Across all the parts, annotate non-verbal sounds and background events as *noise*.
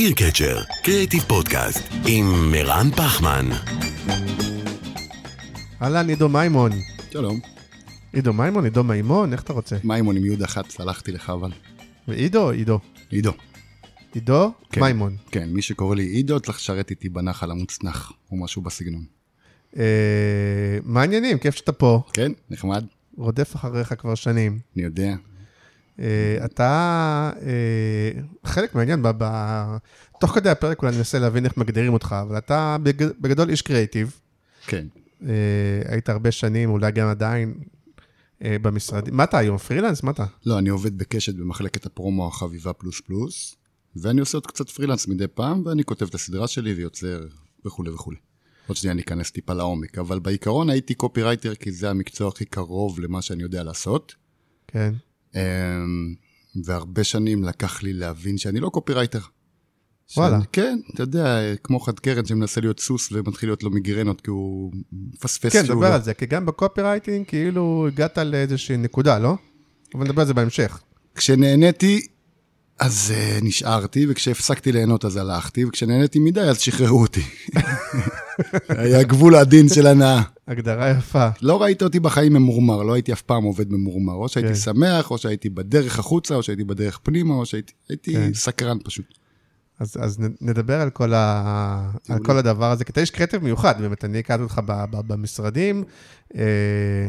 איר קצ'ר, קריאיטיב פודקאסט, עם מרן פחמן. אהלן, עידו מימון. שלום. עידו מימון, עידו מימון, איך אתה רוצה? מימון עם יוד אחת, סלחתי לך אבל. ועידו או עידו? עידו. עידו כן. מימון. כן, מי שקורא לי עידו צריך לשרת איתי בנחל המוצנח, או משהו בסגנון. אה, מה העניינים? כיף שאתה פה. כן, נחמד, רודף אחריך כבר שנים. אני יודע. אה, אתה, אה, חלק מהעניין, תוך כדי הפרק אולי ננסה להבין איך מגדירים אותך, אבל אתה בג- בגדול איש קריאיטיב. כן. אה, היית הרבה שנים, אולי גם עדיין, במשרדים. מה אתה היום? פרילנס? מה אתה? לא, אני עובד בקשת במחלקת הפרומו החביבה פלוס פלוס, ואני עושה עוד קצת פרילנס מדי פעם, ואני כותב את הסדרה שלי ויוצר וכולי וכולי. עוד שנייה אני אכנס טיפה לעומק, אבל בעיקרון הייתי קופירייטר כי זה המקצוע הכי קרוב למה שאני יודע לעשות. כן. אמ, והרבה שנים לקח לי להבין שאני לא קופירייטר. וואלה. שאני, כן, אתה יודע, כמו חד קרן שמנסה להיות סוס ומתחיל להיות לו מיגרנות כי הוא מפספס כן, דבר לא- על זה, כי גם ב copywriting כאילו הגעת לאיזושהי נקודה, לא? אבל נדבר על זה בהמשך. כשנהניתי, אז אה, נשארתי, וכשהפסקתי ליהנות אז הלכתי, וכשנהניתי מדי אז שחררו אותי. *laughs* היה גבול עדין של הנאה. הגדרה יפה. לא ראית אותי בחיים ממורמר, לא הייתי אף פעם עובד ממורמר. או שהייתי כן. שמח, או שהייתי בדרך החוצה, או שהייתי בדרך פנימה, או שהייתי הייתי כן. סקרן פשוט. אז, אז נדבר על כל, ה... על כל הדבר הזה, כי אתה איש קריאטיב מיוחד, באמת, אני הכרתי אותך ב- ב- במשרדים. אה,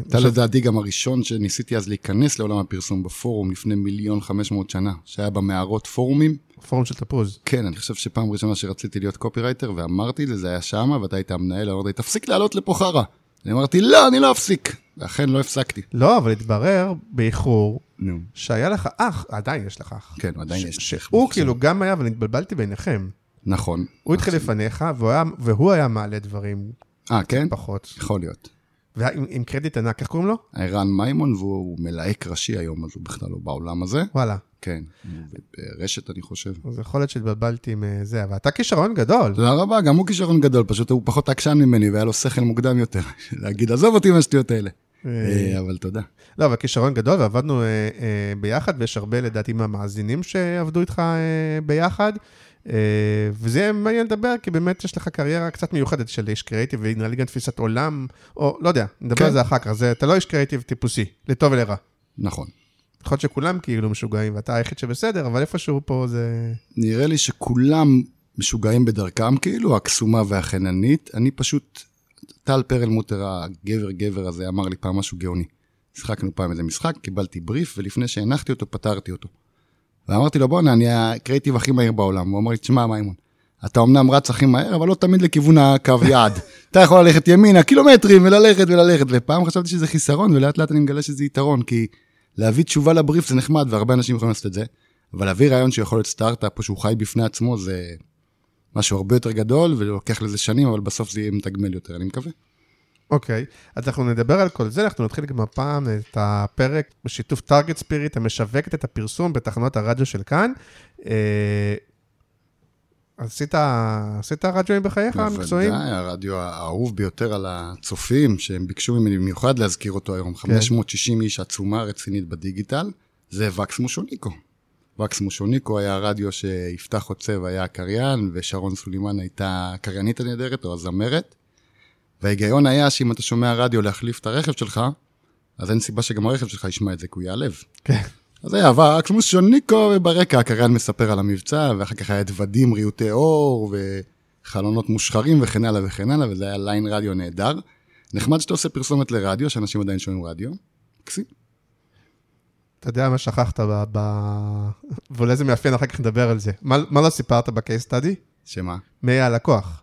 אתה עכשיו- לדעתי גם הראשון שניסיתי אז להיכנס לעולם הפרסום בפורום לפני מיליון חמש מאות שנה, שהיה במערות פורומים. פורום של תפוז. כן, אני חושב שפעם ראשונה שרציתי להיות קופירייטר ואמרתי את זה, זה היה שמה, ואתה היית המנהל, אמרתי, תפסיק לעלות לפה חרא. אני אמרתי, לא, אני לא אפסיק. ואכן לא הפסקתי. לא, אבל התברר באיחור נו. שהיה לך אח, עדיין יש לך אח. כן, עדיין יש. שהוא כאילו גם היה, אבל התבלבלתי ביניכם. נכון. הוא התחיל לפניך, והוא היה, והוא היה מעלה דברים אה, כן? פחות. יכול להיות. ועם עם קרדיט ענק, איך קוראים לו? ערן מימון, והוא מלהק ראשי היום, אז הוא בכלל לא בעולם הזה. וואלה. כן, ברשת, אני חושב. אז יכול להיות שהתבלבלתי עם אה, זה, אבל אתה כישרון גדול. תודה רבה, גם הוא כישרון גדול, פשוט הוא פחות עקשן ממני והיה לו שכל מוקדם יותר. *laughs* להגיד, עזוב אותי מהשטויות האלה. אה, אבל תודה. לא, אבל כישרון גדול, ועבדנו אה, אה, ביחד, ויש הרבה, לדעתי, מהמאזינים שעבדו איתך אה, ביחד. אה, וזה יהיה מעניין לדבר, כי באמת יש לך קריירה קצת מיוחדת של איש קריאיטיב, ונראה לי גם תפיסת עולם, או לא יודע, נדבר כן. על זה אחר כך. זה, אתה לא איש קריאיטיב טיפוסי, לטוב ולרע. נכון. יכול להיות שכולם כאילו משוגעים, ואתה היחיד שבסדר, אבל איפשהו פה זה... נראה לי שכולם משוגעים בדרכם, כאילו, הקסומה והחננית. אני פשוט, טל פרלמוטר, הגבר גבר הזה, אמר לי פעם משהו גאוני. שיחקנו פעם איזה משחק, קיבלתי בריף, ולפני שהנחתי אותו, פתרתי אותו. ואמרתי לו, בואנה, אני הקריאיטיב הכי מהיר בעולם. הוא אמר לי, תשמע, מימון, אתה אמנם רץ הכי מהר, אבל לא תמיד לכיוון הקו יעד. אתה יכול ללכת ימינה, קילומטרים, וללכת וללכת, ופעם חשבתי שזה חיסרון, ולאט לאט אני מגלה שזה יתרון, כי להביא תשובה לבריף זה נחמד, והרבה אנשים יכולים לעשות את זה, אבל להביא רעיון שיכול להיות סטארט-אפ, או שהוא חי בפני עצמו, זה משהו הרבה יותר גדול, ולוקח לזה שנים, אבל בסוף זה יהיה מתגמל יותר, אני מקווה. אוקיי, אז אנחנו נדבר על כל זה, אנחנו נתחיל גם הפעם את הפרק בשיתוף טארגט ספיריט, המשווקת את הפרסום בתחנות הרדיו של כאן. אה, עשית, עשית רדיואים בחייך המקצועיים? בוודאי, הרדיו האהוב ביותר על הצופים, שהם ביקשו ממני במיוחד להזכיר אותו היום, 560 איש עצומה רצינית בדיגיטל, זה וקס מושוניקו. וקס מושוניקו היה הרדיו שיפתח עוצב היה הקריין, ושרון סולימן הייתה הקריינית הנהדרת, או הזמרת. וההיגיון היה שאם אתה שומע רדיו להחליף את הרכב שלך, אז אין סיבה שגם הרכב שלך ישמע את זה, כי הוא ייעלב. כן. אז היה וקס מושוניקו, וברקע הקריין מספר על המבצע, ואחר כך היה דוודים, ריהוטי אור, וחלונות מושחרים וכן הלאה וכן הלאה, וזה היה ליין רדיו נהדר. נחמד שאתה עושה פרסומת לרדיו, שאנשים עדיין שומעים רדיו. מקסים. אתה יודע מה שכחת ב... ב... ואולי זה מאפיין, אחר כך נדבר על זה. מה, מה לא סיפרת ב case study? שמה? מי הלקוח?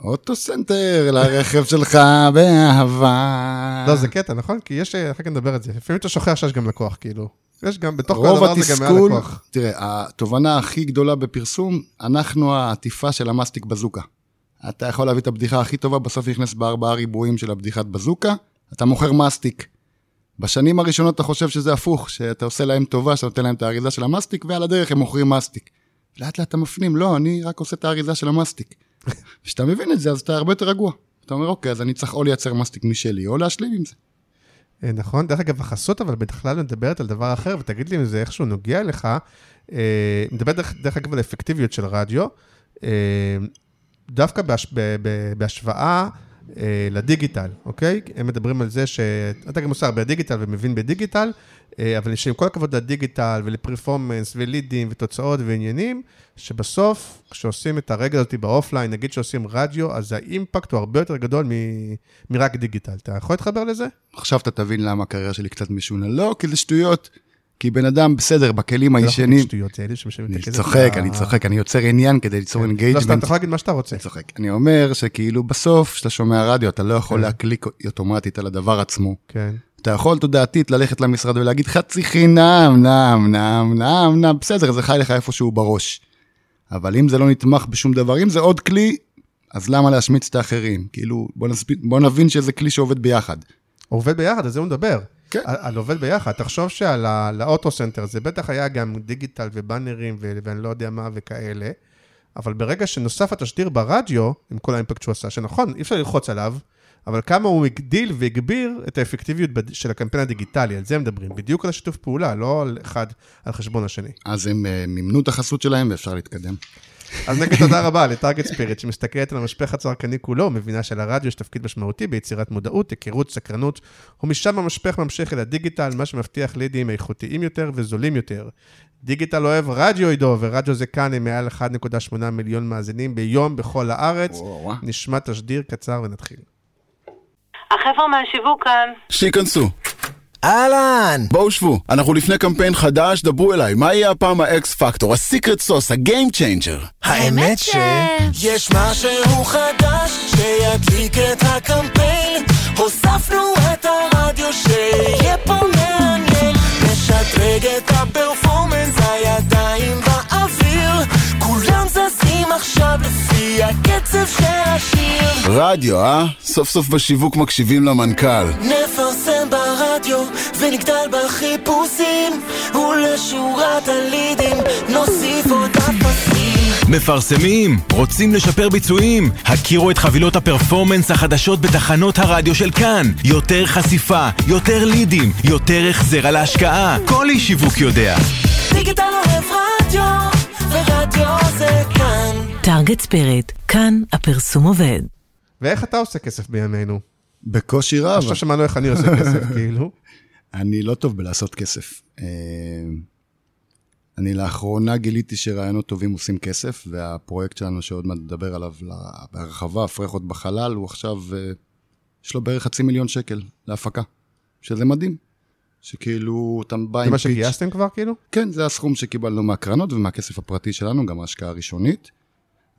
אוטוסנטר לרכב שלך באהבה. לא, זה קטע, נכון? כי יש, אחר כך נדבר על זה. לפעמים אתה שוכח שיש גם לקוח, כאילו. יש גם, בתוך כל הדבר הזה גם היה לקוח. תראה, התובנה הכי גדולה בפרסום, אנחנו העטיפה של המסטיק בזוקה. אתה יכול להביא את הבדיחה הכי טובה, בסוף נכנס בארבעה ריבועים של הבדיחת בזוקה, אתה מוכר מסטיק. בשנים הראשונות אתה חושב שזה הפוך, שאתה עושה להם טובה, שאתה נותן להם את האריזה של המסטיק, ועל הדרך הם מוכרים מסטיק. לאט לאט אתה מפנים, לא, אני רק עושה את האריזה של המסטיק. כשאתה מבין את זה, אז אתה הרבה יותר רגוע. אתה אומר, אוקיי, אז אני צריך או לייצר מסטיק משלי, או להשלים עם זה. אה, נכון, דרך אגב, החסות אבל בכלל מדברת על דבר אחר, ותגיד לי אם זה איכשהו נוגע לך, אה, מדברת דרך, דרך אגב על אפקטיביות של רדיו, אה, דווקא בהש, ב, ב, בהשוואה אה, לדיגיטל, אוקיי? הם מדברים על זה שאתה גם עושה הרבה דיגיטל ומבין בדיגיטל, אה, אבל שעם כל הכבוד לדיגיטל ולפרפורמנס ולידים ותוצאות ועניינים, שבסוף, כשעושים את הרגע הזאת באופליין, נגיד שעושים רדיו, אז האימפקט הוא הרבה יותר גדול מ- מרק דיגיטל. אתה יכול להתחבר לזה? עכשיו אתה תבין למה הקריירה שלי קצת משונה. לא, כי זה שטויות. כי בן אדם, בסדר, בכלים לא הישנים... אני. צוחק, ל- אני צוחק, אני יוצר עניין כדי ליצור לא, סתם, engagement. אתה יכול להגיד מה שאתה רוצה. אני צוחק. אני אומר שכאילו בסוף, כשאתה שומע רדיו, אתה לא יכול כן. להקליק אוטומטית על הדבר עצמו. כן. אתה יכול תודעתית ללכת למשרד ולהגיד חצי חינם, נעם, נעם, נעם, נעם, בסדר, זה חי לך איפשהו בראש. אבל אם זה לא נתמך בשום דבר, אם זה עוד כלי, אז למה להשמיץ את האחרים? כאילו, בוא, נספ... בוא נבין שזה כלי שעובד ביחד. עובד ביחד, על זה הוא מדבר. כן. על, עובד ביחד. תחשוב שעל ה- לאוטו סנטר זה בטח היה גם דיגיטל ובאנרים ואני לא יודע מה וכאלה, אבל ברגע שנוסף התשדיר ברדיו, עם כל האימפקט שהוא עשה, שנכון, אי אפשר ללחוץ עליו, אבל כמה הוא הגדיל והגביר את האפקטיביות של הקמפיין הדיגיטלי, על זה הם מדברים, בדיוק על השיתוף פעולה, לא על אחד על חשבון השני. אז הם אה, מימנו את החסות שלהם ואפשר להתקדם. אז נגיד תודה רבה לטארגט ספיריט, שמסתכלת על המשפך הצרכני כולו, מבינה שלרדיו יש תפקיד משמעותי ביצירת מודעות, היכרות, סקרנות, ומשם המשפך ממשיך אל הדיגיטל, מה שמבטיח לידים איכותיים יותר וזולים יותר. דיגיטל אוהב רדיו עידו, ורדיו זה כאן עם מעל 1.8 מיליון מאזינים ביום בכל הארץ. נשמע תשדיר קצר ונתחיל. החבר'ה מהשיווק כאן. שייכנסו. אהלן! בואו שבו, אנחנו לפני קמפיין חדש, דברו אליי, מה יהיה הפעם ה X factor, ה secret sauce, ה game changer? האמת ש... יש משהו חדש שידליק את הקמפיין הוספנו את הרדיו שיהיה פה מעניין נשדרג את הפרפורמנס, הידיים באוויר כולם זזים עכשיו לפי הקצב של השיר רדיו, אה? סוף סוף בשיווק מקשיבים למנכ"ל. נפרסם ברדיו ונגדל בחיפושים ולשורת הלידים נוסיף עוד אפסים מפרסמים, רוצים לשפר ביצועים? הכירו את חבילות הפרפורמנס החדשות בתחנות הרדיו של כאן. יותר חשיפה, יותר לידים, יותר החזר על ההשקעה. כל איש שיווק יודע. דיגיטל אוהב רדיו, ורדיו זה כאן. טארגט ספיריט, כאן הפרסום עובד. ואיך אתה עושה כסף בימינו? בקושי רב. עכשיו שמענו איך אני עושה כסף, *laughs* כאילו. אני לא טוב בלעשות כסף. אה, אני לאחרונה גיליתי שרעיונות טובים עושים כסף, והפרויקט שלנו שעוד מעט נדבר עליו בהרחבה, פרחות בחלל, הוא עכשיו, אה, יש לו בערך חצי מיליון שקל להפקה, שזה מדהים. שכאילו, אתה בא זה עם מה פיץ'. שגייסתם כבר, כאילו? כן, זה הסכום שקיבלנו מהקרנות ומהכסף הפרטי שלנו, גם ההשקעה הראשונית.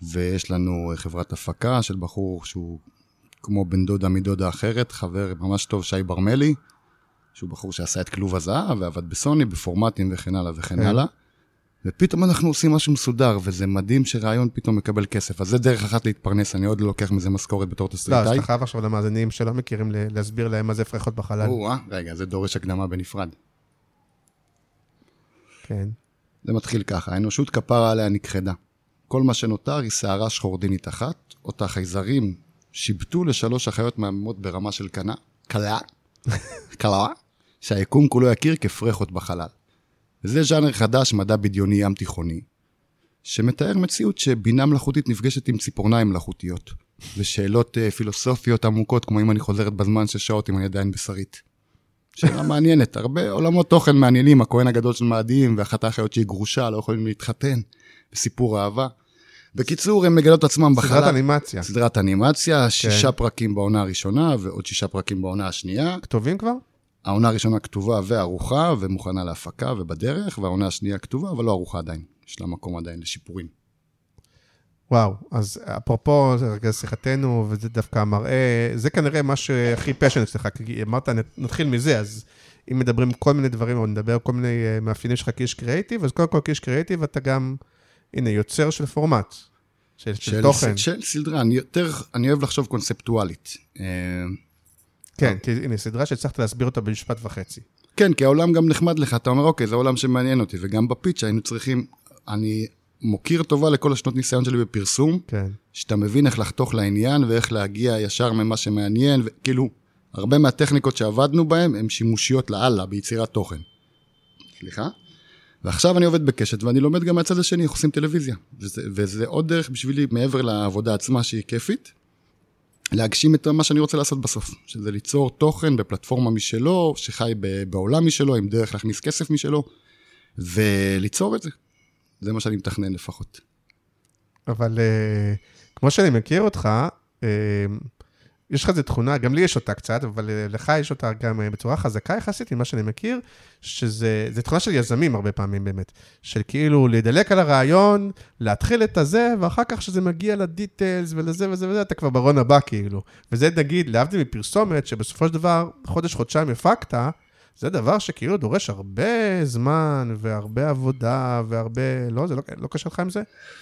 ויש לנו אה, חברת הפקה של בחור שהוא כמו בן דודה מדודה אחרת, חבר ממש טוב, שי ברמלי, שהוא בחור שעשה את כלוב הזהב ועבד בסוני, בפורמטים וכן הלאה וכן כן. הלאה. ופתאום אנחנו עושים משהו מסודר, וזה מדהים שרעיון פתאום מקבל כסף. אז זה דרך אחת להתפרנס, אני עוד לא לוקח מזה משכורת בתור לא, אז תסריטאי. אתה חייב עכשיו למאזינים שלא מכירים להסביר להם מה זה פרחות בחלל. או-אה, רגע, זה דורש הקדמה בנפרד. כן. זה מתחיל ככה, האנושות כפרה עליה נכחדה. כל מה שנותר היא שערה שחורדינית אחת, אותה חייזרים שיבטו לשלוש אחיות מהממות ברמה של קנה, קלה, *laughs* קלה, שהיקום כולו יכיר כפרחות בחלל. וזה ז'אנר חדש, מדע בדיוני ים תיכוני, שמתאר מציאות שבינה מלאכותית נפגשת עם ציפורניים מלאכותיות, ושאלות uh, פילוסופיות עמוקות, כמו אם אני חוזרת בזמן של שעות אם אני עדיין בשרית. שאלה מעניינת, הרבה עולמות תוכן מעניינים, הכהן הגדול של מאדים, ואחת האחיות שהיא גרושה, לא יכולים להתחתן, וסיפור אהבה. בקיצור, הם מגלות עצמם בחלל. סדרת אנימציה. סדרת אנימציה, שישה פרקים בעונה הראשונה, ועוד שישה פרקים בעונה השנייה. כתובים כבר? העונה הראשונה כתובה וערוכה, ומוכנה להפקה ובדרך, והעונה השנייה כתובה, אבל לא ערוכה עדיין. יש לה מקום עדיין לשיפורים. וואו, אז אפרופו רגע שיחתנו, וזה דווקא מראה, זה כנראה מה שהכי פשן אצלך, כי אמרת, נתחיל מזה, אז אם מדברים כל מיני דברים, או נדבר כל מיני אה, מאפיינים שלך כאיש קריאיטיב, אז קודם כל כאיש קריאיטיב אתה גם, הנה, יוצר של פורמט. של, של של, תוכן. של סדרה, אני יותר, אני אוהב לחשוב קונספטואלית. אה, כן, כי הנה, סדרה שהצלחת להסביר אותה במשפט וחצי. כן, כי העולם גם נחמד לך, אתה אומר, אוקיי, זה עולם שמעניין אותי, וגם בפיץ' היינו צריכים, אני מוקיר טובה לכל השנות ניסיון שלי בפרסום, כן. שאתה מבין איך לחתוך לעניין ואיך להגיע ישר ממה שמעניין, וכאילו, הרבה מהטכניקות שעבדנו בהן הן שימושיות לאללה ביצירת תוכן. סליחה? ועכשיו אני עובד בקשת ואני לומד גם מהצד השני איך עושים טלוויזיה. וזה, וזה עוד דרך בשבילי, מעבר לעבודה עצמה שהיא כיפית, להגשים את מה שאני רוצה לעשות בסוף, שזה ליצור תוכן בפלטפורמה משלו, שחי בעולם משלו, עם דרך להכניס כסף משלו, וליצור את זה. זה מה שאני מתכנן לפחות. אבל אה, כמו שאני מכיר אותך, אה, יש לך איזו תכונה, גם לי יש אותה קצת, אבל אה, לך יש אותה גם אה, בצורה חזקה יחסית, ממה שאני מכיר, שזה זה תכונה של יזמים הרבה פעמים באמת. של כאילו לדלק על הרעיון, להתחיל את הזה, ואחר כך כשזה מגיע לדיטיילס ולזה וזה וזה, אתה כבר ברון הבא כאילו. וזה נגיד, להבדיל מפרסומת, שבסופו של דבר, חודש-חודשיים הפקת, זה דבר שכאילו דורש הרבה זמן והרבה עבודה והרבה... לא, זה לא, לא קשה לך עם זה?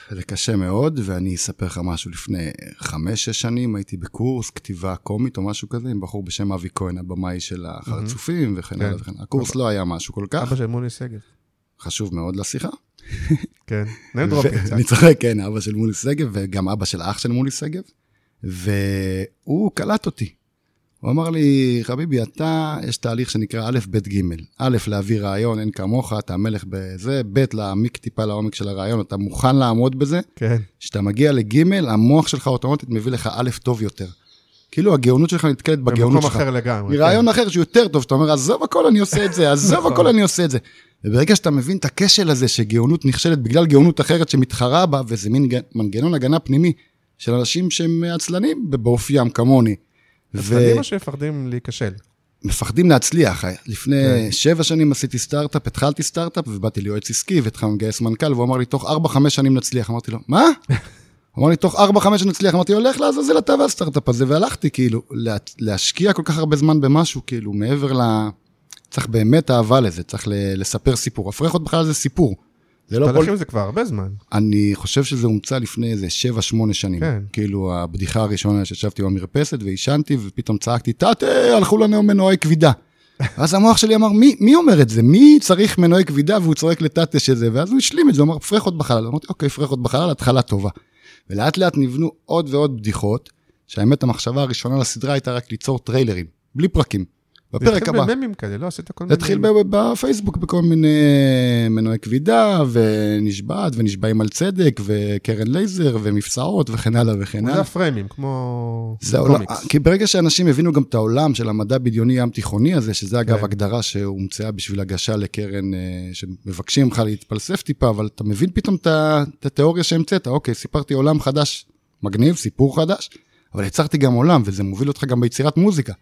זה קשה מאוד, ואני אספר לך משהו. לפני חמש-שש שנים הייתי בקורס כתיבה קומית או משהו כזה, עם בחור בשם אבי כהן, הבמאי של החרצופים וכן הלאה כן. וכן הלאה. הקורס לא היה משהו כל כך, אבא של מולי שגב. חשוב מאוד לשיחה. כן, *laughs* name dropping קצת. אני צוחק, כן, אבא של מולי שגב, וגם אבא של אח של מולי שגב, והוא קלט אותי. הוא אמר לי, חביבי, אתה, יש תהליך שנקרא א', ב', ג'. א', להביא רעיון, אין כמוך, אתה המלך בזה, ב', להעמיק טיפה לעומק של הרעיון, אתה מוכן לעמוד בזה. כן. כשאתה מגיע לג', המוח שלך אוטומטית מביא לך א' טוב יותר. כאילו הגאונות שלך נתקלת בגאונות במקום שלך. אחר לגמרי. מרעיון כן. אחר שהוא יותר טוב, שאתה אומר, עזוב הכל אני עושה את זה, *laughs* עזוב נכון. הכל אני עושה את זה. וברגע שאתה מבין את הכשל הזה שגאונות נכשלת בגלל גאונות אחרת שמתחרה בה, וזה מין מנגנון הגנה פנימי של אנשים שהם עצלנים באופיים כמוני. עצלנים או שמפחדים להיכשל? ומפחדים להצליח. לפני כן. שבע שנים עשיתי סטארט-אפ, התחלתי סטארט-אפ ובאתי ליועץ עסקי והתחלנו לגייס מנכ"ל, והוא אמר לי, תוך 4-5 שנים נצליח. אמרתי לו, מה? הוא *laughs* אמר לי, תוך 4-5 שנים נצליח. אמרתי, הולך לעזאזל אתה והסטארט-אפ הזה, והלכתי, כאילו, לה, להשקיע כל כך הרבה זמן במשהו, כאילו, מעבר ל... צריך באמת אהבה לזה, צריך לספר סיפור. הפרחות בכלל זה סיפור. זה לא כל... זה כבר הרבה זמן. אני חושב שזה הומצא לפני איזה 7-8 שנים. כן. כאילו, הבדיחה הראשונה שישבתי במרפסת ועישנתי, ופתאום צעקתי, תתה, הלכו לנו מנועי כבידה. *laughs* ואז המוח שלי אמר, מי, מי אומר את זה? מי צריך מנועי כבידה והוא צועק לטאטה שזה? ואז הוא השלים את זה, הוא אמר, פרחות בחלל. אמרתי, אוקיי, פרחות בחלל, התחלה טובה. ולאט לאט נבנו עוד ועוד בדיחות, שהאמת המחשבה הראשונה לסדרה הייתה רק ליצור טריילרים, בלי פרקים. זה בפרק הבא. בממים כאלה, לא עשית כל זה מיני... ב- בפייסבוק בכל מיני מנועי כבידה, ונשבעת, ונשבעים על צדק, וקרן לייזר, ומפסעות, וכן הלאה וכן זה הלאה. הפריימים, כמו זה קומיקס. כי ברגע שאנשים הבינו גם את העולם של המדע בדיוני ים תיכוני הזה, שזה אגב כן. הגדרה שהומצאה בשביל הגשה לקרן, אה, שמבקשים ממך להתפלסף טיפה, אבל אתה מבין פתאום את התיאוריה שהמצאת, אוקיי, סיפרתי עולם חדש, מגניב, סיפור חדש, אבל יצרתי גם עולם, וזה מוביל אותך גם ביצירת מוזיקה.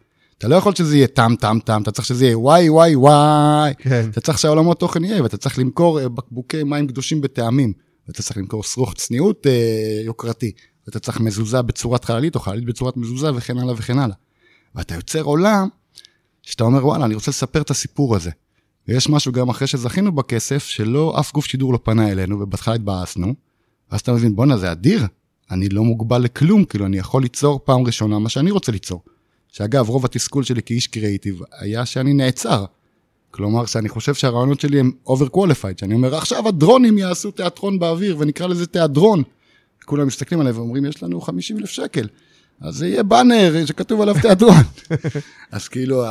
אתה לא יכול שזה יהיה טם טם טם, אתה צריך שזה יהיה וואי וואי וואי. כן. אתה צריך שהעולמות תוכן יהיה, ואתה צריך למכור אה, בקבוקי מים קדושים בטעמים, ואתה צריך למכור שרוך צניעות אה, יוקרתי, ואתה צריך מזוזה בצורת חללית, או חללית בצורת מזוזה, וכן הלאה וכן הלאה. ואתה יוצר עולם, שאתה אומר, וואלה, אני רוצה לספר את הסיפור הזה. ויש משהו גם אחרי שזכינו בכסף, שלא, אף גוף שידור לא פנה אלינו, ובהתחלה התבאסנו, ואז אתה מבין, בואנה, זה אדיר, אני לא מוגבל לכלום, כאילו, אני יכול ליצור פעם ראשונה מה שאני רוצה ליצור. שאגב, רוב התסכול שלי כאיש קריאיטיב היה שאני נעצר. כלומר, שאני חושב שהרעיונות שלי הם overqualified, שאני אומר, עכשיו הדרונים יעשו תיאטרון באוויר, ונקרא לזה תיאטרון. כולם מסתכלים עליי ואומרים, יש לנו 50 אלף שקל. אז זה יהיה באנר שכתוב עליו תיאטרון. *laughs* אז כאילו.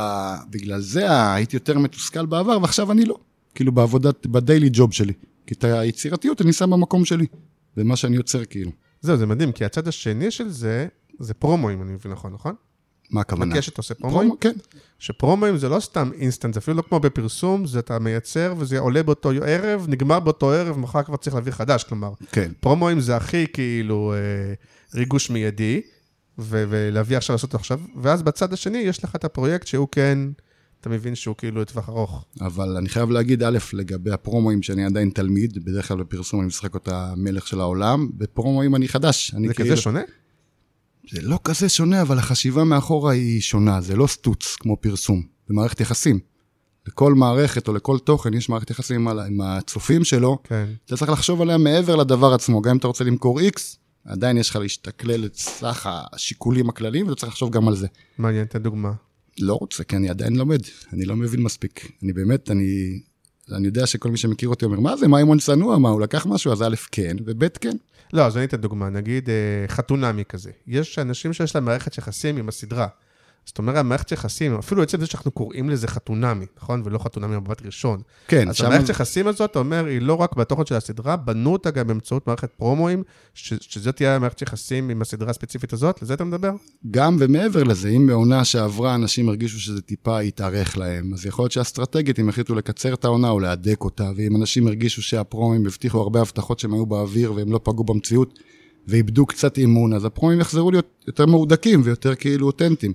בגלל זה הייתי יותר מתוסכל בעבר, ועכשיו אני לא. כאילו, בעבודת, ב daily job שלי. כי את היצירתיות אני שם במקום שלי. זה מה שאני יוצר, כאילו. זהו, זה מדהים, כי הצד השני של זה, זה פרומואים, אני מבין נכון, נכון? מה הכוונה? בקשת עושה פרומואים? פרומו, כן. שפרומואים זה לא סתם אינסטנט, זה אפילו לא כמו בפרסום, זה אתה מייצר וזה עולה באותו ערב, נגמר באותו ערב, מחר כבר צריך להביא חדש, כלומר. כן. פרומואים זה הכי כאילו אה, ריגוש מיידי, ו- ולהביא עכשיו לעשות אותו עכשיו, ואז בצד השני יש לך את הפרויקט שהוא כן, אתה מבין שהוא כאילו לטווח ארוך. אבל אני חייב להגיד, א', לגבי הפרומואים, שאני עדיין תלמיד, בדרך כלל בפרסום אני משחק אותה מלך של העולם, בפרומואים אני חדש. אני זה כאילו, כזה שונה? זה לא כזה שונה, אבל החשיבה מאחורה היא שונה, זה לא סטוץ כמו פרסום, זה מערכת יחסים. לכל מערכת או לכל תוכן יש מערכת יחסים עם עם הצופים שלו, כן. אתה צריך לחשוב עליה מעבר לדבר עצמו, גם אם אתה רוצה למכור X, עדיין יש לך להשתכלל את סך השיקולים הכלליים, ואתה צריך לחשוב גם על זה. מעניין, תן דוגמה. לא רוצה, כי אני עדיין לומד, אני לא מבין מספיק. אני באמת, אני, אני יודע שכל מי שמכיר אותי אומר, מה זה, מימון צנוע, מה, הוא לקח משהו? אז א', כן, וב', כן. לא, אז אני אתן דוגמה, נגיד אה, חתונמי כזה. יש אנשים שיש להם מערכת יחסים עם הסדרה. זאת אומרת, המערכת יחסים, אפילו עצם זה שאנחנו קוראים לזה חתונמי, נכון? ולא חתונמי במבט ראשון. כן, אז שם- המערכת יחסים הזאת, אתה אומר, היא לא רק בתוכן של הסדרה, בנו אותה גם באמצעות מערכת פרומואים, ש- שזאת תהיה המערכת יחסים עם הסדרה הספציפית הזאת, לזה אתה מדבר? גם ומעבר לזה, אם בעונה שעברה אנשים הרגישו שזה טיפה התארך להם, אז יכול להיות שאסטרטגית הם החליטו לקצר את העונה או להדק אותה, ואם אנשים הרגישו שהפרומים הבטיחו הרבה הבטחות שהם היו באוויר והם לא פגעו במציאות, ואיבדו קצת אימון, אז הפרומים יחזרו להיות יותר מהודקים ויותר כאילו אותנטיים.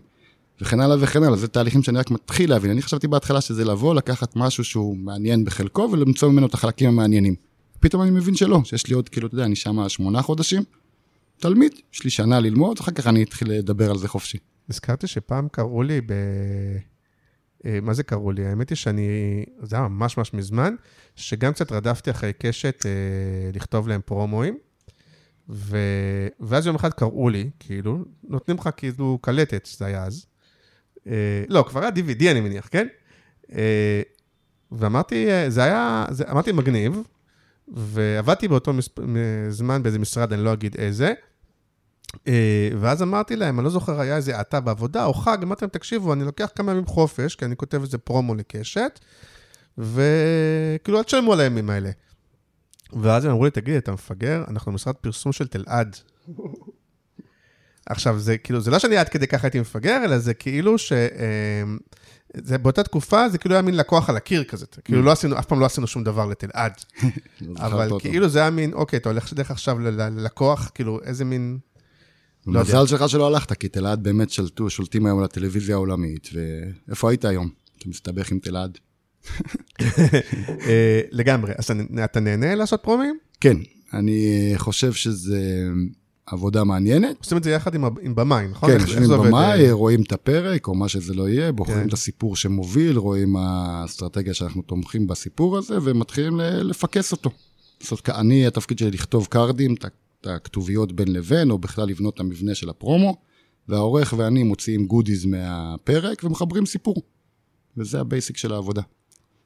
וכן הלאה וכן הלאה, זה תהליכים שאני רק מתחיל להבין. אני חשבתי בהתחלה שזה לבוא, לקחת משהו שהוא מעניין בחלקו ולמצוא ממנו את החלקים המעניינים. פתאום אני מבין שלא, שיש לי עוד, כאילו, אתה יודע, אני שם שמונה חודשים, תלמיד, יש לי שנה ללמוד, אחר כך אני אתחיל לדבר על זה חופשי. נזכרתי שפעם קראו לי ב... אה, מה זה קראו לי? האמת היא שאני, זה היה ממש ממש מזמן, שגם קצת רדפתי אחרי קשת אה, לכתוב להם פרומואים, ו... ואז יום אחד קראו לי, כאילו, נותנים לך כאילו קלטת, זה היה אז. אה, לא, כבר היה DVD אני מניח, כן? אה, ואמרתי, אה, זה היה, זה, אמרתי מגניב, ועבדתי באותו מס... זמן באיזה משרד, אני לא אגיד איזה, ואז אמרתי להם, אני לא זוכר, היה איזה האטה בעבודה או חג, אמרתי להם, תקשיבו, אני לוקח כמה ימים חופש, כי אני כותב איזה פרומו לקשת, וכאילו, אל תשלמו על הימים האלה. ואז הם אמרו לי, תגיד, אתה מפגר? אנחנו משרד פרסום של תלעד. עכשיו, זה כאילו, זה לא שאני עד כדי ככה הייתי מפגר, אלא זה כאילו ש... אה, זה באותה תקופה, זה כאילו היה מין לקוח על הקיר כזה. כאילו לא עשינו, אף פעם לא עשינו שום דבר לתלעד. *laughs* אבל. כאילו זה היה מין, אוקיי, אתה הולך דרך עכשיו ללקוח, כאילו, איזה מין... מזל שלך שלא הלכת, כי תלעד באמת שלטו, שולטים היום על הטלוויזיה העולמית, ואיפה היית היום? אתה מסתבך עם תלעד? *laughs* אה, לגמרי. אז אתה נהנה לעשות פרומים? כן, אני חושב שזה עבודה מעניינת. עושים את זה יחד עם עם במאי, נכון? כן, יושבים עובד? במאי, רואים את הפרק, או מה שזה לא יהיה, בוחרים כן. את הסיפור שמוביל, רואים מה האסטרטגיה שאנחנו תומכים בסיפור הזה, ומתחילים לפקס אותו. זאת אומרת, אני, התפקיד שלי לכתוב קארדים, את הכתוביות בין לבין, או בכלל לבנות את המבנה של הפרומו, והעורך ואני מוציאים goodies מהפרק ומחברים סיפור. וזה ה basic של העבודה.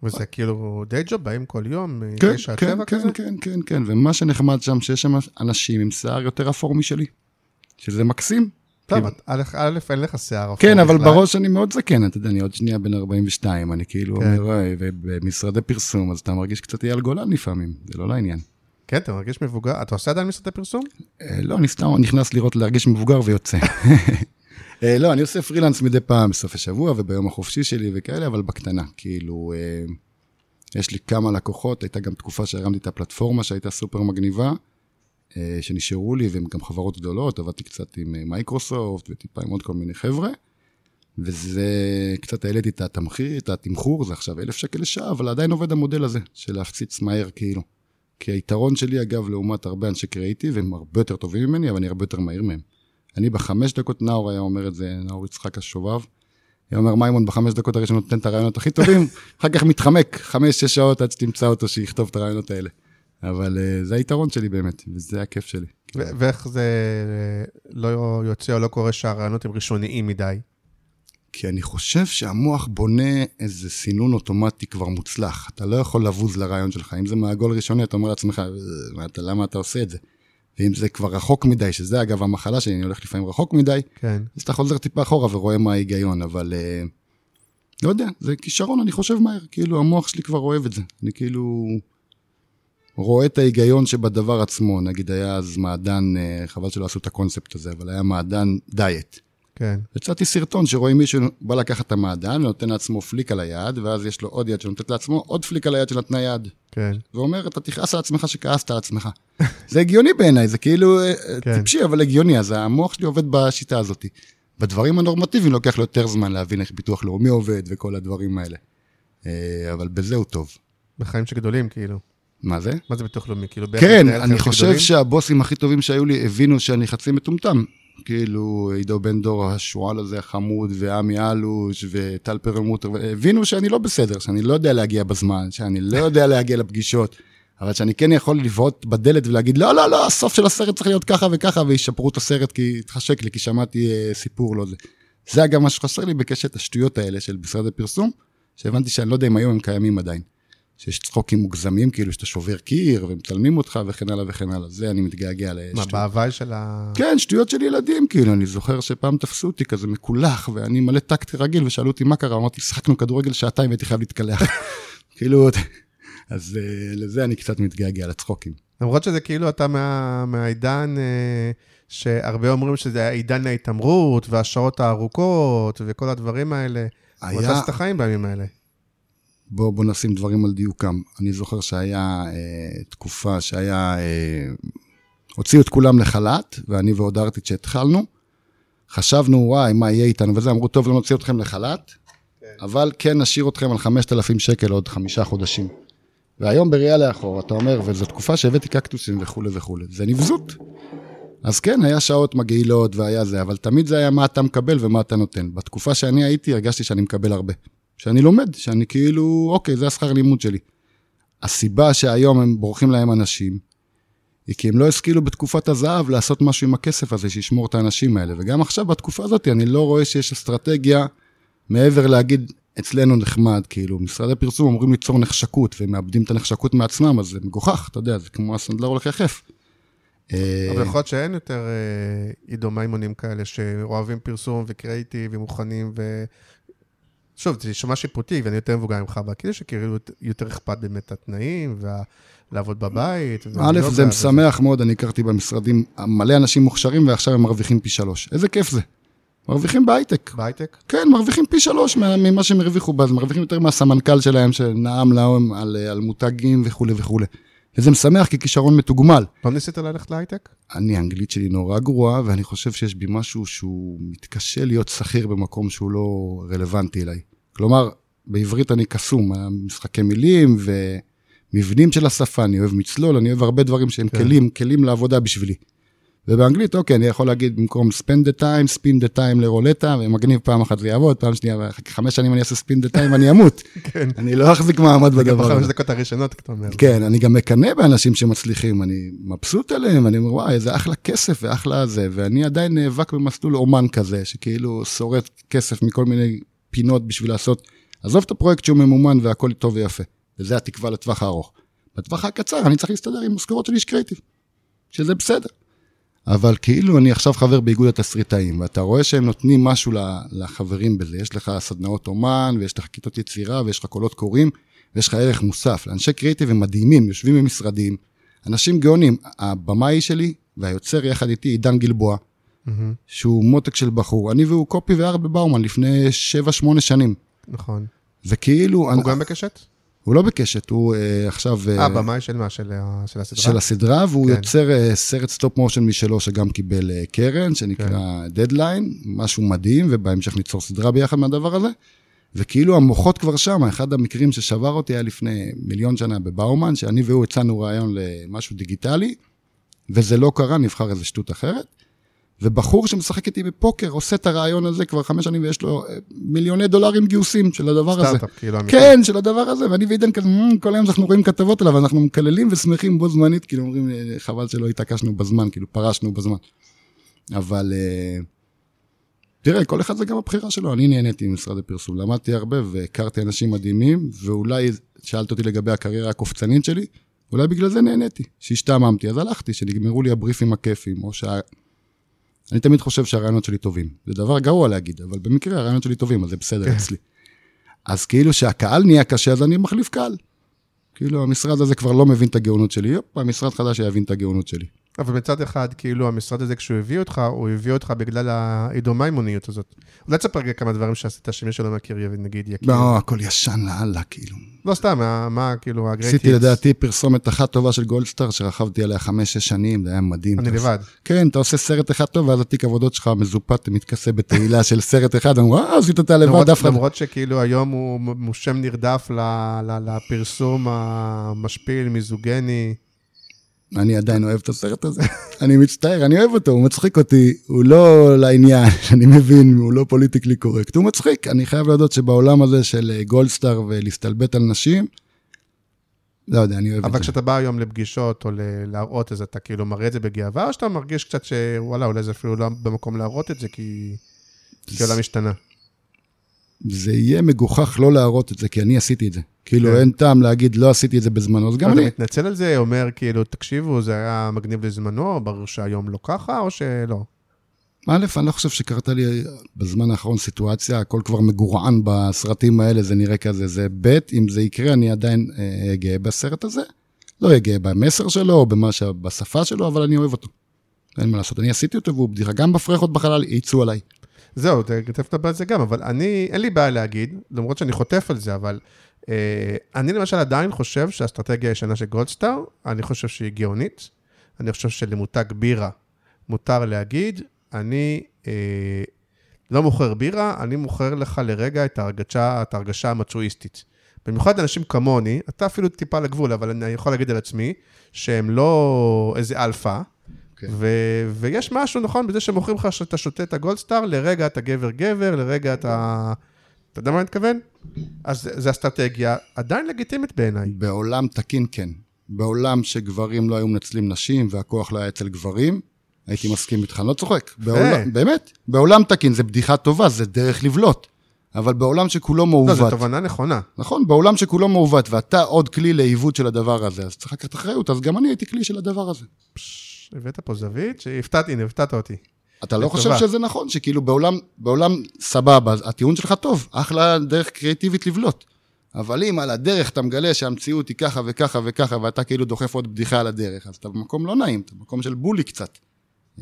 וזה כאילו day job, באים כל יום, כן, מתשע עד כן, כן, כזה? כן, כן, כן, ומה שנחמד שם, שיש שם אנשים עם שיער יותר אפור משלי, שזה מקסים. טוב, כאילו. א', אין לך שיער אפור כן, אבל בכלל. בראש אני מאוד זקן, אתה יודע, אני עוד שנייה בן 42, אני כאילו כן. אומר, "אוי, ובמשרדי פרסום, אז אתה מרגיש קצת אייל גולן לפעמים, זה לא לעניין. כן, אתה מרגיש מבוגר. אתה עושה עדיין משרדי פרסום? אה, לא, אני סתם נכנס לראות, להרגיש מבוגר ויוצא. *laughs* אה, לא, אני עושה פרילנס מדי פעם בסוף השבוע וביום החופשי שלי וכאלה, אבל בקטנה. כאילו, אה, יש לי כמה לקוחות, הייתה גם תקופה שהרמתי את הפלטפורמה שהייתה סופר מגניבה, אה, שנשארו לי, והן גם חברות גדולות, עבדתי קצת עם מייקרוסופט וטיפה עם עוד כל מיני חבר'ה, וזה, קצת העליתי את התמחיר, את התמחור, זה עכשיו אלף שקל לשעה, אבל עדיין עובד המודל הזה, של להפציץ מהר כאילו. כי היתרון שלי, אגב, לעומת הרבה אנשי קריאיטיב, הם הרבה יותר טובים ממני, אבל אני הרבה יותר מהיר מהם. אני בחמש דקות, נאור היה אומר את זה, נאור יצחק השובב, היה אומר, מימון בחמש דקות הראשונות נותן את הרעיונות הכי טובים, *laughs* אחר כך מתחמק, חמש, שש שעות עד שתמצא אותו שיכתוב את הרעיונות האלה. אבל uh, זה היתרון שלי באמת, וזה הכיף שלי. ו- ואיך זה לא יוצא או לא קורה שהרעיונות הם ראשוניים מדי? כי אני חושב שהמוח בונה איזה סינון אוטומטי כבר מוצלח. אתה לא יכול לבוז לרעיון שלך. אם זה מעגול ראשוני, אתה אומר לעצמך, "אה, למה אתה עושה את זה? ואם זה כבר רחוק מדי, שזה אגב המחלה שלי, אני הולך לפעמים רחוק מדי, כן. אז אתה חוזר טיפה אחורה ורואה מה ההיגיון, אבל אה, לא יודע, זה כישרון, אני חושב מהר, כאילו המוח שלי כבר אוהב את זה. אני כאילו רואה את ההיגיון שבדבר עצמו, נגיד היה אז מעדן, אה, חבל שלא עשו את הקונספט הזה, אבל היה מעדן דיאט. כן. הצעתי סרטון שרואים מישהו בא לקחת את המעדן ונותן לעצמו פליק על היד, ואז יש לו עוד יד שנותנת לעצמו עוד פליק על היד שנתנה יד. כן. ואומר, אתה תכעס על עצמך שכעסת על עצמך. זה הגיוני בעיניי, זה כאילו אה, כן. טיפשי, אבל הגיוני, אז המוח שלי עובד בשיטה הזאת. בדברים הנורמטיביים לוקח לו יותר זמן להבין איך ביטוח לאומי עובד וכל הדברים האלה. אה, אבל בזה הוא טוב. בחיים שגדולים, כאילו. מה זה? מה זה ביטוח לאומי? כאילו, כן, אני חושב? שהבוסים הכי טובים שהיו לי הבינו שאני חצי מטומטם. כאילו, עידו בן דור השועל הזה החמוד, ועמי אלוש, וטל פרלמוטר, הבינו שאני לא בסדר, שאני לא יודע להגיע בזמן, שאני לא *laughs* יודע להגיע לפגישות. אבל שאני כן יכול לבעוט בדלת ולהגיד, לא, לא, לא, הסוף של הסרט צריך להיות ככה וככה, וישפרו את הסרט כי התחשק לי, כי שמעתי אה, סיפור לא זה. זה אגב מה שחסר לי בקשת השטויות האלה של משרדי פרסום, שהבנתי שאני לא יודע אם היום הם קיימים עדיין. שיש צחוקים מוגזמים, כאילו שאתה שובר קיר ומצלמים אותך וכן הלאה וכן הלאה. זה אני מתגעגע מה, לשטויות. בהוואי של ה... כן, שטויות של ילדים, כאילו, אני זוכר שפעם תפסו אותי כזה מקולח, ואני מלא טקט רגיל, ושאלו אותי מה קרה, אמרתי, שחקנו כדורגל שעתיים והייתי חייב להתקלח. *laughs* כאילו, אז אה, לזה אני קצת מתגעגע, לצחוקים. למרות שזה כאילו אתה מה, מהעידן אה, שהרבה אומרים שזה עידן ההתעמרות והשעות הארוכות וכל הדברים האלה. היה- היה... אתה החיים בימים האלה. בוא, בוא נשים דברים על דיוקם. אני זוכר שהיה אה, תקופה שהיה... אה, הוציאו את כולם לחל"ת, ואני ועוד ארטיץ' שהתחלנו. חשבנו, וואי, מה יהיה איתנו וזה, אמרו, טוב, לא נוציא אתכם לחל"ת, אבל כן נשאיר אתכם על 5,000 שקל עוד חמישה חודשים. והיום בראייה לאחור, אתה אומר, וזו תקופה שהבאתי קקטוסים וכולי וכולי, זה נבזות. אז כן, היה שעות מגעילות והיה זה, אבל תמיד זה היה מה אתה מקבל ומה אתה נותן. בתקופה שאני הייתי, הרגשתי שאני מקבל הרבה. שאני לומד, שאני כאילו, אוקיי, זה השכר לימוד שלי. הסיבה שהיום הם בורחים להם אנשים, היא כי הם לא השכילו בתקופת הזהב לעשות משהו עם הכסף הזה, שישמור את האנשים האלה. וגם עכשיו, בתקופה הזאת, אני לא רואה שיש אסטרטגיה מעבר להגיד, אצלנו נחמד, כאילו, משרדי פרסום אמורים ליצור נחשקות, והם מאבדים את הנחשקות מעצמם, אז זה מגוחך, אתה יודע, זה כמו הסנדלר הולך יחף. אה, אבל יכול להיות שאין יותר אה, עידו מימונים כאלה שאוהבים פרסום וקריאיטיב ומוכנים. שוב, זה יישמע שיפוטי ואני יותר מבוגר ממך, אבל כאילו שכאילו יותר אכפת באמת התנאים ולעבוד בבית. א', זה. משמח מאוד, אני הכרתי במשרדים מלא אנשים מוכשרים, ועכשיו הם מרוויחים פי שלוש. איזה כיף זה. מרוויחים בהייטק. בהייטק? כן, מרוויחים פי שלוש מה- ממה שהם הרוויחו אז מרוויחים יותר מהסמנכ"ל שלהם, שנאם להם על, על מותגים וכולי וכולי. וזה משמח כי כישרון מתוגמל. לא ניסית ללכת להייטק? אני, האנגלית שלי נורא גרועה, ואני חושב שיש בי משהו שהוא מתקשה להיות שכיר במקום שהוא לא רלוונטי אליי. כלומר, בעברית אני קסום, משחקי מילים ומבנים של השפה, אני אוהב מצלול, אני אוהב הרבה דברים שהם כן. כלים, כלים לעבודה בשבילי. ובאנגלית, אוקיי, אני יכול להגיד במקום spend the time, spin the time לרולטה, ומגניב פעם אחת זה יעבוד, פעם שנייה, ואחרי חמש שנים אני אעשה spin the time, אני אמות. *laughs* כן. אני לא אחזיק מעמד זה גם בדבר בחמש הזה. דקות הראשונות, אתה אומר. כן, אני גם מקנא באנשים שמצליחים, אני מבסוט עליהם, אני אומר, וואי, איזה אחלה כסף ואחלה זה, ואני עדיין נאבק במסלול אומן כזה, שכאילו שורט כסף מכל מיני פינות בשביל לעשות, עזוב את הפרויקט שהוא ממומן והכל טוב ויפה, וזה התקווה לטווח הארוך. בטווח הקצר אני צריך להסתדר עם משכורות של איש קריאיטיב, שזה בסדר. אבל כאילו אני עכשיו חבר באיגוד התסריטאים, ואתה רואה שהם נותנים משהו לחברים בזה. יש לך סדנאות אומן, ויש לך כיתות יצירה, ויש לך קולות קוראים, ויש לך ערך מוסף. לאנשי קריאיטיב הם מדהימים, יושבים במשרדים, אנשים גאונים. הבמאי שלי והיוצר יחד איתי, עידן גלבוע, מהמם, שהוא מותק של בחור. אני והוא קופי ואר בבאומן לפני 7-8 שנים. נכון. וכאילו... הוא אני- גם בקשת? הוא לא בקשת, הוא אה, עכשיו... אה, במאי של מה? של של הסדרה? של הסדרה, והוא כן. יוצר אה, סרט stop motion משלו, שגם קיבל אה, קרן, כן. שנקרא דדליין, משהו מדהים, ובהמשך ניצור סדרה ביחד מהדבר הזה. וכאילו המוחות כבר שם, אחד המקרים ששבר אותי היה לפני מיליון שנה בבאומן, שאני והוא הצענו רעיון למשהו דיגיטלי, וזה לא קרה, נבחר איזה שטות אחרת. ובחור שמשחק איתי בפוקר עושה את הרעיון הזה כבר חמש שנים, ויש לו אה, מיליוני דולרים גיוסים של הדבר הזה. סטארט-אפ, כאילו, אמיתי. כן, של הדבר הזה, ואני ועידן כזה, "מ, כל היום אנחנו רואים כתבות עליו, אנחנו מקללים ושמחים בו זמנית, כאילו אומרים, "אה, חבל שלא התעקשנו בזמן, כאילו פרשנו בזמן. אבל אה, תראה, כל אחד זה גם הבחירה שלו, אני נהניתי ממשרד הפרסום, למדתי הרבה והכרתי אנשים מדהימים, ואולי שאלת אותי לגבי הקריירה הקופצנית שלי, אולי בגלל זה נהניתי, שהשתעממתי, אז הלכתי, שנגמרו לי הבריפים הכיפים, או שה... אני תמיד חושב שהרעיונות שלי טובים. זה דבר גרוע להגיד, אבל במקרה הרעיונות שלי טובים, אז זה בסדר אצלי. אז כאילו שהקהל נהיה קשה, אז אני מחליף קהל. כאילו, המשרד הזה כבר לא מבין את הגאונות שלי, יופ, המשרד חדש יבין את הגאונות שלי. אבל מצד אחד, כאילו, המשרד הזה, כשהוא הביא אותך, הוא הביא אותך בגלל העידומימוניות הזאת. אולי תספר רגע כמה דברים שעשית שמי שלא מכיר, נגיד, יכיר. לא, הכל ישן לאללה, כאילו. לא סתם, מה, כאילו, הגרייט עשיתי לדעתי פרסומת אחת טובה של גולדסטאר, שרכבתי עליה חמש-שש שנים, זה היה מדהים. אני לבד. כן, אתה עושה סרט אחד טוב, ואז התיק עבודות שלך מזופת, מתכסה בתהילה של סרט אחד, אמרו, אה, עשית אותה לבד, אף אחד... למרות שכאילו היום הוא שם נרדף לפרסום המשפיל, מיזוגני. אני עדיין אוהב את הסרט הזה. *laughs* אני מצטער, אני אוהב אותו, הוא מצחיק אותי, הוא לא לעניין, *laughs* אני מבין, הוא לא politically correct, הוא מצחיק. אני חייב להודות שבעולם הזה של אה, גולדסטאר ולהסתלבט על נשים, לא יודע, אני אוהב את אבל זה. כשאתה בא היום לפגישות או להראות, אז אתה כאילו מראה את זה בגאווה, או שאתה מרגיש קצת שוואלה, אולי זה אפילו לא במקום להראות את זה, כי כי העולם השתנה. זה יהיה מגוחך לא להראות את זה, כי אני עשיתי את זה. כאילו, כן. אין טעם להגיד, לא עשיתי את זה בזמנו, אז גם אני. מתנצל על זה, אומר כאילו, תקשיבו, זה היה מגניב לזמנו, ברור שהיום לא ככה, או שלא? א', אני לא חושב שקרתה לי בזמן האחרון סיטואציה, הכל כבר מגורען בסרטים האלה, זה נראה כזה. זה ב', אם זה יקרה, אני עדיין אה, אהיה גאה בסרט הזה. לא אהיה גאה במסר שלו, או במה ש... בשפה שלו, אבל אני אוהב אותו. אין מה לעשות, אני עשיתי אותו והוא בדיחה. גם בפרחות בחלל יצאו עליי. זהו, ת- תכף נדבר על זה גם, אבל אני, אין לי בעיה להגיד, למרות שאני חוטף על זה, אבל אה, אני למשל עדיין חושב שהאסטרטגיה הישנה של גולדסטאר, אני חושב שהיא גאונית. אני חושב שלמותג בירה מותר להגיד, אני אה, לא מוכר בירה, אני מוכר לך לרגע את ההרגשה, את ההרגשה המצ'ואיסטית. במיוחד אנשים כמוני, אתה אפילו טיפה לגבול, אבל אני יכול להגיד על עצמי, שהם לא איזה אלפא, כן. ו- ויש משהו, נכון, בזה שמוכרים לך שאתה שותה את הגולדסטאר, לרגע אתה גבר-גבר, לרגע אתה... אתה יודע מה אני מתכוון? אז זה אסטרטגיה עדיין לגיטימית בעיניי. בעולם תקין כן. בעולם שגברים לא היו מנצלים נשים והכוח לא היה אצל גברים, הייתי מסכים איתך, אני לא צוחק. בעולם, באמת, בעולם תקין זה בדיחה טובה, זה דרך לבלוט. אבל בעולם שכולו לא, מעוות, זו תובנה נכונה. נכון, בעולם שכולו מעוות, ואתה עוד כלי לעיוות של הדבר הזה, אז צריך לקחת אחריות, אז גם אני הייתי כלי של הדבר הזה. פש, הבאת פה זווית שהפתעתי, הנה, הפתעת אותי. אתה לא. חושב שזה נכון, שכאילו בעולם, בעולם סבבה, הטיעון שלך טוב, אחלה דרך קריאטיבית לבלוט. אבל אם על הדרך אתה מגלה שהמציאות היא ככה וככה וככה, ואתה כאילו דוחף עוד בדיחה על הדרך, אז אתה במקום לא נעים, אתה במקום של בולי קצת.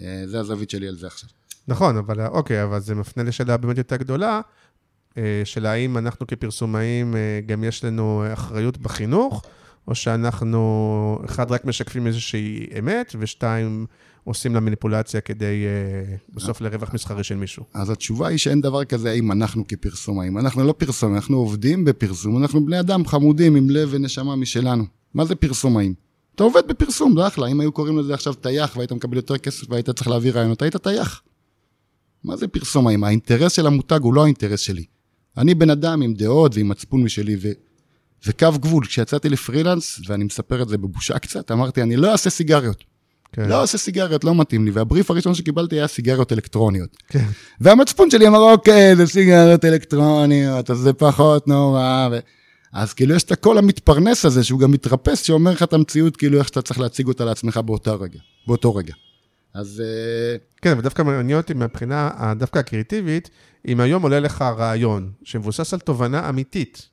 אה, זה הזווית שלי על זה עכשיו. נכון, אבל אוקיי, אבל זה מפנה לשאלה באמת יותר גדולה, אה, של האם אנחנו כפרסומאים, אה, גם יש לנו אחריות בחינוך, או שאנחנו, אחד, רק משקפים איזושהי אמת, ושתיים, עושים לה מניפולציה כדי אה, בסוף לרווח מסחרי של מישהו. אז התשובה היא שאין דבר כזה האם אנחנו כפרסומאים. אנחנו לא פרסומאים, אנחנו עובדים בפרסום, אנחנו בני אדם חמודים עם לב ונשמה משלנו. מה זה פרסומאים? אתה עובד בפרסום, זה אחלה. אם היו קוראים לזה עכשיו טייח והיית מקבל יותר כסף והיית צריך להביא רעיונות, היית טייח. מה זה פרסומאים? האינטרס של המותג הוא לא האינטרס שלי. אני בן אדם עם דעות ועם מצפון משלי, ו... וקו גבול. כשיצאתי לפרילנס, ואני מספר את זה בבושה קצת, אמרתי, אני לא אעשה סיגריות. כן. לא עושה סיגריות, לא מתאים לי, והבריף הראשון שקיבלתי היה סיגריות אלקטרוניות. כן. והמצפון שלי אמר, אוקיי, זה סיגריות אלקטרוניות, אז זה פחות נורא. ו... אז כאילו יש את הקול המתפרנס הזה, שהוא גם מתרפס, שאומר לך את המציאות, כאילו איך שאתה צריך להציג אותה לעצמך באותו רגע. באותו רגע. אז אה, כן, אבל דווקא מעניין אותי מהבחינה דווקא הקריאטיבית, אם היום עולה לך רעיון שמבוסס על תובנה אמיתית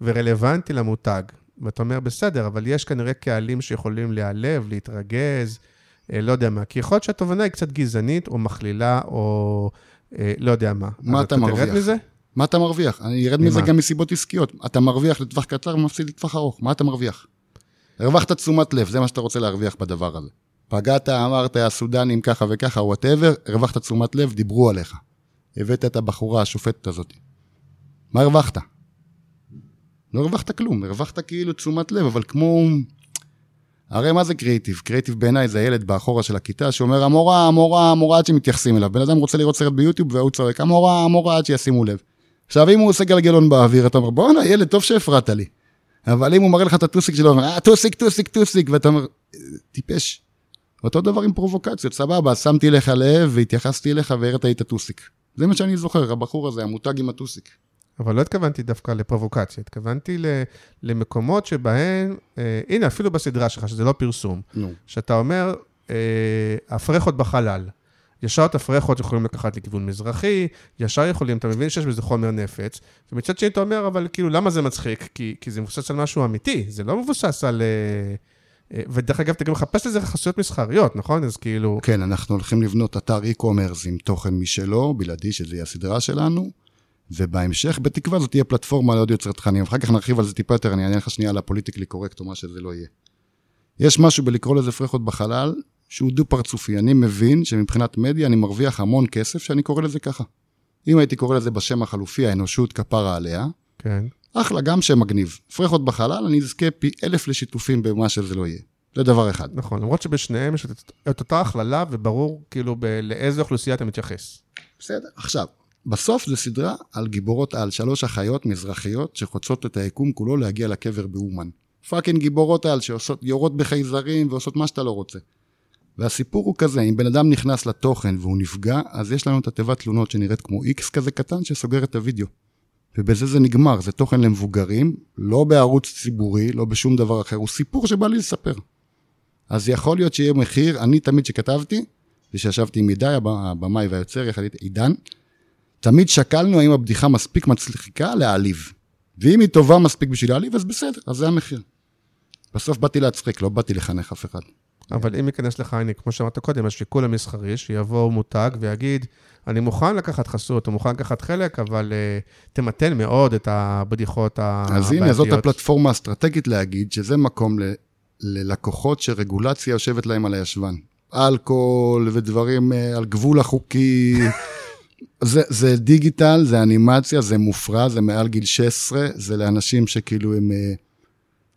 ורלוונטי למותג, ואתה אומר, בסדר, אבל יש כנראה קהלים שיכולים להיעלב, להתרגז, אה, לא יודע מה, כי יכול להיות שהתובנה היא קצת גזענית או מכלילה או אה, לא יודע מה. מה אתה תרד מרוויח? מזה? מה אתה מרוויח? אני ארד מזה? גם מסיבות עסקיות. אתה מרוויח לטווח קצר ומפסיד לטווח ארוך. מה אתה מרוויח? הרווחת תשומת לב, זה מה שאתה רוצה להרוויח בדבר הזה. פגעת, אמרת, הסודנים ככה וככה, whatever, הרווחת תשומת לב, דיברו עליך. הבאת את הבחורה השופטת הזאת. מה הרווחת? לא הרווחת כלום, הרווחת כאילו תשומת לב, אבל כמו... הרי מה זה קריאיטיב? קריאיטיב בעיניי זה הילד באחורה של הכיתה שאומר, המורה, המורה, המורה עד שמתייחסים אליו. בן אדם רוצה לראות סרט ביוטיוב והוא צועק, המורה, המורה עד שישימו לב. עכשיו, אם הוא עושה גלגלון באוויר, אתה אומר, בואנה, ילד, טוב שהפרעת לי. אבל אם הוא מראה לך את הטוסיק שלו, אומר, אה, טוסיק, טוסיק, טוסיק, ואתה אומר, טיפש. אותו דבר עם פרובוקציות, סבבה, שמתי לך לב והתייחסתי אליך והראית לי את הטוסיק. זה מה שאני זוכר, הבחור הזה, המותג עם הטוסיק. אבל לא התכוונתי דווקא לפרובוקציה, התכוונתי ל- למקומות שבהם, אה, הנה, אפילו בסדרה שלך, שזה לא פרסום, נו. שאתה אומר, אה, הפרחות בחלל. ישר את הפרחות יכולים לקחת לכיוון מזרחי, ישר יכולים, אתה מבין שיש בזה חומר נפץ, ומצד שני אתה אומר, אבל כאילו, למה זה מצחיק? כי, כי זה מבוסס על משהו אמיתי, זה לא מבוסס על... אה, אה, ודרך אגב, אתה גם מחפש לזה חסויות מסחריות, נכון? אז כאילו, כן, אנחנו הולכים לבנות אתר e-commerce עם תוכן משלו, בלעדי, שזה יהיה הסדרה שלנו, ובהמשך, בתקווה, זאת תהיה פלטפורמה לעוד יוצר תכנים. אחר כך נרחיב על זה טיפה יותר, אני אענה לך שנייה על הפוליטיקלי קורקט או מה שזה לא יהיה. יש משהו בלקרוא לזה פרחות בחלל, שהוא דו-פרצופי. אני מבין שמבחינת מדיה אני מרוויח המון כסף שאני קורא לזה ככה. אם הייתי קורא לזה בשם החלופי, האנושות כפרה עליה, כן. אחלה, גם שם מגניב. פרחות בחלל, אני אזכה פי אלף לשיתופים במה שזה לא יהיה. זה דבר אחד. נכון, למרות שבשניהם יש את, את אותה הכללה, וברור כאילו ב- לאיזה אוכלוסייה אתה מתייחס. בסדר. עכשיו, בסוף זו סדרה על גיבורות על, שלוש אחיות מזרחיות שחוצות את היקום כולו להגיע לקבר באומן. fucking גיבורות על שעושות, יורות בחייזרים ועושות מה שאתה לא רוצה. והסיפור הוא כזה, אם בן אדם נכנס לתוכן והוא נפגע, אז יש לנו את התיבת תלונות שנראית כמו איקס כזה קטן שסוגר את הוידאו. ובזה זה נגמר, זה תוכן למבוגרים, לא בערוץ ציבורי, לא בשום דבר אחר, הוא סיפור שבא לי לספר. אז יכול להיות שיהיה מחיר, אני תמיד שכתבתי, ושישבתי עם עידי, הבמאי והיוצר, יחד איתי, עידן, תמיד שקלנו האם הבדיחה מספיק מצחיקה להעליב. ואם היא טובה מספיק בשביל להעליב, אז בסדר, אז זה המחיר. בסוף באתי להצחיק, לא באתי לחנך אף אחד. אבל אם ייכנס לך, הנה, כמו שאמרת קודם, השיקול המסחרי, שיבוא מותג ויגיד, אני מוכן לקחת חסות, או מוכן לקחת חלק, אבל uh, תמתן מאוד את הבדיחות הבעייתיות. אז הנה, זאת הפלטפורמה האסטרטגית להגיד שזה מקום ל, ללקוחות שרגולציה יושבת להם על הישבן. אלכוהול ודברים uh, על גבול החוקי. זה, זה דיגיטל, זה אנימציה, זה מופרע, זה מעל גיל 16, זה לאנשים שכאילו הם... Uh,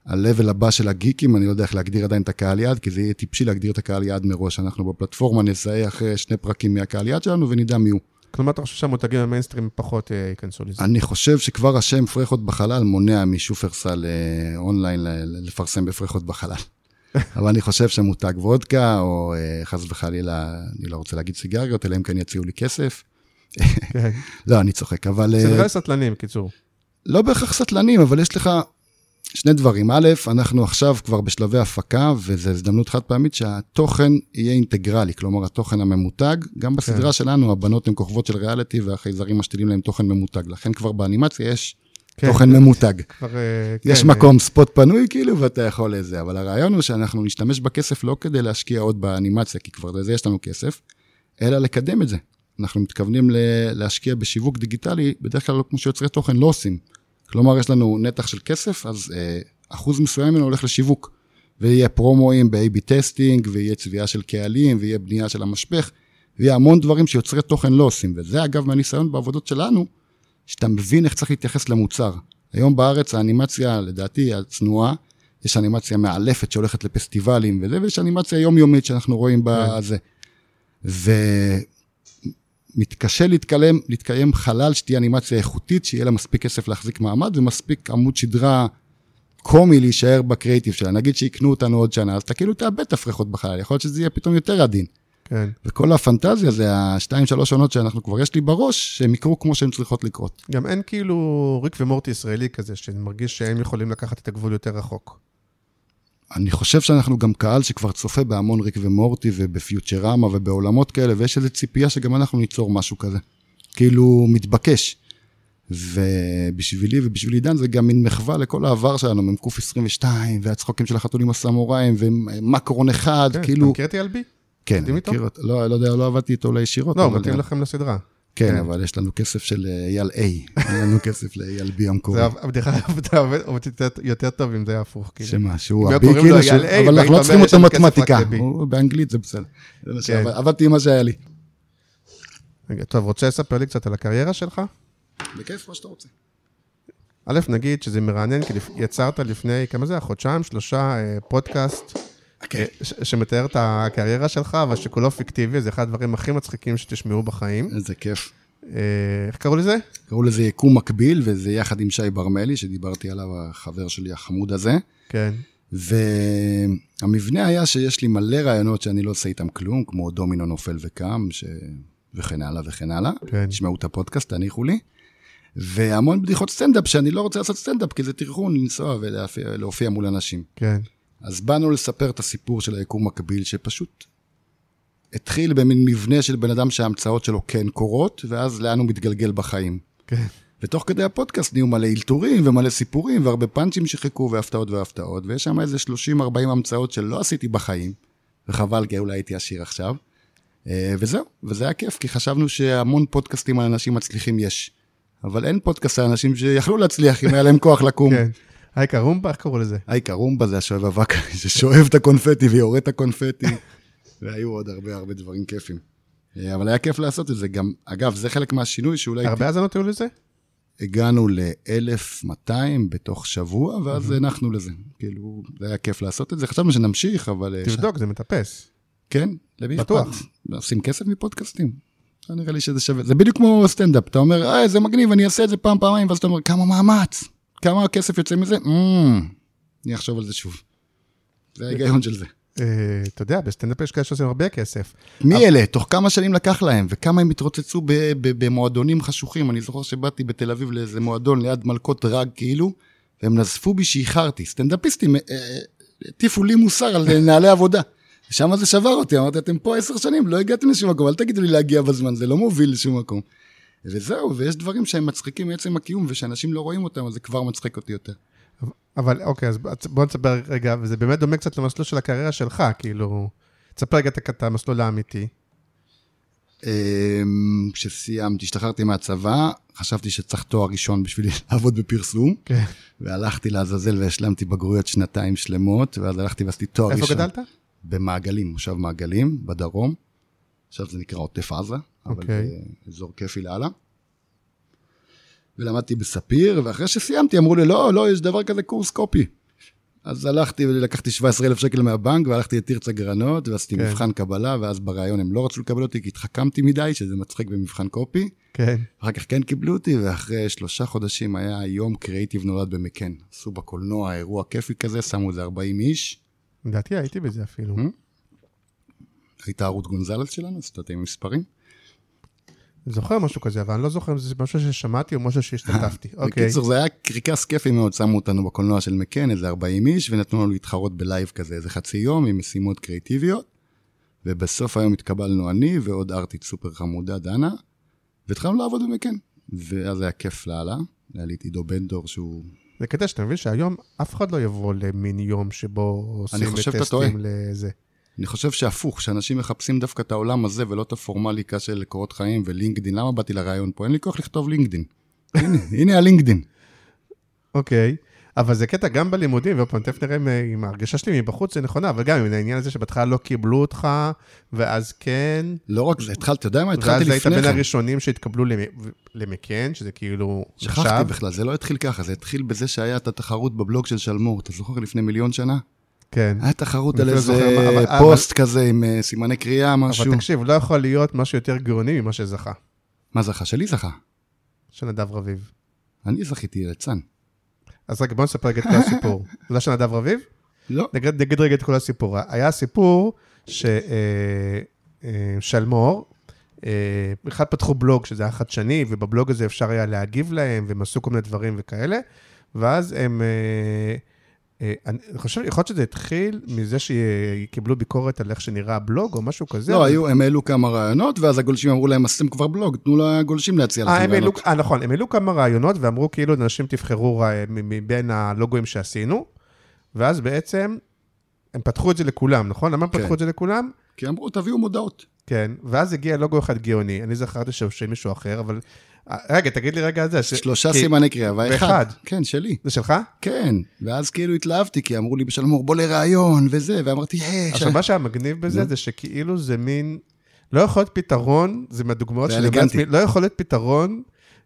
ה-level הבא של הגיקים, אני לא יודע איך להגדיר עדיין את הקהל יעד, כי זה יהיה טיפשי להגדיר את הקהל יעד מראש. אנחנו בפלטפורמה נזהה אחרי שני פרקים מהקהל יעד שלנו ונדע מי הוא. כלומר, אתה חושב שהמותגים המיינסטרים פחות אה, ייכנסו לזה? אני חושב שכבר השם פרחות בחלל מונע משופרסל אה, אונליין לפרסם בפרחות בחלל. *laughs* אבל אני חושב שמותג וודקה, או אה, חס וחלילה, אני לא רוצה להגיד סיגריות, אלא אם כן יציעו לי כסף. כן. *laughs* לא, אני צוחק, אבל... סדרי סטלנים, קיצור. לא בהכרח סטלנים, אבל יש לך שני דברים. א', אנחנו עכשיו כבר בשלבי הפקה, וזו הזדמנות חד פעמית שהתוכן יהיה אינטגרלי, כלומר, התוכן הממותג. גם בסדרה כן. שלנו, הבנות הן כוכבות של ריאליטי, והחייזרים משתילים להם תוכן ממותג. לכן כבר באנימציה יש כן, תוכן ממותג. כבר, אה, יש כן, מקום, spot פנוי כאילו, ואתה יכול לזה. אבל הרעיון הוא שאנחנו נשתמש בכסף לא כדי להשקיע עוד באנימציה, כי כבר לזה יש לנו כסף, אלא לקדם את זה. אנחנו מתכוונים להשקיע בשיווק דיגיטלי, בדרך כלל כמו שיוצרי תוכן לא עושים. כלומר, יש לנו נתח של כסף, אז אה, אחוז מסוים ממנו הולך לשיווק. ויהיה פרומואים ב-AB testing, ויהיה צביעה של קהלים, ויהיה בנייה של המשפך, ויהיה המון דברים שיוצרי תוכן לא עושים. וזה אגב מהניסיון בעבודות שלנו, שאתה מבין איך צריך להתייחס למוצר. היום בארץ האנימציה, לדעתי, הצנועה, יש אנימציה מאלפת שהולכת לפסטיבלים וזה, ויש אנימציה יומיומית שאנחנו רואים בזה. כן. מתקשה להתקיים, להתקיים חלל שתהיה אנימציה איכותית, שיהיה לה מספיק כסף להחזיק מעמד ומספיק עמוד שדרה קומי להישאר בקריאיטיב שלה. נגיד שיקנו אותנו עוד שנה, אז אתה כאילו תאבד את הפרחות בחלל, יכול להיות שזה יהיה פתאום יותר עדין. כן. וכל הפנטזיה זה השתיים, שלוש עונות שאנחנו כבר יש לי בראש, שהם יקרו כמו שהן צריכות לקרות. גם אין כאילו ריק ומורטי ישראלי כזה, שמרגיש שהם יכולים לקחת את הגבול יותר רחוק. אני חושב שאנחנו גם קהל שכבר צופה בהמון ריק ומורטי ובפיוטרמה ובעולמות כאלה, ויש איזו ציפייה שגם אנחנו ניצור משהו כזה. כאילו, מתבקש. ובשבילי ובשביל עידן זה גם מין מחווה לכל העבר שלנו, מ"ק 22, והצחוקים של החתולים הסמוראים, ומקרון אחד, כן, כאילו... אתה מכיר את אייל בי? כן, מכיר אותו. לא, לא יודע, לא עבדתי איתו אולי ישירות. לא, מתאים לכם לסדרה. כן, כן, אבל יש לנו כסף של אה, אייל A, אין לנו *laughs* כסף לאייל B המקורי. זה הבדיחה עובד יותר טוב אם זה היה הפוך. כאילו. שמה, שהוא הבי כאילו, אבל אנחנו לא צריכים אותו מתמטיקה, באנגלית זה בסדר. כן. עבדתי עם מה שהיה לי. רגע, טוב, רוצה לספר לי קצת על הקריירה שלך? בכיף, מה שאתה רוצה. א', נגיד שזה מרענן, כי יצרת לפני, כמה זה היה? חודשיים, שלושה, אה, פודקאסט. כן. שמתאר את הקריירה שלך, אבל שכולו פיקטיבי, זה אחד הדברים הכי מצחיקים שתשמעו בחיים. איזה כיף. אה, איך קראו לזה? קראו לזה יקום מקביל, וזה יחד עם שי ברמלי, שדיברתי עליו, החבר שלי החמוד הזה. כן. והמבנה היה שיש לי מלא רעיונות שאני לא עושה איתם כלום, כמו דומינו נופל וקם, ש... וכן הלאה וכן הלאה. כן. תשמעו את הפודקאסט, תניחו לי. והמון בדיחות סטנדאפ שאני לא רוצה לעשות סטנדאפ, כי זה טרחון לנסוע ולהופיע מול אנשים. כן. אז באנו לספר את הסיפור של היקום מקביל, שפשוט התחיל במין מבנה של בן אדם שההמצאות שלו כן קורות, ואז לאן הוא מתגלגל בחיים. כן. ותוך כדי הפודקאסט נהיו מלא אלתורים ומלא סיפורים, והרבה פאנצ'ים שחיכו, והפתעות והפתעות, ויש שם איזה 30-40 המצאות שלא עשיתי בחיים, וחבל, כי אולי הייתי עשיר עכשיו. אה, וזהו, וזה היה כיף, כי חשבנו שהמון פודקאסטים על אנשים מצליחים יש. אבל אין פודקאסט על אנשים שיכלו להצליח אם היה להם כוח לקום. כן. אייקה רומבה, איך קראו לזה? אייקה רומבה זה השואב אבק, *laughs* ששואב את הקונפטי ויורה את הקונפטי, *laughs* והיו עוד הרבה הרבה דברים כיפים. אה, אבל היה כיף לעשות את זה גם, אגב, זה חלק מהשינוי שאולי... הרבה האזנות היו לזה? הגענו ל-1200 בתוך שבוע, ואז הנחנו לזה. כאילו, זה היה כיף לעשות את זה. חשבנו שנמשיך, אבל... אה, תבדוק, זה מטפס. כן, למי אכפת? בטוח. עושים כסף מפודקאסטים. נראה לי שזה שווה. זה בדיוק כמו סטנדאפ, אתה אומר, אה, זה מגניב, אני אעשה את זה פעם, פעמיים, ואז אתה אומר, כמה מאמץ. כמה כסף יוצא מזה? Mm, אני אחשוב על זה שוב. זה ההיגיון של זה. אה, אתה יודע, בסטנדאפ יש כאלה שעושים הרבה כסף. מי אלה? תוך כמה שנים לקח להם, וכמה הם התרוצצו במועדונים חשוכים. אני זוכר שבאתי בתל אביב לאיזה מועדון ליד מלכות דרג כאילו, והם נזפו בי שאיחרתי. סטנדאפיסטים אה, אה, הטיפו לי מוסר על נהלי עבודה. ושם זה שבר אותי, אמרתי, אתם פה עשר שנים, לא הגעתם לשום מקום, אל תגידו לי להגיע בזמן, זה לא מוביל לשום מקום. וזהו, ויש דברים שהם מצחיקים מעצם הקיום, ושאנשים לא רואים אותם, אז זה כבר מצחיק אותי יותר. אבל אוקיי, אז בוא נספר רגע, וזה באמת דומה קצת למסלול של הקריירה שלך, כאילו... תספר רגע את- המסלול האמיתי. אמ, כשסיימתי, השתחררתי מהצבא, חשבתי שצריך תואר ראשון בשביל *laughs* לעבוד בפרסום, כן. והלכתי לעזאזל והשלמתי בגרויות שנתיים שלמות, ואז הלכתי ועשיתי תואר איפה ראשון. גדלת? במעגלים, מושב מעגלים, בדרום. עכשיו זה נקרא עוטף עזה, אבל אוקיי. זה אזור כיפי לאללה. ולמדתי בספיר, ואחרי שסיימתי אמרו לי, לא, לא, יש דבר כזה קורס קופי. אז הלכתי ולקחתי 17,000 שקל מהבנק, והלכתי לתרצה גרנות, ועשיתי כן. מבחן קבלה, ואז בריאיון הם לא רצו לקבל אותי, כי התחכמתי מדי, שזה מצחיק במבחן קופי. כן. אחר כך כן קיבלו אותי, ואחרי שלושה חודשים היה יום קריאיטיב נולד במקן. עשו בקולנוע אירוע כיפי כזה, שמו איזה 40 איש. לדעתי הייתי בזה אפילו. הייתה רות גונזלס שלנו, אז אתה עם מספרים. אני זוכר משהו כזה, אבל אני לא זוכר אם זה משהו ששמעתי או משהו שהשתתפתי. *laughs* אוקיי. בקיצור, זה היה קרקס כיפי מאוד, שמו אותנו בקולנוע של מקן, איזה 40 איש, ונתנו לנו להתחרות ב live כזה, איזה חצי יום, עם משימות קריאיטיביות. ובסוף היום התקבלנו אני ועוד ארטית סופר חמודה, דנה, והתחלנו לעבוד במקן. ואז היה כיף לאללה. היה לי את עידו בן דור שהוא... זה קטע שאתה מבין שהיום אף אחד לא יבוא למין יום שבו עושים חושב את שאתה טועה. טסטים לזה. אני חושב שהפוך, שאנשים מחפשים דווקא את העולם הזה ולא את הפורמליקה של קורות חיים ולינקדין. למה באתי לראיון פה? אין לי כוח לכתוב לינקדין. *laughs* הנה, הנה הלינקדין. אוקיי. אבל זה קטע גם בלימודים, ועוד פעם, תכף נראה אם- ההרגשה שלי מבחוץ זה נכונה, אבל גם עם העניין הזה שבהתחלה לא קיבלו אותך, ואז כן, לא רק זה, התחלתי, אתה יודע מה? ואז התחלתי היית לפני בין כן. הראשונים שהתקבלו למ- למקן, שזה כאילו שכחתי נחשב. בכלל, זה לא התחיל ככה, זה התחיל בזה שהיה את התחרות בבלוג של שלמור, אתה זוכר לפני מיליון שנה? כן. היה תחרות על איזה אבל- פוסט כזה עם אה, סימני קריאה, משהו. אבל תקשיב, לא יכול להיות משהו יותר גאוני ממה שזכה, מה זכה? שלי זכה. של נדב רביב. אני זכיתי ליצן. אז רגע, בוא נספר רגע את כל הסיפור. זה *laughs* לא של נדב רביב? לא. נגיד, נגיד רגע את כל הסיפור. היה סיפור ששלמור, בכלל פתחו בלוג שזה היה חדשני, ובבלוג הזה אפשר היה להגיב להם, והם עשו כל מיני דברים וכאלה, ואז הם... אה, אה, אני חושב, יכול להיות שזה התחיל מזה שקיבלו ביקורת על איך שנראה הבלוג או משהו כזה. לא, היו, הם העלו כמה רעיונות, ואז הגולשים אמרו להם, עשיתם כבר בלוג, תנו לגולשים להציע אה, לכם רעיונות. אה, נכון, הם העלו כמה רעיונות ואמרו כאילו, אנשים תבחרו מבין הלוגוים שעשינו, ואז בעצם הם פתחו את זה לכולם, נכון? למה הם כן. פתחו את זה לכולם? כי אמרו, תביאו מודעות. כן, ואז הגיע לוגו אחד גאוני, אני זכרתי שהוא של מישהו אחר, אבל... אה, רגע, תגיד לי רגע על זה. ש- שלושה כי- סימני קריאה, והאחד. ואחד. כן, שלי. זה שלך? כן. ואז כאילו התלהבתי, כי אמרו לי בשלמור, בוא לראיון, וזה, ואמרתי, היי, עכשיו, מה שהיה מגניב בזה. זה שכאילו זה מין... לא יכול להיות פתרון, זה מהדוגמאות אלגנטי. לעצמי, לא יכול להיות פתרון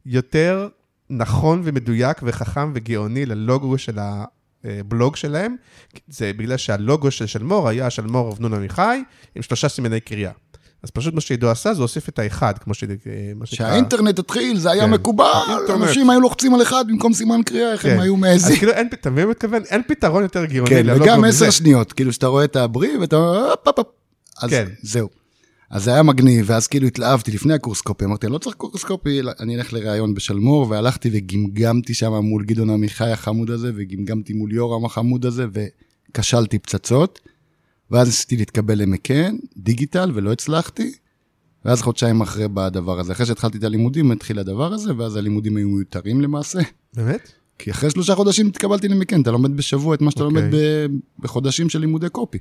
יותר נכון ומדויק וחכם וגאוני ללוגו של הבלוג שלהם. זה בגלל שהלוגו של שלמור היה שלמור אבנון עמיחי, עם שלושה סימני קריאה. אז פשוט מה שעידו עשה, זה הוסיף את האחד, כמו ש... מה שנקרא- כשהאינטרנט התחיל, זה היה כן. מקובל, האינטרנט. אנשים היו לוחצים על אחד במקום סימן קריאה, איך הם כן. היו אז מעזים. כאילו, אין, אתה מבין מה מתכוון? אין פתרון יותר גאוני כן, וגם. עשר שניות, כאילו שאתה רואה את הברי ואתה אומר. אז כן. זהו. אז זה היה מגניב, ואז כאילו התלהבתי לפני הקורס קופי, אמרתי, אני לא צריך קורס קופי, אלא אני אלך לראיון בשלמור, והלכתי וגמגמתי שם מול גדעון עמיחי החמוד הזה, וגמגמתי מול יורם החמוד הזה, וכשלתי פצצות, ואז ניסיתי להתקבל למקן, דיגיטל, ולא הצלחתי, ואז חודשיים אחרי בדבר הזה. אחרי שהתחלתי את הלימודים, התחיל הדבר הזה, ואז הלימודים היו מיותרים למעשה. באמת? כי אחרי שלושה חודשים התקבלתי למקן, אתה לומד בשבוע את מה שאתה אוקיי. לומד ב- בחודשים של לימודי קופי.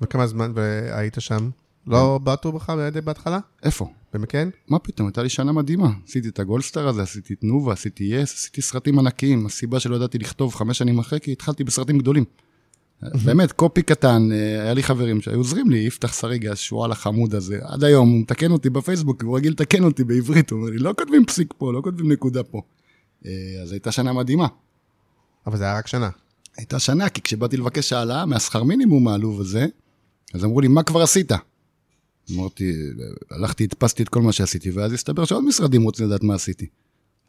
וכמה זמן היית שם? לא בעטו בך די בהתחלה? איפה? במקן? מה פתאום, הייתה לי שנה מדהימה. עשיתי את הגולדסטאר הזה, עשיתי את נובה, עשיתי יס, עשיתי סרטים ענקיים. הסיבה שלא ידעתי לכתוב חמש שנים אחרי, כי התחלתי בסרטים גדולים. באמת, קופי קטן, אה, היה לי חברים שהיו עוזרים לי, יפתח שריגה, שועל החמוד הזה. עד היום, הוא מתקן אותי בפייסבוק, הוא רגיל לתקן אותי בעברית, הוא אומר לי, לא כותבים פסיק פה, לא כותבים נקודה פה. אה, אז הייתה שנה מדהימה. אבל זה היה רק שנה. הייתה שנה, כי כשבאתי לבקש העלאה מהשכר מינימום העלוב הזה, אז אמרו לי, מה כבר עשית? אמרתי, הלכתי, הדפסתי את כל מה שעשיתי, ואז הסתבר שעוד משרדים רוצים לדעת מה עשיתי.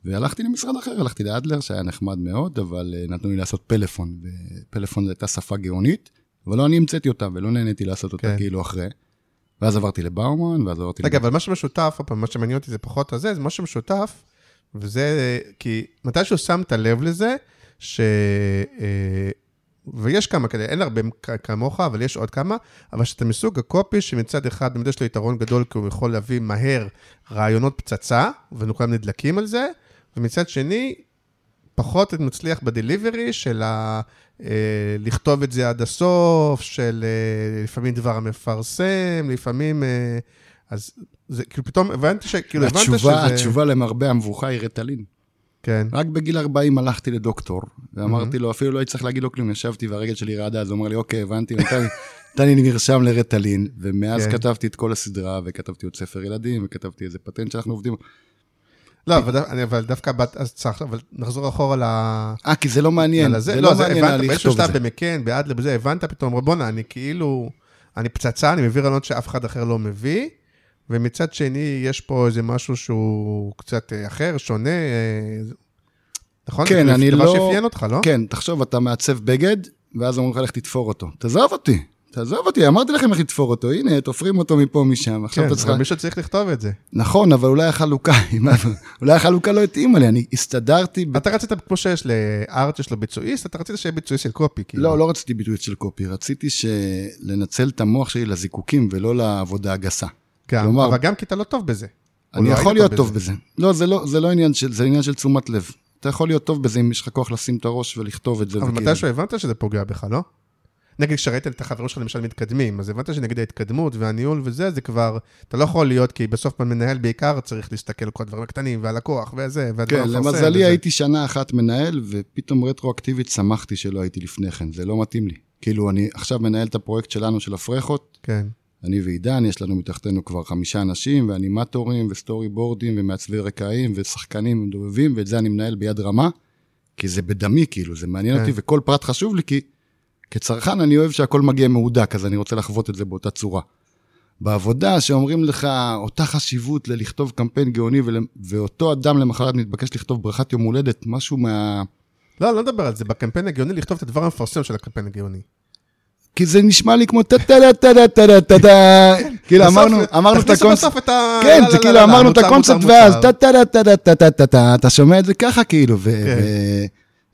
והלכתי למשרד אחר, הלכתי לאדלר, שהיה נחמד מאוד, אבל אה, נתנו לי לעשות פלאפון, ופלאפון זו הייתה שפה גאונית, אבל לא אני המצאתי אותה, ולא נהניתי לעשות אותה כן. כאילו אחרי. ואז עברתי לבאומן, ואז עברתי... רגע, לב- אבל מה שמשותף, מה שמעניין אותי זה פחות הזה, זה מה שמשותף, וזה, כי מתישהו שמת לב לזה, ש... אה, ויש כמה כאלה, אין הרבה כמוך, אבל יש עוד כמה, אבל שאתה מסוג הקופי שמצד אחד באמת יש לו יתרון גדול, כי הוא יכול להביא מהר רעיונות פצצה, וכולם נדלקים על זה, ומצד שני, פחות מצליח בדליברי של ה... אה, לכתוב את זה עד הסוף, של אה, לפעמים דבר המפרסם, לפעמים... אה, אז זה כאילו פתאום הבנתי ש... כאילו הבנת שזה... התשובה, למרבה המבוכה היא רטלין. כן, רק בגיל 40 הלכתי לדוקטור, ואמרתי לו, אפילו לא הייתי צריך להגיד לו כלום, ישבתי והרגל שלי רעדה, אז הוא אמר לי, אוקיי, הבנתי, *laughs* נתן לי מרשם לרטלין, ומאז כן. כתבתי את כל הסדרה, וכתבתי עוד ספר ילדים, וכתבתי איזה פטנט שאנחנו עובדים. לא, אבל, דו- אני- אבל דווקא בת... אז צריך, אבל נחזור אחורה ל... אה, כי זה לא מעניין, זה. לא זה מעניין הבנת, היה באיזשהו לכתוב את שלב זה. במקן, באדלר, בזה, הבנת פתאום, בואנה, אני כאילו... אני פצצה, אני מביא רעיונות שאף אחד אחר לא מביא, ומצד שני, יש פה איזה משהו שהוא קצת אה, אחר, שונה. אה, נכון? כן, זה אני דבר לא... שאפיין אותך, לא? כן, תחשוב, אתה מעצב בגד, ואז אומרים לך, לך תתפור אותו. תעזוב אותי, תעזוב אותי, אמרתי לכם איך לתפור אותו, הנה, תופרים אותו מפה, משם, עכשיו כן, אתה צריך... אבל מישהו צריך לכתוב את זה. נכון, אבל אולי החלוקה, *laughs* אולי החלוקה לא התאימה לי, אני הסתדרתי... ב- אתה רצית, כמו שיש לארט, יש לו ביצועיסט, אתה רצית שיהיה ביצועיסט של קופי, כאילו. לא, לא רציתי ביטוי של קופי, רציתי לנצל את המוח שלי לזיקוקים ולא לעבודה הגסה. כן, כלומר- אבל גם כי אתה לא טוב בזה. אני לא יכול להיות טוב בזה. לא, זה לא, זה לא עניין של, זה עניין של תשומת לב. אתה יכול להיות טוב בזה אם יש לך כוח לשים את הראש ולכתוב את זה. אבל מתישהו הבנת שזה פוגע בך, לא? נגיד, כשראית את החברים שלך למשל מתקדמים, אז הבנת שנגיד ההתקדמות והניהול וזה, זה כבר, אתה לא יכול להיות, כי בסוף מנהל בעיקר צריך להסתכל על כל הדברים הקטנים, והלקוח וזה, והדבר כן, למזלי הייתי שנה אחת מנהל, ופתאום רטרואקטיבית שמחתי שלא הייתי לפני כן, זה לא מתאים לי. כאילו, אני עכשיו מנהל את הפרויקט שלנו של הפרחות, כן, אני ועידן, יש לנו מתחתנו כבר חמישה אנשים, ואנימטורים, וסטורי בורדים, ומעצבי רקעים, ושחקנים מדובבים, ואת זה אני מנהל ביד רמה, כי זה בדמי, כאילו, זה מעניין כן. אותי, וכל פרט חשוב לי, כי כצרכן אני אוהב שהכל מגיע מהודק, אז אני רוצה לחוות את זה באותה צורה. בעבודה, שאומרים לך, אותה חשיבות ללכתוב קמפיין גאוני, ול... ואותו אדם למחרת מתבקש לכתוב ברכת יום הולדת, משהו מה... לא, לא נדבר על זה, בקמפיין הגאוני לכתוב את הדבר המפרסם של הקמפיין הגאוני. כי זה נשמע לי כמו טה-טה-טה-טה-טה-טה-טה, כאילו בסוף- אמרנו, אמרנו את הקונספט. כן, זה כאילו אמרנו את הקונספט, ואז מוצר. טה-טה-טה-טה-טה-טה, אתה שומע את זה ככה כאילו,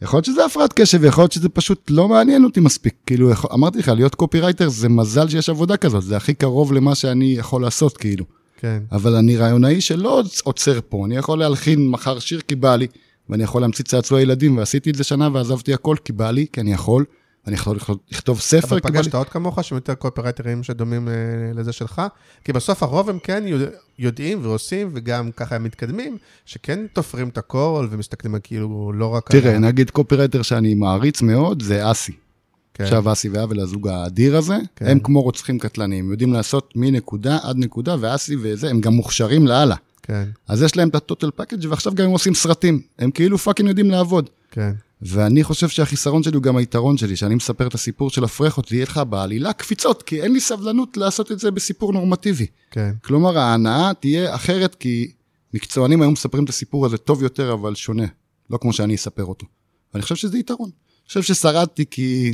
יכול להיות שזה הפרעת קשב, ויכול להיות שזה פשוט לא מעניין אותי מספיק. כאילו, יכול- אמרתי לך, להיות קופירייטר זה מזל שיש עבודה כזאת, זה הכי קרוב למה שאני יכול לעשות, כאילו. כן, אבל אני רעיונאי שלא עוצר פה, אני יכול להלחין מחר שיר כי בא לי, ואני יכול להמציא צעצועי ילדים, ועשיתי את זה שנה ועזבתי הכל כי בא לי, כי אני יכול, ואני יכול לכתוב- ספר אבל. פגשת עוד כמוך שהם יותר קופירייטרים שדומים אה, לזה שלך? כי בסוף הרוב הם כן יודע- יודעים ועושים, וגם ככה הם מתקדמים, שכן תופרים את הכל ומסתכלים על כאילו לא רק. תראה, נגיד קופירייטר שאני מעריץ מאוד, זה אסי. כן. עכשיו אסי ואבל, הזוג האדיר הזה, כן. הם כמו רוצחים קטלניים, יודעים לעשות מנקודה עד נקודה, ואסי וזה, הם גם מוכשרים לאללה. כן, אז יש להם את ה total package ועכשיו גם הם עושים סרטים. הם כאילו fucking יודעים לעבוד. כן, ואני חושב שהחיסרון שלי הוא גם היתרון שלי, שאני מספר את הסיפור של הפרחות, ויהיה לך בעלילה קפיצות, כי אין לי סבלנות לעשות את זה בסיפור נורמטיבי. כן, כלומר, ההנאה תהיה אחרת, כי מקצוענים היום מספרים את הסיפור הזה טוב יותר, אבל שונה. לא כמו שאני אספר אותו. ואני חושב שזה יתרון. אני חושב ששרדתי כי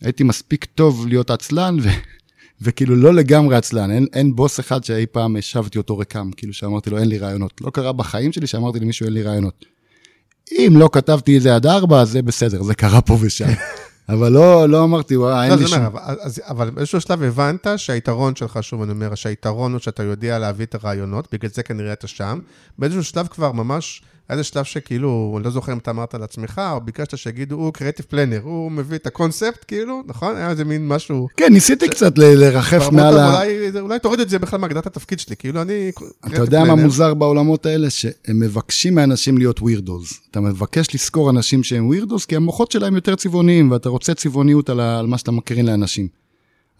הייתי מספיק טוב להיות עצלן, ו... וכאילו לא לגמרי עצלן. אין, אין בוס אחד שאי פעם השבתי אותו רקם, כאילו שאמרתי לו אין לי רעיונות. לא קרה בחיים שלי שאמרתי למישהו אין לי רעיונות. אם לא כתבתי את זה עד ארבע, אז זה בסדר, זה קרה פה ושם. *laughs* אבל לא, לא אמרתי, וואי, אין לא, לי שום... אז- אבל באיזשהו שלב הבנת שהיתרון שלך, שוב אני אומר, שהיתרון הוא שאתה יודע להביא את הרעיונות, בגלל זה כנראה אתה שם. באיזשהו שלב כבר ממש, היה איזה שלב שכאילו, אני לא זוכר אם אתה אמרת לעצמך, או ביקשת שיגידו, הוא קריאטיב פלנר, הוא מביא את הקונספט, כאילו, נכון? היה איזה מין משהו... כן, ניסיתי קצת ל- לרחף מעל ה... אולי, אולי תוריד את זה בכלל מהגדרת התפקיד שלי, כאילו אני... אתה יודע מה מוזר בעולמות האלה? שהם מבקשים מאנשים להיות ווירדוס. אתה מבקש לזכור אנשים שהם ווירדוס, כי המוחות שלהם יותר צבעוניים, ואתה רוצה צבעוניות על, ה- על מה שאתה מקרין לאנשים.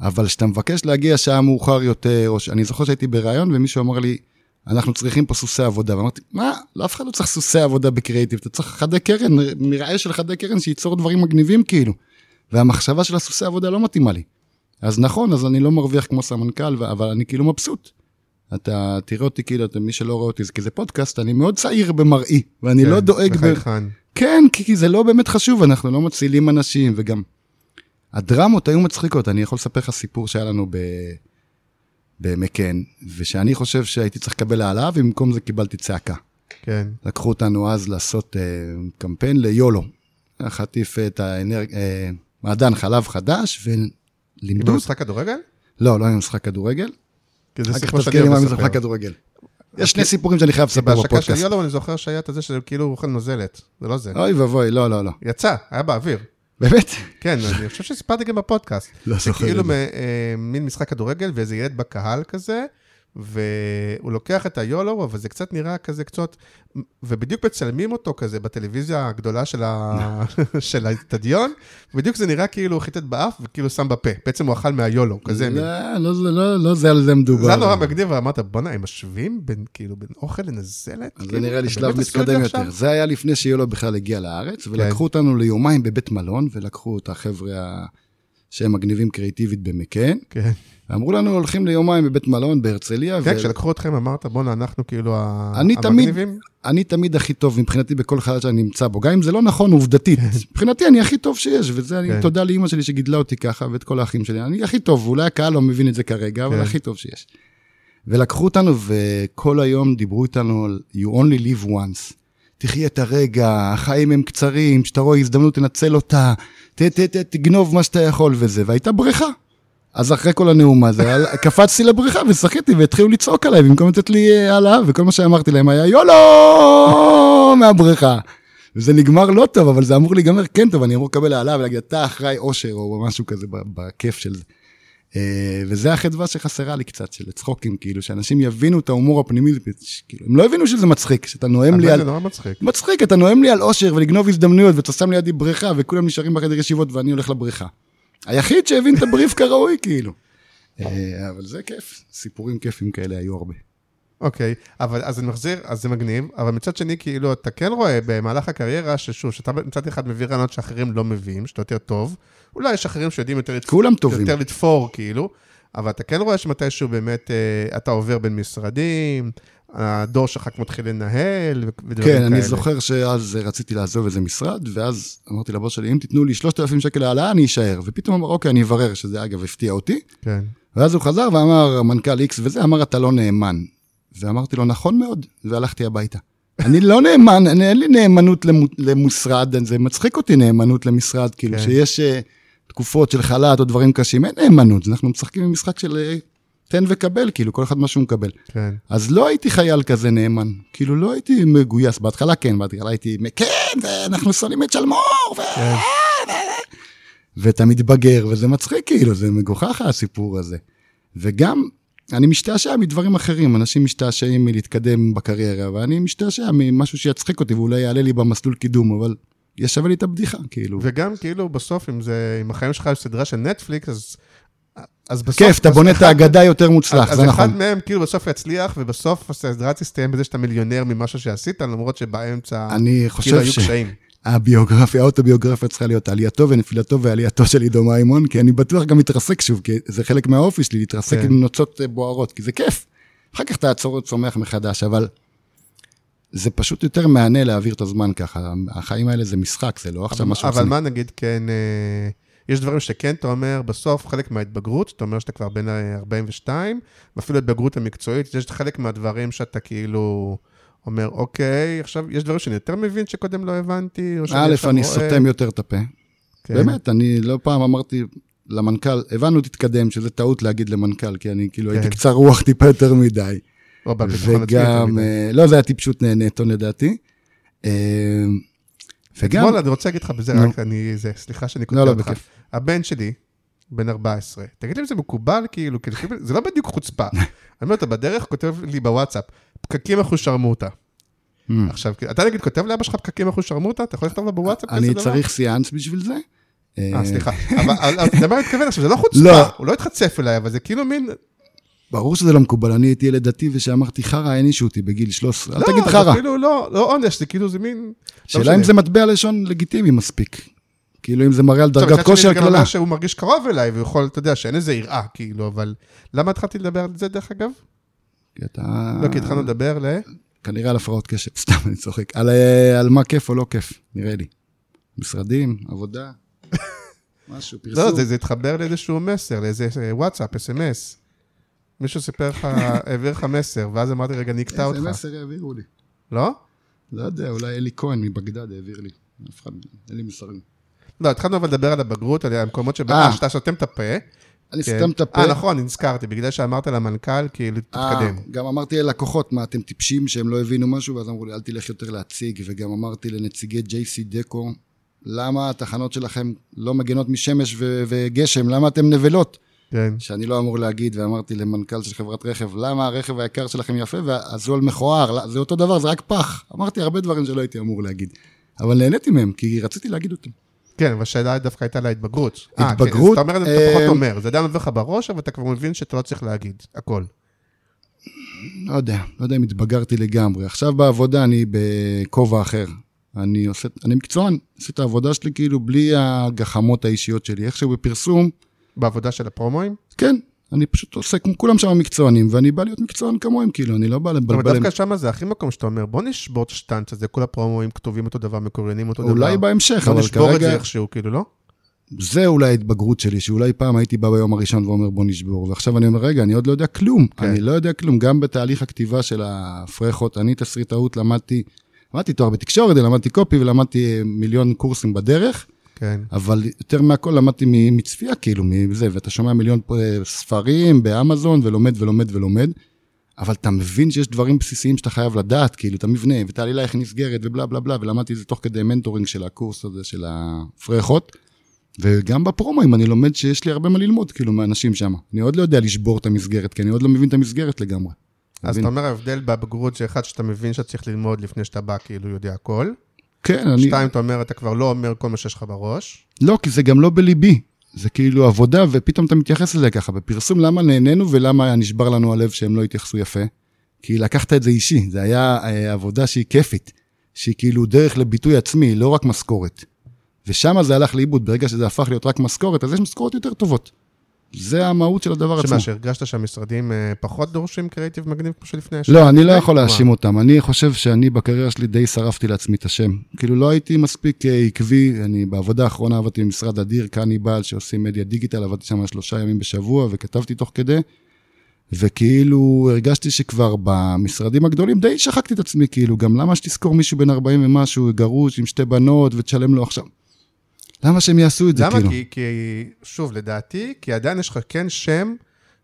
אבל כשאתה מבקש להגיע שעה מאוחר יותר, או ש... אני זוכר שהייתי בריאיון ומישהו אמר לי, אנחנו צריכים פה סוסי עבודה. ואמרתי, מה? לא אף אחד לא צריך סוסי עבודה בקריאיטיב, אתה צריך חדי קרן, מרעה של חדי קרן שייצור דברים מגניבים כאילו. והמחשבה של הסוסי עבודה לא מתאימה לי. אז נכון, אז אני לא מרוויח כמו סמנכ"ל, אבל אני כאילו מבסוט. אתה תראה אותי כאילו, אתה, מי שלא רואה אותי, כי זה פודקאסט, אני מאוד צעיר במראי, ואני כן, לא דואג... ב... בחייכן. כן, כי, כי זה לא באמת חשוב, אנחנו לא מצילים אנשים, וגם הדרמות היו מצחיקות. אני יכול לספר לך סיפור שהיה לנו ב... במקן, ושאני חושב שהייתי צריך לקבל העלאה, ובמקום זה קיבלתי צעקה. כן. לקחו אותנו אז לעשות אה, קמפיין ליולו. חטיף את האנרג... אה, מעדן חלב חדש, כאילו ולימדו... משחק כדורגל? לא, לא היה משחק כדורגל. כי זה סיפור שאני אוהב לספר. כדורגל. יש שני סיפורים שאני חייב לספר בהשקה של בפודקאסט. יולו אני זוכר שהיה את זה שכאילו הוא אוכל נוזלת. זה לא זה. אוי ואבוי, לא, לא, לא. יצא, היה באוויר. באמת? כן, אני חושב שסיפרתי גם בפודקאסט. לא זוכר כאילו זה. אה, מין משחק כדורגל ואיזה ילד בקהל כזה, והוא לוקח את היולו, אבל זה קצת נראה כזה קצת, ובדיוק מצלמים אותו כזה בטלוויזיה הגדולה של ה- *laughs* של האצטדיון, ובדיוק זה נראה כאילו הוא חיטט באף וכאילו שם בפה. בעצם הוא אכל מהיולו, כזה. לא, לא, זה- לא, לא זה על זה מדובר. זה היה נורא מגניב, ואמרת, בואנה, הם משווים בין, כאילו, בין אוכל לנזלת? אז זה כאילו? נראה לי אתה שלב מתקדם? יותר. זה היה לפני שיולו בכלל הגיע לארץ, כן. ולקחו אותנו ליומיים בבית מלון, ולקחו את החבר'ה שהם מגניבים קריאיטיבית במקן, כן. ואמרו לנו, הולכים ליומיים בבית מלון בהרצליה, כן, כשלקחו אתכם אמרת, בואנה, אנחנו כאילו המגניבים. אני תמיד הכי טוב מבחינתי בכל חלל שאני נמצא בו, גם אם זה לא נכון עובדתית. מבחינתי אני הכי טוב שיש, וזה אני, כן. תודה לאימא שלי שגידלה אותי ככה, ואת כל האחים שלי. אני הכי טוב, ואולי הקהל לא מבין את זה כרגע, אבל כן. הכי טוב שיש. ולקחו אותנו, וכל היום דיברו איתנו על you only live once. תחיה את הרגע, החיים הם קצרים, כשאתה רואה הזדמנות תנצל אותה, ת, ת, ת, תגנוב מה שאתה יכול וזה, והייתה בריכה. אז אחרי כל הנאום הזה, קפצתי לבריכה ושחיתי והתחילו לצעוק עליי במקום לתת לי אה, העלאה, וכל מה שאמרתי להם היה יולו מהבריכה. וזה נגמר לא טוב, אבל זה אמור להיגמר כן טוב, אני אמור לקבל העלאה ולהגיד, אתה אחראי אושר או משהו כזה בכיף של זה. אה, וזה החדווה שחסרה לי קצת, של צחוקים, כאילו, שאנשים יבינו את ההומור הפנימי, כאילו, הם לא הבינו שזה מצחיק, שאתה נואם לי על... זה נורא מצחיק. מצחיק, אתה נואם לי על אושר ולגנוב הזדמנויות, ואתה שם לידי בריכה, וכולם נשארים בחדר ישיבות ואני הולך לבריכה. היחיד שהבין את הבריף כראוי, כאילו. אה, אבל זה כיף, סיפורים כיפים כאלה היו הרבה. אוקיי, אבל אז אני מחזיר, אז זה מגניב, אבל מצד שני, כאילו, אתה כן רואה במהלך הקריירה, ששוב, שאתה מצד אחד מביא רעיונות שאחרים לא מביאים, שאתה יותר טוב, אולי יש אחרים שיודעים יותר, כולם טובים. יותר לתפור, כאילו, אבל אתה כן רואה שמתישהו באמת אה, אתה עובר בין משרדים, הדור שלך מתחיל לנהל, ודברים כן, כאלה. אני זוכר שאז רציתי לעזוב איזה משרד, ואז אמרתי לבוס שלי, אם תיתנו לי 3,000 שקל העלאה, אני אשאר. ופתאום אמר, אוקיי, אני אברר, שזה אגב הפתיע אותי. כן, ואז הוא חזר ואמר, המנכ"ל X וזה, אמר, אתה לא נאמן. ואמרתי לו, נכון מאוד, והלכתי הביתה. אני לא נאמן, אני, אין לי נאמנות למו, למשרד, זה מצחיק אותי נאמנות למשרד, כאילו, כן. שיש uh, תקופות של חל"ת או דברים קשים, אין נאמנות, אנחנו משחקים עם משחק של uh, תן וקבל, כאילו, כל אחד מה שהוא מקבל. כן. אז לא הייתי חייל כזה נאמן, כאילו, לא הייתי מגויס, בהתחלה כן, בהתחלה הייתי, כן, אנחנו שונאים את שלמור, ו... כן. ואתה מתבגר, וזה מצחיק, כאילו, זה מגוחך הסיפור הזה. וגם, אני משתעשע מדברים אחרים, אנשים משתעשעים מלהתקדם בקריירה, ואני משתעשע ממשהו שיצחיק אותי ואולי יעלה לי במסלול קידום, אבל ישווה לי את הבדיחה, כאילו. וגם כאילו בסוף, אם זה, אם החיים שלך יש סדרה של נטפליקס, אז... אז בסוף... כיף, אתה אז בונה את *laughs* האגדה יותר מוצלח, אז זה נכון. אחד מהם כאילו בסוף יצליח, ובסוף הסדרה תסתיים בזה שאתה מיליונר ממשהו שעשית, למרות שבאמצע אני כאילו היו. קשיים. הביוגרפיה, האוטוביוגרפיה צריכה להיות עלייתו ונפילתו ועלייתו של עידו מימון, כי אני בטוח גם מתרסק שוב, כי זה חלק מהאופי שלי, להתרסק כן. עם נוצות אה, בוערות, כי זה כיף. אחר כך תעצור וצומח מחדש, אבל זה פשוט יותר מהנה להעביר את הזמן ככה. החיים האלה זה משחק, זה לא עכשיו משהו אבל. מה נגיד כן, אה, יש דברים שכן, אתה אומר, בסוף חלק מההתבגרות, אתה אומר שאתה כבר בן ה- 42, ואפילו ההתבגרות המקצועית, יש חלק מהדברים שאתה כאילו אומר, אוקיי, עכשיו יש דברים שאני יותר מבין שקודם לא הבנתי, או שאני א', עכשיו אני רואה." סותם יותר את הפה. כן. באמת, אני לא פעם אמרתי למנכ"ל, הבנו תתקדם, שזה טעות להגיד למנכ"ל, כי אני כאילו כן. הייתי קצר רוח טיפה יותר מדי. או. וגם, תמיד. אה, לא, זה היה טיפשות נטו לדעתי. אה, וגם, אתמול אני רוצה להגיד לך בזה. רק אני, זה, סליחה שאני לא, קוטע לא, אותך. בכיף. הבן שלי, בן 14, תגיד לי אם זה מקובל, כאילו, זה לא בדיוק חוצפה. *laughs* אני אומר, אתה בדרך כותב לי בוואטסאפ, פקקים אחוז שרמוטה. Hmm. עכשיו, אתה נגיד כותב לאבא שלך פקקים אחוז שרמוטה? אתה יכול לכתוב לו בוואטסאפ אני? צריך סיאנס בשביל זה. אה, סליחה. *laughs* אבל אבל אתה יודע מה אני מתכוון עכשיו? זה לא חוצפה, לא. הוא לא התחצף אליי, אבל זה כאילו מין... ברור שזה לא מקובל, אני הייתי ילד דתי ושאמרתי חרא, הענישו אותי בגיל 13, אל לא, תגיד זה חרא. כאילו לא לא עונש, זה כאילו, זה מין... לא שאלה. אם זה מטבע לשון לגיטימי מספיק. כאילו אם זה מראה על דרגת מצד שני, כושר זה גם קללה. אומר שהוא מרגיש קרוב אליי, והוא יכול, אתה יודע, שאין איזה יראה, כאילו, אבל... למה התחלתי לדבר על זה, דרך אגב? כי אתה... לא, כי התחלנו לדבר ל... כנראה על הפרעות קשב, *laughs* סתם, אני צוחק. על, אה, על מה כיף או לא כיף, נראה לי. משרדים, עבודה, *laughs* משהו, פרסום. לא, זה, זה התחבר לאיזשהו מסר, לאיזה אה, וואטסאפ, אס.אם.אס. מישהו סיפר לך, *laughs* העביר לך מסר, ואז אמרתי, רגע, אני אקטע אותך. איזה מסר העבירו לי? לא? לא יודע, אולי אלי כהן מבגדד העביר לי. אף אחד, אין לי מסרים. לא, התחלנו אבל לדבר על הבגרות, על המקומות שבהם אה. שאתה סותם את הפה. אני כן. סתם את הפה. אה, נכון, נזכרתי, בגלל שאמרת למנכ"ל, כאילו, תתקדם. אה, גם אמרתי ללקוחות, מה, אתם טיפשים שהם לא הבינו משהו? ואז אמרו לי, אל תלך יותר להציג. וגם אמרתי לנציגי JC דקו, למה התחנות שלכם לא מגנות משמש וגשם? למה אתם נבלות? כן. שאני לא אמור להגיד, ואמרתי למנכ"ל של חברת רכב, למה הרכב היקר שלכם יפה והזול מכוער? לא, זה אותו דבר, זה רק פח. אמרתי הרבה דברים שלא הייתי אמור להגיד. אבל נהניתי מהם, כי רציתי להגיד אותם. כן, אבל השאלה דווקא הייתה להתבגרות. אה, כן, התבגרות, אז אתה אומר אתה פחות אה, אומר. זה עדיין עובר לך בראש, אבל אתה כבר מבין שאתה לא צריך להגיד, הכל. לא יודע, לא יודע אם התבגרתי לגמרי. עכשיו בעבודה אני בכובע אחר. אני עושה, אני מקצוען, עושה את העבודה שלי כאילו בלי הגחמות האישיות שלי. איכשהו בפרסום, בעבודה של הפרומואים? כן, אני פשוט עושה, כמו כולם שם מקצוענים, ואני בא להיות מקצוען כמוהם, כאילו, אני לא בא אבל לבלבל... דווקא שם זה הכי מקום שאתה אומר, בוא נשבור את השטנץ הזה, כל הפרומואים כתובים אותו דבר, מקוריינים אותו דבר. אולי בהמשך, בוא אבל נשבור את זה כרגע, איכשהו, כאילו, לא? זה אולי ההתבגרות שלי, שאולי פעם הייתי בא ביום הראשון ואומר בוא נשבור, ועכשיו אני אומר, רגע, אני עוד לא יודע כלום, כן. אני לא יודע כלום, גם בתהליך הכתיבה של הפרחות, אני תסריטאות למדתי, למדתי תואר בתקשורת, למדתי קופי ולמדתי אה, מיליון קורסים בדרך, כן. אבל יותר מהכל למדתי מצפייה, כאילו, מזה, ואתה שומע מיליון ספרים באמזון, ולומד ולומד ולומד, אבל אתה מבין שיש דברים בסיסיים שאתה חייב לדעת, כאילו, את המבנה, ואת העלילה איך נסגרת, ובלה בלה בלה, ולמדתי את זה תוך כדי מנטורינג של הקורס הזה, של הפרחות. וגם בפרומואים אני לומד שיש לי הרבה מה ללמוד, כאילו, מאנשים שם. אני עוד לא יודע לשבור את המסגרת, כי אני עוד לא מבין את המסגרת לגמרי. אז מבין? אתה אומר ההבדל בבגרות זה אחד שאתה מבין שאתה צריך ללמוד לפני שאתה בא, כאילו יודע הכל. כן, אני... שתיים, אתה אומר, אתה כבר לא אומר כל מה שיש לך בראש. לא, כי זה גם לא בליבי. זה כאילו עבודה, ופתאום אתה מתייחס לזה ככה. בפרסום, למה נהנינו ולמה היה נשבר לנו הלב שהם לא התייחסו יפה? כי לקחת את זה אישי, זה היה אה, עבודה שהיא כיפית, שהיא כאילו דרך לביטוי עצמי, לא רק משכורת. ושם זה הלך לאיבוד, ברגע שזה הפך להיות רק משכורת, אז יש משכורות יותר טובות. זה המהות של הדבר עצמו. שמה, שהרגשת שהמשרדים אה, פחות דורשים קריאיטיב מגניב כמו שלפני השנה? לא, אני לא יכול? להאשים אותם. אני חושב שאני בקריירה שלי די שרפתי לעצמי את השם. כאילו לא הייתי מספיק אה, עקבי, אני בעבודה האחרונה עבדתי במשרד אדיר, קניבל, שעושים מדיה דיגיטל, עבדתי שם שלושה ימים בשבוע וכתבתי תוך כדי, וכאילו הרגשתי שכבר במשרדים הגדולים די שחקתי את עצמי, כאילו, גם למה שתזכור מישהו בן 40 ומשהו, גרוש עם שתי בנות, ותשלם לו עכשיו? למה שהם יעשו את זה, למה? כאילו? כי, כי, שוב, לדעתי, כי עדיין יש לך כן שם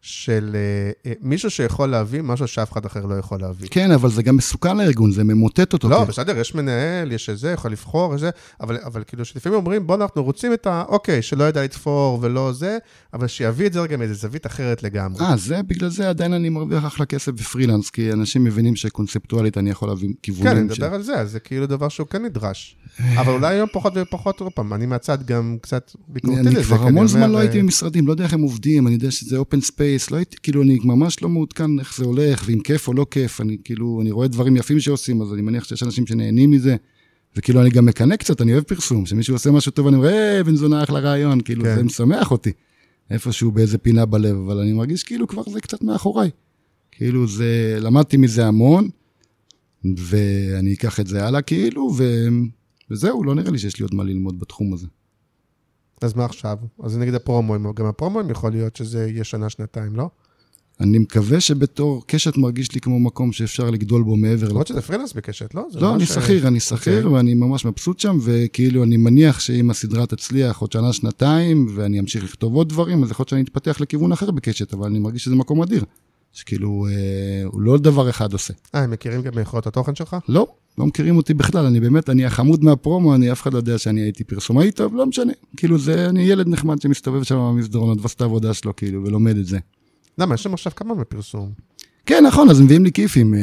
של אה, אה, מישהו שיכול להביא משהו שאף אחד אחר לא יכול להביא. כן, אבל זה גם מסוכן לארגון, זה ממוטט אותו. לא, כאילו. בסדר, יש מנהל, יש איזה, יכול לבחור, איזה, אבל, אבל כאילו שלפעמים אומרים, בוא, אנחנו רוצים את ה... אוקיי, שלא ידע לתפור ולא זה, אבל שיביא את זה רגע מאיזה זווית אחרת לגמרי. אה, זה, בגלל זה עדיין אני מרוויח אחלה כסף בפרילנס, כי אנשים מבינים שקונספטואלית אני יכול להביא כן, אני כיוונים מדבר על זה, זה כאילו דבר שהוא כן נדרש. אבל אולי היום פחות ופחות, עוד פעם, אני מהצד גם קצת ביקורתי אני לזה. כבר אני המון זמן לא הייתי אה, במשרדים, לא יודע איך הם עובדים, אני יודע שזה open space, לא הייתי, כאילו, אני ממש לא מעודכן איך זה הולך, ואם כיף או לא כיף, אני כאילו, אני רואה דברים יפים שעושים, אז אני מניח שיש אנשים שנהנים מזה, וכאילו, אני גם מקנא קצת, אני אוהב פרסום, שמישהו עושה משהו טוב, אני אומר, היי, בן זונה, אחלה רעיון, כאילו, כן. זה משמח אותי, איפשהו באיזה פינה בלב, אבל אני מרגיש כאילו כבר זה קצת מאחוריי. כאילו, זה, למדתי מזה המון, ואני אקח את זה הלאה, כאילו, ו... וזהו, לא נראה לי שיש לי עוד מה ללמוד בתחום הזה. אז מה עכשיו? אז נגיד הפרומואים, גם הפרומואים יכול להיות שזה יהיה שנה, שנתיים, לא? אני מקווה שבתור קשת מרגיש לי כמו מקום שאפשר לגדול בו מעבר. למרות שזה פרילנס בקשת, לא? לא, אני אה, שכיר, אני שכיר, אוקיי. ואני ממש מבסוט שם, וכאילו אני מניח שאם הסדרה תצליח עוד שנה, שנתיים, ואני אמשיך לכתוב עוד דברים, אז יכול להיות שאני אתפתח לכיוון אחר בקשת, אבל אני מרגיש שזה מקום אדיר. שכאילו, אה, הוא לא דבר אחד עושה. אה, הם מכירים גם מיכולות התוכן שלך? לא, לא מכירים אותי בכלל, אני באמת, אני החמוד מהפרומו, אני אף אחד לא יודע שאני הייתי פרסומאי טוב, לא משנה. כאילו, זה, אני ילד נחמד שמסתובב שם במסדרונות ועושה את העבודה שלו, כאילו, ולומד את זה. למה, יש שם עכשיו כמה בפרסום. כן, נכון, אז מביאים לי כיפים אה,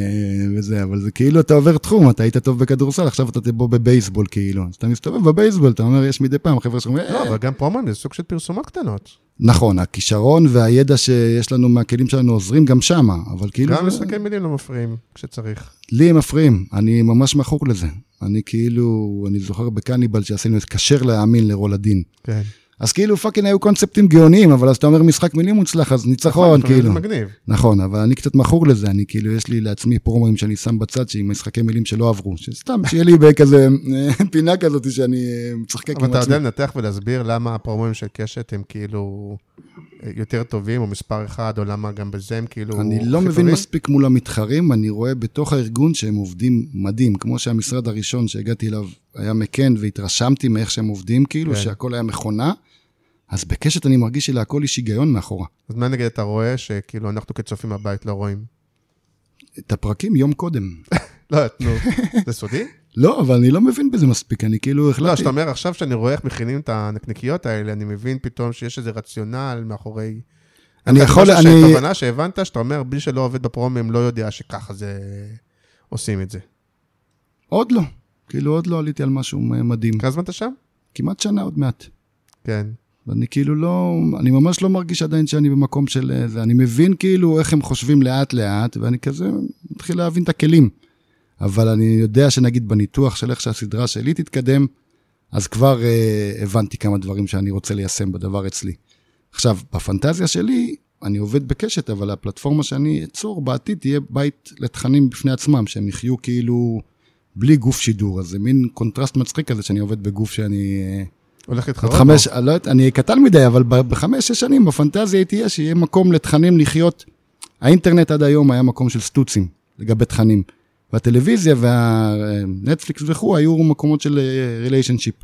וזה, אבל זה כאילו אתה עובר תחום, אתה היית טוב בכדורסל, עכשיו אתה תבוא בבייסבול כאילו. אז אתה מסתובב בבייסבול, אתה אומר, יש מדי פעם חבר'ה שאומרים, לא, אה, אבל גם פרומואים זה סוג של פרסומות קטנות. נכון, הכישרון והידע שיש לנו מהכלים שלנו עוזרים גם שמה, אבל כאילו, גם משחקי מילים לא מפריעים כשצריך. לי הם מפריעים, אני ממש מכור לזה. אני כאילו, אני זוכר בקניבל שעשינו את כשר להאמין לרולדין. כן. אז כאילו fucking היו קונספטים גאוניים, אבל אז אתה אומר משחק מילים מוצלח, אז ניצחון, לפעמים כאילו. מגניב. נכון, אבל אני קצת מכור לזה, אני כאילו, יש לי לעצמי פרומואים שאני שם בצד, שעם משחקי מילים שלא עברו, שסתם, שיהיה לי בכזה אה, פינה כזאת שאני אה, משחק אבל עם אתה עצמי. יודע לנתח ולהסביר למה הפרומואים של קשת הם כאילו אה, יותר טובים, או מספר אחד, או למה גם בזה הם כאילו אני לא מבין? מספיק מול המתחרים, אני רואה בתוך הארגון שהם עובדים מדהים, כמו שהמשרד הראשון שהגעתי אליו היה מקן, והתרשמתי מאיך שהם עובדים, כאילו, כן. שהכל היה מכונה, אז בקשת אני מרגיש שלהכל יש היגיון מאחורה. אז מה נגיד אתה רואה שכאילו אנחנו כצופים בבית לא רואים? את הפרקים יום קודם. *laughs* לא, נו, זה סודי? לא, אבל אני לא מבין בזה מספיק, אני כאילו לא, החלטתי... שאתה אומר עכשיו שאני רואה איך מכינים את הנקניקיות האלה, אני מבין פתאום שיש איזה רציונל מאחורי... אני יכול, אני... שהתובנה שהבנת, שאתה אומר, מי שלא עובד בפרומים לא יודע שככה זה... עושים את זה. עוד לא. כאילו, עוד לא עליתי על משהו מדהים. כמה זמן אתה שם? כמעט שנה עוד מעט. כן. ואני כאילו לא, אני ממש לא מרגיש עדיין שאני במקום של אה, זה. אני מבין כאילו איך הם חושבים לאט-לאט, ואני כזה מתחיל להבין את הכלים. אבל אני יודע שנגיד בניתוח של איך שהסדרה שלי תתקדם, אז כבר אה, הבנתי כמה דברים שאני רוצה ליישם בדבר אצלי. עכשיו, בפנטזיה שלי, אני עובד בקשת, אבל הפלטפורמה שאני אצור בעתיד תהיה בית לתכנים בפני עצמם, שהם יחיו כאילו בלי גוף שידור. אז זה מין קונטרסט מצחיק כזה שאני עובד בגוף שאני... אה, הולך להתחרות? חמש, לא, יודע, אני קטן מדי, אבל בחמש, שש שנים בפנטזיה תהיה שיהיה מקום לתכנים לחיות. האינטרנט עד היום היה מקום של סטוצים לגבי תכנים. והטלוויזיה והנטפליקס וכו' היו מקומות של relationship.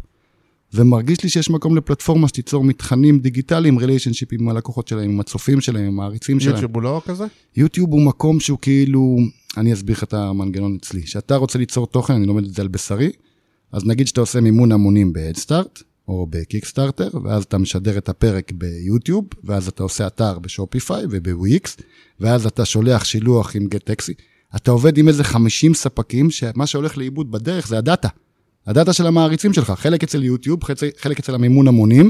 ומרגיש לי שיש מקום לפלטפורמה שתיצור מתכנים דיגיטליים, relationship עם הלקוחות שלהם, עם הצופים שלהם, עם העריצים שלהם. יוטיוב הוא לא כזה? יוטיוב הוא מקום שהוא כאילו, אני אסביר לך את המנגנון אצלי. כשאתה רוצה ליצור תוכן, אני לומד את זה על בשרי, אז נגיד שאתה עושה מימון המונים ב-Headstart, או בקיקסטארטר, ואז אתה משדר את הפרק ביוטיוב, ואז אתה עושה אתר בשופיפיי ובוויקס, ואז אתה שולח שילוח עם גט-טקסי. אתה עובד עם איזה 50 ספקים, שמה שהולך לאיבוד בדרך זה הדאטה. הדאטה של המעריצים שלך, חלק אצל יוטיוב, חלק אצל המימון המונים,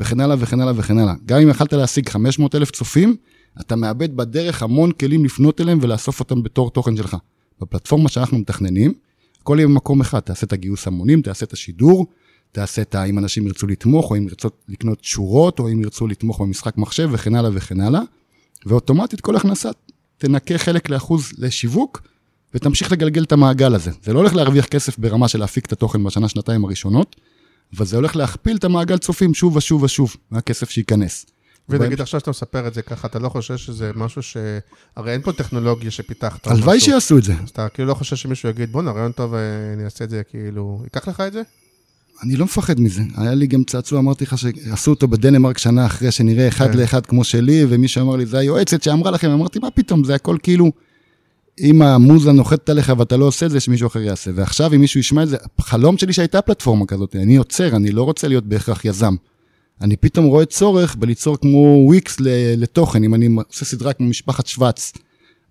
וכן הלאה וכן הלאה וכן הלאה. גם אם יכלת להשיג 500 אלף צופים, אתה מאבד בדרך המון כלים לפנות אליהם ולאסוף אותם בתור תוכן שלך. בפלטפורמה שאנחנו מתכננים, הכל יהיה במקום אחד, תעשה את הגיוס המונים, תעשה את השידור, תעשה את ה... אם אנשים ירצו לתמוך, או אם ירצו לקנות שורות, או אם ירצו לתמוך במשחק מחשב וכן הלאה וכן הלאה, ואוטומטית כל הכנסה תנקה חלק לאחוז לשיווק, ותמשיך לגלגל את המעגל הזה. זה לא הולך להרוויח כסף ברמה של להפיק את התוכן בשנה, שנתיים הראשונות, אבל זה הולך להכפיל את המעגל צופים שוב ושוב ושוב, מהכסף שייכנס. ונגיד עכשיו שאתה מספר את זה ככה, אתה לא חושב שזה משהו ש... הרי אין פה טכנולוגיה שפיתחת. הלוואי. שיעשו את זה. אז אתה כאילו לא חושב שמישהו יגיד, בואנה, רעיון טוב, אה, אני אעשה את זה, כאילו... ייקח לך את זה? אני לא מפחד מזה. היה לי גם צעצוע, אמרתי לך שעשו אותו בדנמרק שנה אחרי שנראה אחד כן. לאחד כמו שלי, ומישהו אמר לי, זה היועצת שאמרה לכם, אמרתי, מה פתאום, זה הכל כאילו, אם המוזה נוחתת עליך ואתה לא עושה את זה, שמישהו אחר יעשה. ועכשיו, אם מישהו ישמע את זה, חלום שלי שהייתה פלטפורמה כזאת, אני יוצר, אני לא רוצה להיות בהכרח יזם. אני פתאום רואה צורך בליצור כמו וויקס לתוכן, אם אני עושה סדרה כמו משפחת שוורץ,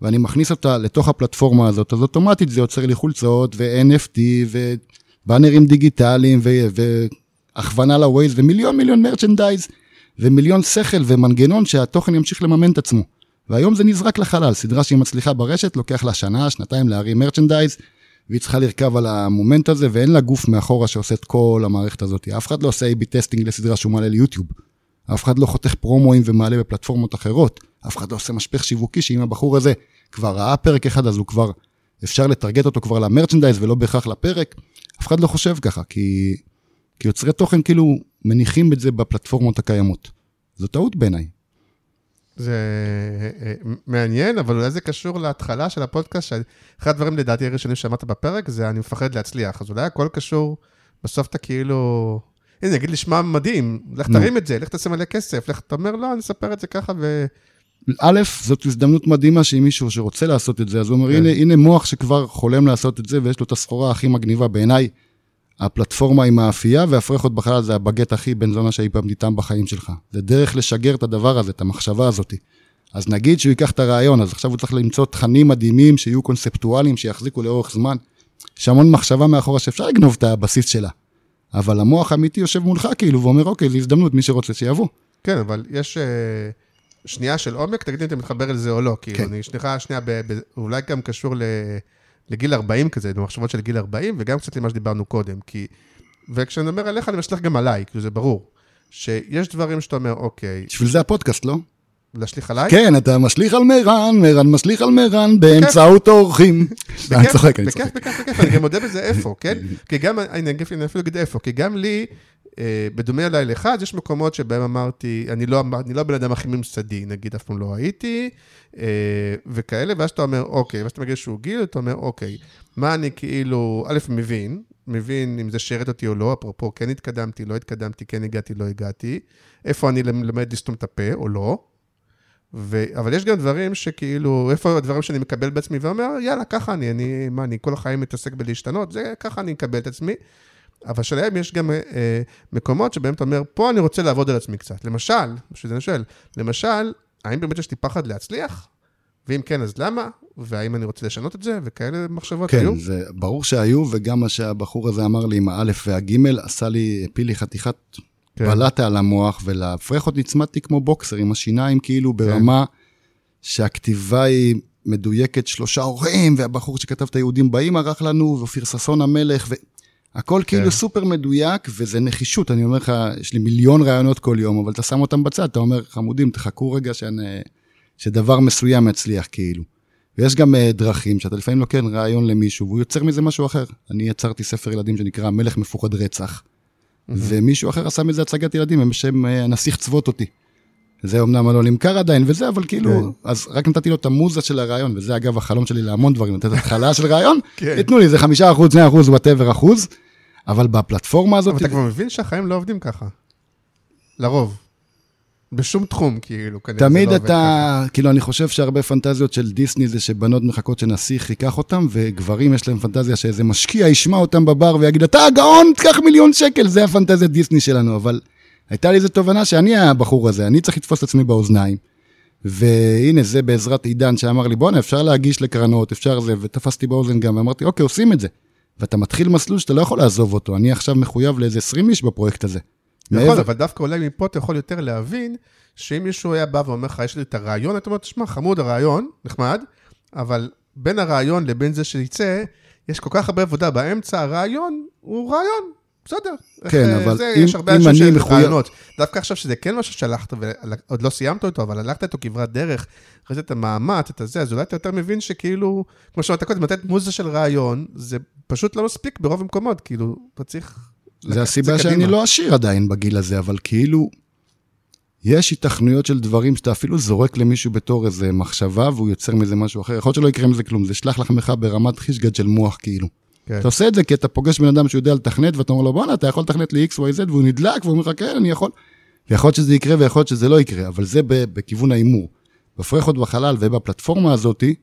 ואני מכניס אותה לתוך הפלטפורמה הזאת, אז אוטומטית זה יוצר לי חולצות ו-NFT ובאנרים דיגיטליים והכוונה לווייז ומיליון מיליון merchandise ומיליון שכל ומנגנון שהתוכן ימשיך לממן את עצמו. והיום זה נזרק לחלל, סדרה שהיא מצליחה ברשת, לוקח לה שנה, שנתיים להרים merchandise, והיא צריכה לרכב על המומנט הזה, ואין לה גוף מאחורה שעושה את כל המערכת הזאת. אף אחד לא עושה A-B testing לסדרה שהוא מעלה ליוטיוב. אף אחד לא חותך פרומואים ומעלה בפלטפורמות אחרות. אף אחד לא עושה משפך שיווקי, שאם הבחור הזה כבר ראה פרק אחד, אז הוא כבר, אפשר לטרגט אותו כבר למרצ'נדייז ולא בהכרח לפרק. אף אחד לא חושב ככה, כי, כי יוצרי תוכן כאילו מניחים את זה בפלטפורמות הקיימות. זו טעות בעיניי. זה אה, אה, מעניין, אבל אולי זה קשור להתחלה של הפודקאסט, שאחד הדברים לדעתי הראשונים שאמרת בפרק, זה אני מפחד להצליח. אז אולי הכל קשור, בסוף אתה כאילו... הנה, נגיד נשמע מדהים, לך. תרים את זה, לך תעשה מלא כסף, לך, אתה אומר, לא, אני אספר את זה ככה, ו... א', זאת הזדמנות מדהימה שאם מישהו שרוצה לעשות את זה, אז הוא אומר, כן. הנה, הנה מוח שכבר חולם לעשות את זה, ויש לו את הסחורה הכי מגניבה בעיניי, הפלטפורמה עם האפייה, והפרחות בחלל זה הבגט הכי בן זונה שאי פעם ניתן בחיים שלך. זה דרך לשגר את הדבר הזה, את המחשבה הזאת. אז נגיד שהוא ייקח את הרעיון, אז עכשיו הוא צריך למצוא תכנים מדהימים, שיהיו קונספטואליים, שיחזיקו לאורך זמן. יש המון מחשבה מאחורה שאפשר לגנוב את הבסיס שלה. אבל המוח האמיתי יושב מולך כאילו, ואומר, אוקיי, זו הזדמנות, מי שרוצה שיבוא. כן, אבל יש אה, שנייה של עומק, תגיד אם אתה מתחבר לזה או לא, כאילו, כן. אני שנייה, שנייה, ב, ב, אולי גם קשור ל, לגיל 40 כזה, למחשבות של גיל 40, וגם קצת למה שדיברנו קודם, כי, וכשאני מדבר עליך, אני משליך גם עליי, כאילו, זה ברור. שיש דברים שאתה אומר, אוקיי, בשביל זה הפודקאסט, לא? להשליך עליי? כן, אתה משליך על מרן, מרן משליך על מרן באמצעות אורחים. *laughs* אני בכיף, צוחק, אני בכיף, צוחק. בכיף, בכיף, אני גם מודה בזה איפה, כן? *laughs* כי גם, אני אני אפילו אגיד איפה, כי גם לי, אה, בדומה אליי אז יש מקומות שבהם אמרתי, אני לא, אני לא הבן אדם הכי ממסדי, נגיד, אף פעם לא הייתי, אה, וכאלה, ואז אתה אומר, אוקיי, ואז אתה מגיע איזשהו גיל, אתה אומר, אוקיי, מה אני כאילו, א', מבין, מבין אם זה שירת אותי או לא, אפרופו, כן התקדמתי, לא התקדמתי, כן הגעתי, לא הגעתי, איפה אני למד לסתום את הפה או לא, ו... אבל יש גם דברים שכאילו, איפה הדברים שאני מקבל בעצמי ואומר, יאללה, ככה אני, אני, מה, אני כל החיים מתעסק בלהשתנות, זה ככה אני מקבל את עצמי. אבל שלהם יש גם אה, מקומות שבהם אתה אומר, פה אני רוצה לעבוד על עצמי קצת. למשל, בשביל זה אני שואל, למשל, האם באמת יש לי פחד להצליח? ואם כן, אז למה? והאם אני רוצה לשנות את זה? וכאלה מחשבות היו? כן, זה ברור שהיו, וגם מה שהבחור הזה אמר לי עם האלף והגימל, עשה לי, הפיל לי חתיכת כן. בלטה על המוח, ולהפרחות נצמדתי כמו בוקסר, עם השיניים כאילו ברמה שהכתיבה היא מדויקת שלושה הורים, והבחור שכתב את היהודים באים ערך לנו, ואופיר ששון המלך, והכל כאילו סופר מדויק, וזה נחישות, אני אומר לך, יש לי מיליון רעיונות כל יום, אבל אתה שם אותם בצד, אתה אומר, חמודים, תחכו רגע שאני, שדבר מסוים יצליח כאילו. ויש גם אה, דרכים שאתה לפעמים נותן רעיון למישהו, והוא יוצר מזה משהו אחר. אני יצרתי ספר ילדים שנקרא מלך מפוחד רצח, ומישהו אחר עשה מזה הצגת ילדים בשם אה, הנסיך צבות אותי. זה אמנם לא נמכר עדיין וזה, אבל כאילו, אז רק נתתי לו את המוזה של הרעיון, וזה אגב החלום שלי להמון דברים, לתת התחלה של רעיון, *laughs* כן. ייתנו לי איזה חמישה אחוז, שני אחוז, whatever אחוז, אבל בפלטפורמה הזאת, אבל אתה כבר מבין שהחיים לא עובדים ככה. לרוב. בשום תחום, כאילו, כנראה זה תמיד לא עובד אתה, כאילו, אני חושב שהרבה פנטזיות של דיסני זה שבנות מחכות שנסיך ייקח אותם, וגברים יש להם פנטזיה שאיזה משקיע ישמע אותם בבר ויגיד, אתה הגאון, תקח מיליון שקל, זה הפנטזיית דיסני שלנו, אבל הייתה לי איזו תובנה שאני הבחור הזה, אני צריך לתפוס את עצמי באוזניים. והנה, זה בעזרת עידן שאמר לי, בואנה, אפשר להגיש לקרנות, אפשר זה, ותפסתי באוזן גם, ואמרתי, אוקיי, עושים את זה. ואתה מתחיל מסלול שאתה לא יכול לעזוב אותו, אני עכשיו מחויב לאיזה 20 איש בפרויקט הזה. נכון, מעבר- אבל דווקא אולי מפה אתה יכול יותר להבין, שאם מישהו היה בא ואומר לך, יש לי את הרעיון, אתה אומר, תשמע, חמוד הרעיון, נחמד, אבל בין הרעיון לבין זה שיצא, יש כל כך הרבה עבודה באמצע, הרעיון הוא רעיון, בסדר. כן, אה, אבל זה, אם- יש הרבה אם אני מחויב-. דווקא עכשיו שזה כן משהו שהלכת, ועוד לא סיימת אותו, אבל הלכת איתו כברת דרך, אחרי זה את המאמץ, את הזה, אז אולי אתה יותר מבין שכאילו, כמו שאמרת קודם, לתת מוזה של רעיון, זה פשוט לא מספיק ברוב המקומות, כאילו, אתה צריך... זה הסיבה שאני קדימה. לא עשיר עדיין בגיל הזה, אבל כאילו, יש התכנויות של דברים שאתה אפילו זורק למישהו בתור איזה מחשבה, והוא יוצר מזה משהו אחר. יכול להיות שלא יקרה מזה כלום, זה שלח לחמך ברמת חישגד של מוח, כאילו. כן. אתה עושה את זה כי אתה פוגש בן אדם שיודע לתכנת, ואתה אומר לו, בואנה, אתה יכול לתכנת לי XYZ, והוא נדלק, והוא אומר לך, כן, אני יכול. ויכול להיות שזה יקרה ויכול להיות שזה לא יקרה, אבל זה בכיוון ההימור. בפרחות בחלל ובפלטפורמה הזאתי,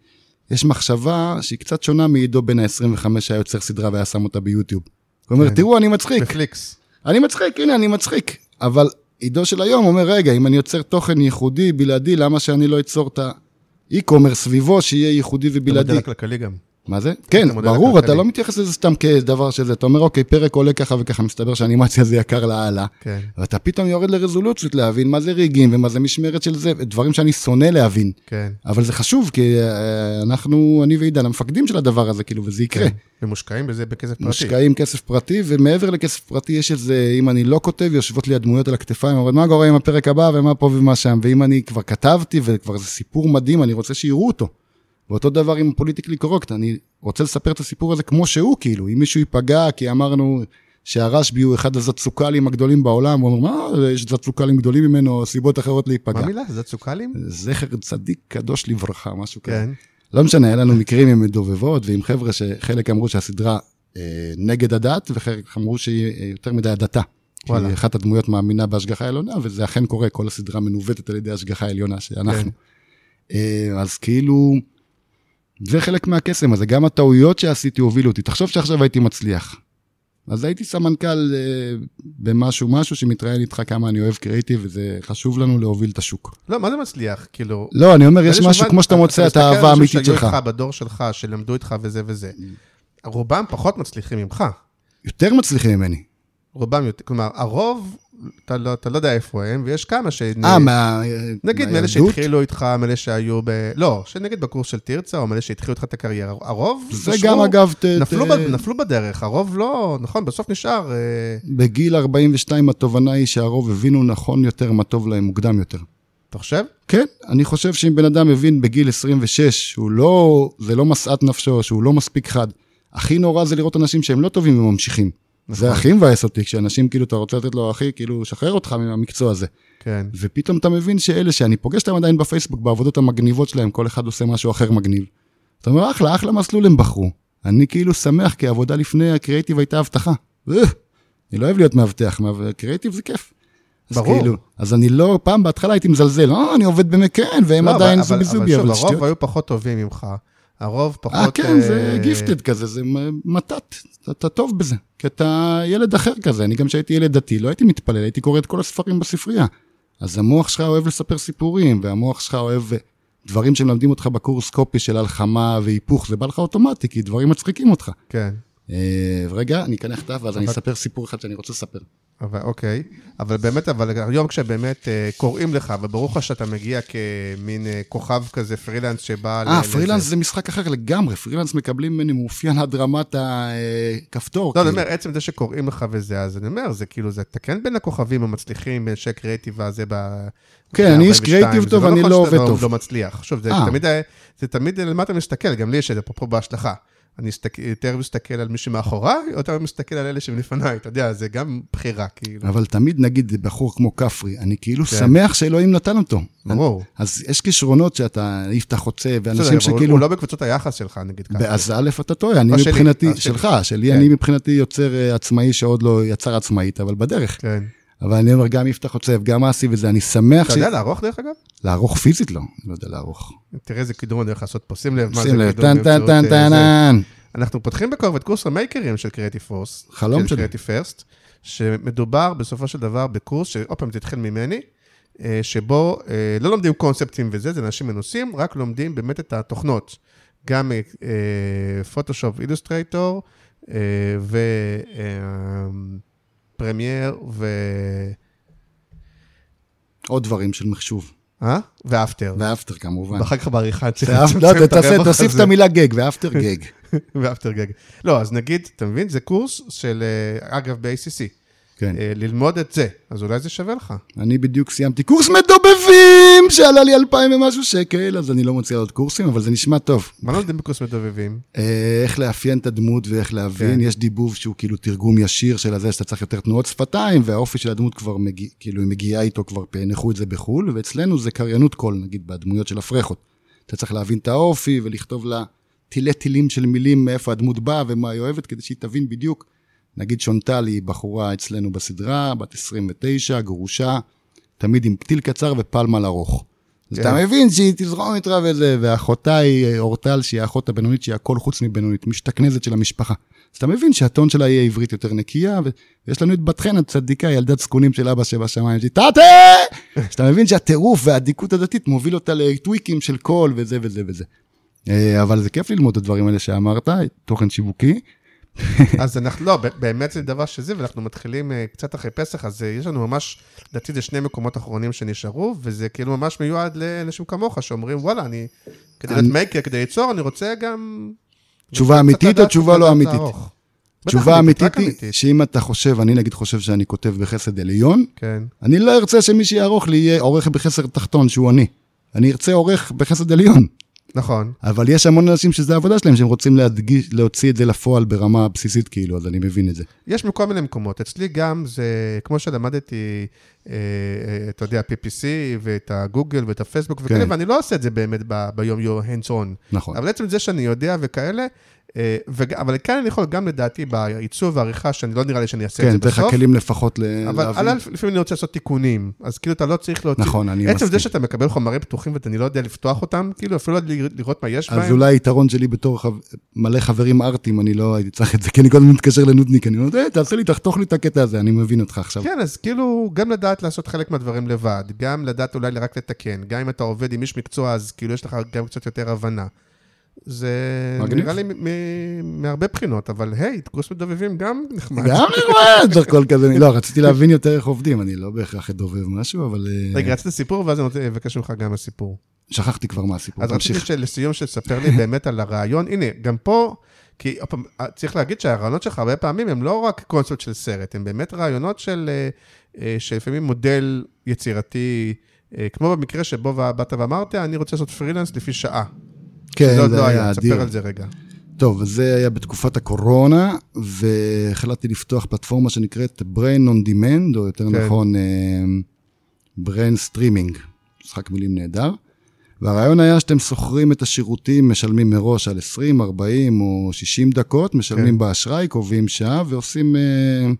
יש מחשבה שהיא קצת שונה מעידו בין ה-25 שהיה יוצר סדרה והיה שם אותה ביוטיוב. הוא אומר, כן. תראו, אני מצחיק. בפליקס. אני מצחיק, הנה, אני מצחיק. אבל עידו של היום אומר, רגע, אם אני יוצר תוכן ייחודי, בלעדי, למה שאני לא אצור את האי-קומר סביבו, שיהיה ייחודי ובלעדי? המודל הכלכלי גם. מה זה? כן, ברור. אתה לא מתייחס לזה סתם כדבר שזה. אתה אומר, אוקיי, פרק עולה ככה וככה, מסתבר שהאנימציה זה יקר לאללה. כן. ואתה פתאום יורד לרזולוציות להבין מה זה ריגים ומה זה משמרת של זה, דברים שאני שונא להבין. כן. אבל זה חשוב, כי אה, אנחנו, אני ועידן, המפקדים של הדבר הזה, כאילו, וזה יקרה. כן. ומושקעים בזה בכסף פרטי. מושקעים כסף פרטי, ומעבר לכסף פרטי יש איזה, אם אני לא כותב, יושבות לי הדמויות על הכתפיים, אבל מה קורה עם הפרק הבא ומה פה ומה שם, ואם אני כבר כתבתי וכבר זה סיפור מדהים, אני רוצה שיראו אותו. ואותו דבר עם פוליטיקלי קורקט, אני רוצה לספר את הסיפור הזה כמו שהוא, כאילו, אם מישהו ייפגע, כי אמרנו שהרשב"י הוא אחד הזצוקלים הגדולים בעולם, הוא אומר, מה, יש זצוקלים גדולים ממנו, או סיבות אחרות להיפגע. מה המילה? זה צוקלים? זכר צדיק קדוש לברכה, משהו כזה. כן. לא משנה, היה לנו מקרים עם מדובבות ועם חבר'ה שחלק אמרו שהסדרה אה, נגד הדת, וחלק אמרו שהיא אה, יותר מדי הדתה. וואלה. כי אחת הדמויות מאמינה בהשגחה עליונה, וזה אכן קורה, כל הסדרה מנווטת על ידי השגחה עליונה שאנחנו. אה, אז כאילו, זה חלק מהקסם הזה, גם הטעויות שעשיתי הובילו אותי. תחשוב שעכשיו הייתי מצליח. אז הייתי סמנכ"ל אה, במשהו, משהו שמתראיין איתך כמה אני אוהב קריאיטיב, וזה חשוב לנו להוביל את השוק. לא, מה זה מצליח? כאילו... לא, אני אומר, יש משהו כמו שאתה מוצא את מסתכל על האהבה אנשים האמיתית שהיו שלך. איתך בדור שלך, שלמדו איתך וזה וזה. רובם פחות מצליחים ממך. יותר מצליחים ממני. רובם יותר, כלומר, הרוב אתה לא, אתה לא יודע איפה הם, ויש כמה ש... אה, מה... נגיד מאלה? שהתחילו איתך, מאלה שהיו ב... לא, שנגיד בקורס של תרצה, או מאלה שהתחילו איתך את הקריירה, הרוב... זה נשרו- גם, אגב, ת- נפלו, ת- ב... נפלו בדרך, הרוב לא, נכון, בסוף נשאר... אה, בגיל 42 התובנה היא שהרוב הבינו נכון יותר מה טוב להם מוקדם יותר. אתה חושב? כן, אני חושב שאם בן אדם מבין בגיל 26 שהוא לא, זה לא משאת נפשו, שהוא לא מספיק חד, הכי נורא זה לראות אנשים שהם לא טובים וממשיכים. נכון. זה הכי מבאס אותי, כשאנשים כאילו, אתה רוצה לתת לו, אחי, כאילו, שחרר אותך מהמקצוע הזה. כן. ופתאום אתה מבין שאלה שאני פוגש אותם עדיין בפייסבוק, בעבודות המגניבות שלהם, כל אחד עושה משהו אחר מגניב. אתה אומר, אחלה, אחלה מסלול הם בחרו. אני כאילו שמח, כי העבודה לפני הקריאיטיב הייתה הבטחה. אה, אני לא אוהב להיות מאבטח, מאב- קריאיטיב זה כיף. אז ברור. כאילו, אז אני לא, פעם בהתחלה הייתי מזלזל, אה, אני עובד במקן, והם לא, עדיין זובי אבל- זובי, אבל אבל שוב, הרוב. היו פחות טובים ממך. הרוב פחות... אה, כן, זה אה, גיפטד כזה, זה מתת, אתה- אתה טוב בזה. כי אתה ילד אחר כזה, אני גם כשהייתי ילד דתי, לא הייתי מתפלל, הייתי קורא את כל הספרים בספרייה. אז המוח שלך אוהב לספר סיפורים, והמוח שלך אוהב אה, דברים שמלמדים אותך בקורס קופי של הלחמה והיפוך, זה בא לך אוטומטי, כי דברים מצחיקים אותך. כן. אה, רגע, אני אקנח תו, ואז אני אספר סיפור אחד שאני רוצה לספר. אבל אוקיי, אבל באמת, אבל היום כשבאמת אה, קוראים לך, וברור לך שאתה מגיע כמין אה, כוכב כזה, פרילנס שבא... אה. פרילנס זה משחק אחר לגמרי, פרילנס מקבלים ממני מאופיין עד רמת הכפתור. לא, אני כאילו. אומר, עצם זה שקוראים לך וזה, אז אני אומר, זה כאילו, זה, אתה כן בין הכוכבים המצליחים, אנשי קריאיטיב הזה ב... כן, אני איש קריאיטיב זה טוב, לא אני לא עובד טוב. לא מצליח. שוב, זה. תמיד, זה אתה מסתכל, גם לי יש את זה, אפרופו בהשלכה. אני מסתכל, יותר מסתכל על מי שמאחוריי, או יותר מסתכל על אלה שלפניי, אתה יודע, זה גם בחירה, כאילו. אבל תמיד נגיד בחור כמו כפרי, אני כאילו כן. שמח שאלוהים נתן אותו. ברור. אז יש כישרונות שאתה יפתח חוצה, בסדר, ואנשים שכאילו... הוא לא בקבוצות היחס שלך, נגיד ככה. אז א', אתה טועה, אני מבחינתי, שלי. שלך, שלי, כן. אני מבחינתי יוצר אה, עצמאי שעוד לא יצר עצמאית, אבל בדרך. כן. אבל אני אומר, גם יפתח חוצב, גם אסי וזה, אני שמח אתה ש... יודע לערוך דרך אגב? לערוך פיזית לא, לא יודע לערוך. תראה איזה קידום אני הולך לעשות פה, שים לב מה זה שים לב, קידום טן טן אה, טן. טן. אנחנו פותחים בקרוב את קורס המייקרים של קריאיטיב פורס. חלום של שלי. קריאיטיב פרסט, שמדובר בסופו של דבר בקורס, שעוד פעם זה התחיל ממני, אה, שבו אה, לא לומדים קונספטים וזה, זה אנשים מנוסים, רק לומדים באמת את התוכנות. גם פוטושופ אילוסטרייטור, ופרמייר, ו... עוד דברים של מחשוב. אה? ואפטר. ואפטר כמובן. ואחר כך בעריכה צריך לצמצם את תוסיף. את המילה גג, ואפטר גג. *laughs* ואפטר גג. לא, אז נגיד, אתה מבין? זה קורס של, אה, אגב, ב-ACC. כן. אה, ללמוד את זה, אז אולי זה שווה לך. אני בדיוק סיימתי קורס מדובבים, שעלה לי אלפיים ומשהו שקל, אז אני לא מוציא עוד קורסים, אבל זה נשמע טוב. מה לומדים בקורס מדובבים? אה, איך לאפיין את הדמות ואיך להבין, כן. יש דיבוב שהוא כאילו תרגום ישיר של הזה, שאתה צריך יותר תנועות שפתיים, והאופי של הדמות כבר מגיע, כאילו היא מגיעה איתו, כבר פענחו את זה בחו"ל, ואצלנו זה קריינות קול, נגיד, בדמויות של הפרחות. אתה צריך להבין את האופי ולכתוב לה תילי תילים של מילים מאיפה הדמות באה ומה היא אוהבת, כדי שהיא תבין בדיוק. נגיד שונטל היא בחורה אצלנו בסדרה, בת 29, גרושה, תמיד עם פתיל קצר ופלמל ארוך. אז כן. אתה מבין שהיא תזרום איתך וזה, ואחותה היא אה, אורטל, שהיא האחות הבינונית, שהיא הכל חוץ מבינונית, משתכנזת של המשפחה. אז אתה מבין שהטון שלה יהיה עברית יותר נקייה, ויש לנו את בת חן הצדיקה, ילדת זקונים של אבא שבשמיים, שהיא טאטה! *laughs* אז אתה מבין שהטירוף והאדיקות הדתית מוביל אותה לטוויקים של קול וזה וזה וזה. אה, אבל זה כיף ללמוד את הדברים האלה שאמרת, תוכן שיווקי. *laughs* אז אנחנו, לא, באמת זה דבר שזה, ואנחנו מתחילים אה, קצת אחרי פסח, אז אה, יש לנו ממש, לדעתי זה שני מקומות אחרונים שנשארו, וזה כאילו ממש מיועד לאנשים כמוך, שאומרים, וואלה, אני, כדי להיות מייקר, כדי ליצור, אני רוצה גם... תשובה אמיתית או תשובה לא אמיתית? תשובה אמיתית היא, שאם אתה חושב, אני נגיד חושב שאני כותב בחסד עליון, כן. אני לא ארצה שמי שיערוך לי יהיה עורך בחסד תחתון, שהוא אני. אני ארצה עורך בחסד עליון. נכון. אבל יש המון אנשים שזה העבודה שלהם, שהם רוצים להדגיש, להוציא את זה לפועל ברמה בסיסית, כאילו, אז אני מבין את זה. יש מכל מיני מקומות. אצלי גם זה, כמו שלמדתי, אה, אה, אתה יודע, PPC ואת הגוגל ואת הפייסבוק וכאלה, כן. ואני לא עושה את זה באמת ב- ביום-יום, hands on. נכון. אבל עצם זה שאני יודע וכאלה, אה, וג- אבל כאן אני יכול גם לדעתי בעיצוב והעריכה, שאני לא נראה לי שאני אעשה את כן, זה צריך בסוף. כלים לפחות ל- אבל להבין. א', לפעמים אני רוצה לעשות תיקונים, אז כאילו אתה לא צריך להוציא... נכון, אני עצם זה מסכים. שאתה מקבל חומרים פתוחים ואני לא יודע לפתוח אותם, כאילו אפילו לא לראות מה יש אז בהם. אולי היתרון שלי בתור חב... מלא חברים ארטים, אני לא הייתי צריך את זה, כי אני כל הזמן מתקשר לנודניק, אני אומר, "אה, תעשה לי, תחתוך לי את הקטע הזה, אני מבין אותך עכשיו. כן, אז כאילו, גם לדעת לעשות חלק מהדברים לבד, גם לדעת אולי רק לתקן, גם אם אתה עובד עם איש מקצוע, אז כאילו יש לך גם קצת יותר הבנה. זה מגניב. נראה לי מהרבה בחינות, אבל היי, קורס מדובבים גם נחמד. גם נחמד, צריך כל כזה, לא, רציתי להבין יותר איך עובדים, אני לא בהכרח אדובב משהו, אבל אה, רגע, רצית סיפור, ואז אני רוצה לבקש ממך גם הסיפור. שכחתי כבר מה הסיפור, אז רציתי. שלסיום, שתספר לי באמת על הרעיון. הנה, גם פה, כי פעם, צריך להגיד שהרעיונות שלך הרבה פעמים הם לא רק קונספט של סרט, הם באמת רעיונות של, אה, אה, שלפעמים מודל יצירתי, אה, כמו במקרה שבו באת ואמרת, אני רוצה לעשות פרילנס לפי שעה. כן, זה עוד לא היה. תספר על זה רגע. טוב, זה היה בתקופת הקורונה, והחלטתי לפתוח פלטפורמה שנקראת Brain on Demand, או יותר כן. נכון, אה, Brain Streaming, משחק מילים נהדר. והרעיון היה שאתם שוכרים את השירותים, משלמים מראש על 20, 40 או 60 דקות, משלמים כן. באשראי, קובעים שעה ועושים אה,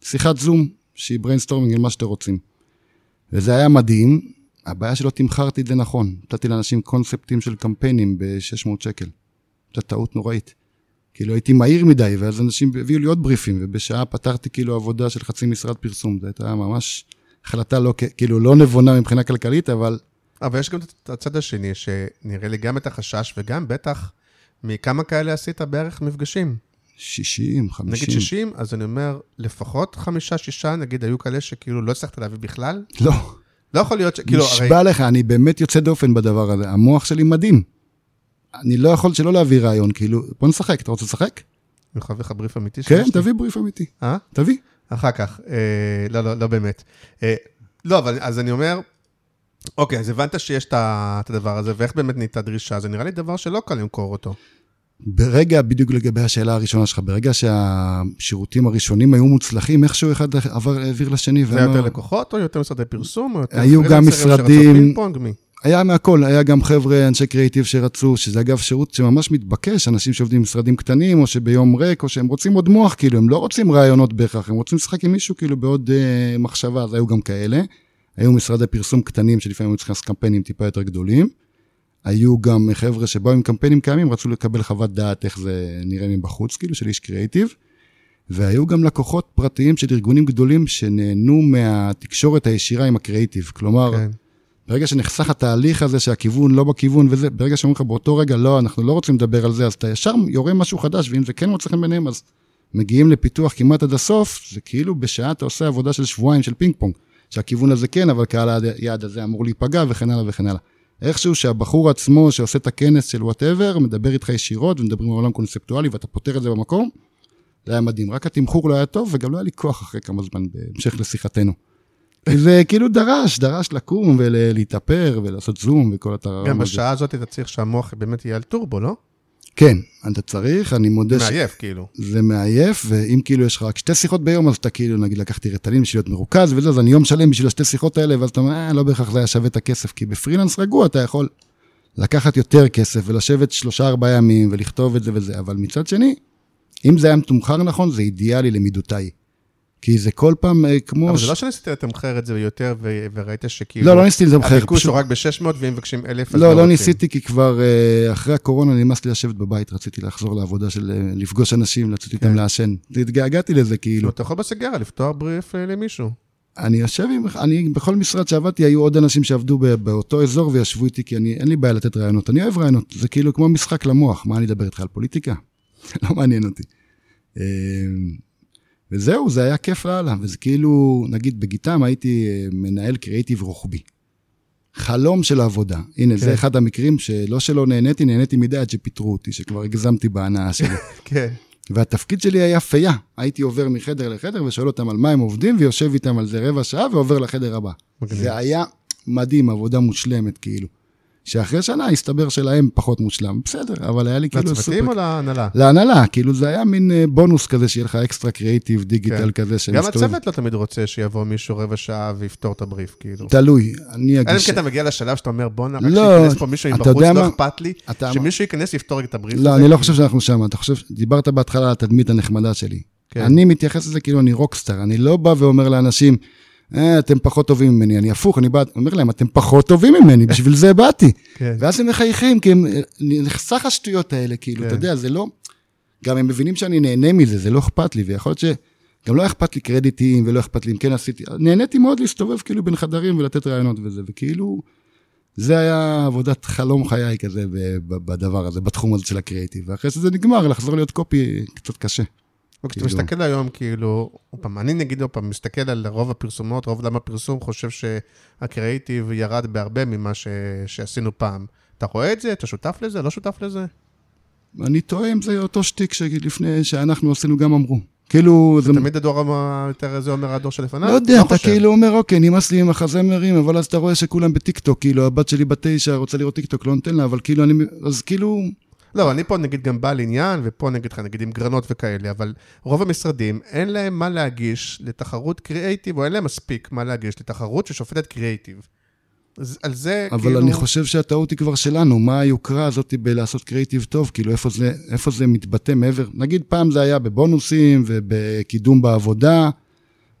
שיחת זום, שהיא brainstorming על מה שאתם רוצים. וזה היה מדהים, הבעיה שלא תמכרתי את זה נכון. נתתי לאנשים קונספטים של קמפיינים ב-600 שקל. זו טעות נוראית. כאילו הייתי מהיר מדי, ואז אנשים הביאו לי עוד בריפים, ובשעה פתרתי כאילו עבודה של חצי משרד פרסום. זו הייתה ממש החלטה לא, כאילו לא נבונה מבחינה כלכלית, אבל אבל יש גם את הצד השני, שנראה לי גם את החשש, וגם בטח, מכמה כאלה עשית בערך מפגשים? 60, 50. נגיד 60, אז אני אומר, לפחות חמישה, שישה, נגיד, היו כאלה שכאילו לא הצלחת להביא בכלל? לא, לא יכול להיות ש... כאילו, הרי... נשבע לך, אני באמת יוצא דופן בדבר הזה. המוח שלי מדהים. אני לא יכול שלא להביא רעיון, כאילו, בוא נשחק, אתה רוצה לשחק? אני יכול להביא לך בריף אמיתי כן, שיש לי? תביא בריף אמיתי. אה? תביא. אחר כך. אה, לא, לא, לא באמת. אה, לא, אבל אז אני אומר, אוקיי, אז הבנת שיש את הדבר הזה, ואיך באמת נהייתה דרישה? זה נראה לי דבר שלא קל למכור אותו. ברגע, בדיוק לגבי השאלה הראשונה שלך, ברגע שהשירותים הראשונים היו מוצלחים, איכשהו אחד עבר, העביר לשני. זה היה יותר לקוחות, או יותר משרדי פרסום, או יותר היו גם משרדים-? היה מהכל, היה גם חבר'ה, אנשי קריאיטיב שרצו, שזה אגב שירות שממש מתבקש, אנשים שעובדים במשרדים קטנים, או שביום ריק, או שהם רוצים עוד מוח, כאילו, הם לא רוצים רעיונות בהכרח, הם רוצים לשחק עם מישהו, כאילו, בעוד אה, מחשבה, אז היו גם כאלה. היו משרדי פרסום קטנים, שלפעמים היו צריכים לעשות קמפיינים טיפה יותר גדולים. היו גם חבר'ה שבאו עם קמפיינים קיימים, רצו לקבל חוות דעת איך זה נראה מבחוץ, כאילו, של איש קריאיטיב. והיו גם לקוחות פרטיים של ארגונים גדולים שנהנו מהתקשורת הישירה עם הקריאיטיב. כלומר, כן. ברגע שנחסך התהליך הזה שהכיוון לא בכיוון וזה, ברגע שאומרים לך באותו רגע, לא, אנחנו לא רוצים לדבר על זה, אז אתה ישר יורה משהו חדש, ואם זה כן מוצא חן ביניהם, אז מגיעים לפיתוח כמעט עד הסוף, זה כאילו בשעה אתה עושה עבודה של שבועיים של פינג פונג, שהכיוון הזה כן, אבל קהל היעד הזה אמור להיפגע וכן הלאה וכן הלאה. איכשהו שהבחור עצמו שעושה את הכנס של whatever, מדבר איתך ישירות ומדברים על עולם קונספטואלי ואתה פותר את זה במקום, זה היה מדהים. רק התמחור לא היה טוב וגם לא היה לי כוח אחרי כמה זמן בהמשך לשיחתנו. זה כאילו דרש, דרש לקום ולהתאפר ולעשות זום וכל הזה. גם בשעה הזאת אתה צריך שהמוח באמת יהיה על טורבו, לא? כן, אתה צריך, אני מודה ש... מעייף, כאילו. זה מעייף, ואם כאילו יש לך רק שתי שיחות ביום, אז אתה כאילו, נגיד, לקחתי רטלין בשביל להיות מרוכז וזה, אז אני יום שלם בשביל השתי שיחות האלה, ואז אתה אומר, אה, לא בהכרח זה היה שווה את הכסף, כי בפרילנס רגוע אתה יכול לקחת יותר כסף ולשבת שלושה ארבעה ימים ולכתוב את זה וזה, אבל מצד שני, אם זה היה מתומחר נכון, זה אידיאלי למידותיי. כי זה כל פעם אה, כמו... אבל ש- זה לא שניסית לתמחר את זה יותר, ו- וראית שכאילו... לא, לא ניסיתי לתמחר, הביקוש פשוט- הוא רק ב-600, ואם מבקשים 1,000, אז לא, לא רוצים. ניסיתי, כי כבר אה, אחרי הקורונה נמאס לי לשבת בבית, רציתי לחזור לעבודה של אה, לפגוש אנשים, לצאת איתם כן. לעשן. התגעגעתי לזה, כאילו. אתה יכול בסגרה לפתוח בריף למישהו. אני יושב עם, אני, בכל משרד שעבדתי, היו עוד אנשים שעבדו באותו אזור וישבו איתי, כי אני, אין לי בעיה לתת רעיונות. אני אוהב רעיונות, זה כאילו כמו משחק למוח. מה אני אדבר איתך על פוליטיקה? *laughs* לא מעניין אותי. וזהו, זה היה כיף לאללה. וזה כאילו, נגיד בגיטם הייתי אה, מנהל קריאיטיב רוחבי. חלום של עבודה. הנה, כן. זה אחד המקרים שלא שלא נהניתי, נהניתי מדי עד שפיטרו אותי, שכבר הגזמתי בהנאה שלי. *laughs* כן. והתפקיד שלי היה פייה. הייתי עובר מחדר לחדר ושואל אותם על מה הם עובדים, ויושב איתם על זה רבע שעה ועובר לחדר הבא. מגניב. זה היה מדהים, עבודה מושלמת, כאילו. שאחרי שנה הסתבר שלהם פחות מושלם, בסדר, אבל היה לי כאילו לצוותים או להנהלה? להנהלה, כאילו זה היה מין אה, בונוס כזה, שיהיה לך אקסטרה קריאיטיב, דיגיטל כן. כזה גם שמסתובב. הצוות לא תמיד רוצה שיבוא מישהו רבע שעה ויפתור את הבריף, כאילו. תלוי, אני אלא אם אגיש... כן אתה מגיע לשלב שאתה אומר, בואנה, רק לא, שייכנס פה מישהו מבחוץ, לא? אכפת לי, אתה- שמישהו ייכנס ויפתור את הבריף. לא, אני לא. חושב שאנחנו שם, אתה חושב, דיברת בהתחלה על התדמית הנחמדה שלי. כן. אני מתייחס לזה כאילו אני רוקסטאר, אני לא בא ואומר לאנשים, אה, אתם פחות טובים ממני, אני הפוך, אני בא, אומר להם, אתם פחות טובים ממני, בשביל זה באתי. כן. ואז הם מחייכים, כי הם, נחסך השטויות האלה, כאילו, כן. אתה יודע, זה לא, גם הם מבינים שאני נהנה מזה, זה לא אכפת לי, ויכול להיות שגם לא אכפת לי קרדיטים, ולא אכפת לי אם כן עשיתי, נהניתי מאוד להסתובב כאילו בין חדרים ולתת רעיונות וזה, וכאילו, זה היה עבודת חלום חיי כזה בדבר הזה, בתחום הזה של הקריאיטיב. ואחרי שזה נגמר, לחזור להיות קופי קצת קשה. וכשאתה כאילו- מסתכל היום, כאילו, עוד פעם, אני נגיד עוד פעם, מסתכל על רוב הפרסומות, רוב עולם הפרסום חושב שהקריאיטיב ירד בהרבה ממה ש... שעשינו פעם. אתה רואה את זה? אתה שותף לזה? לא שותף לזה? אני טועה אם זה אותו שטיק שלפני שאנחנו עשינו גם אמרו. כאילו, זה... תמיד הדור המ- יותר זה אומר הדור שלפניו? לא יודע, אתה חושב. כאילו אומר, אוקיי, נמאס לי עם החזמרים, אבל אז אתה רואה שכולם בטיקטוק, כאילו, הבת שלי בתשע רוצה לראות טיקטוק, לא נותן לה, אבל כאילו, אני... אז כאילו, לא, אני פה נגיד גם בעל עניין, ופה נגיד לך, נגיד עם גרנות וכאלה, אבל רוב המשרדים, אין להם מה להגיש לתחרות קריאייטיב, או אין להם מספיק מה להגיש לתחרות ששופטת קריאייטיב. אז על זה, אבל כאילו... אני חושב שהטעות היא כבר שלנו, מה היוקרה הזאת בלעשות קריאיטיב טוב, כאילו איפה זה, איפה זה מתבטא מעבר, נגיד פעם זה היה בבונוסים ובקידום בעבודה,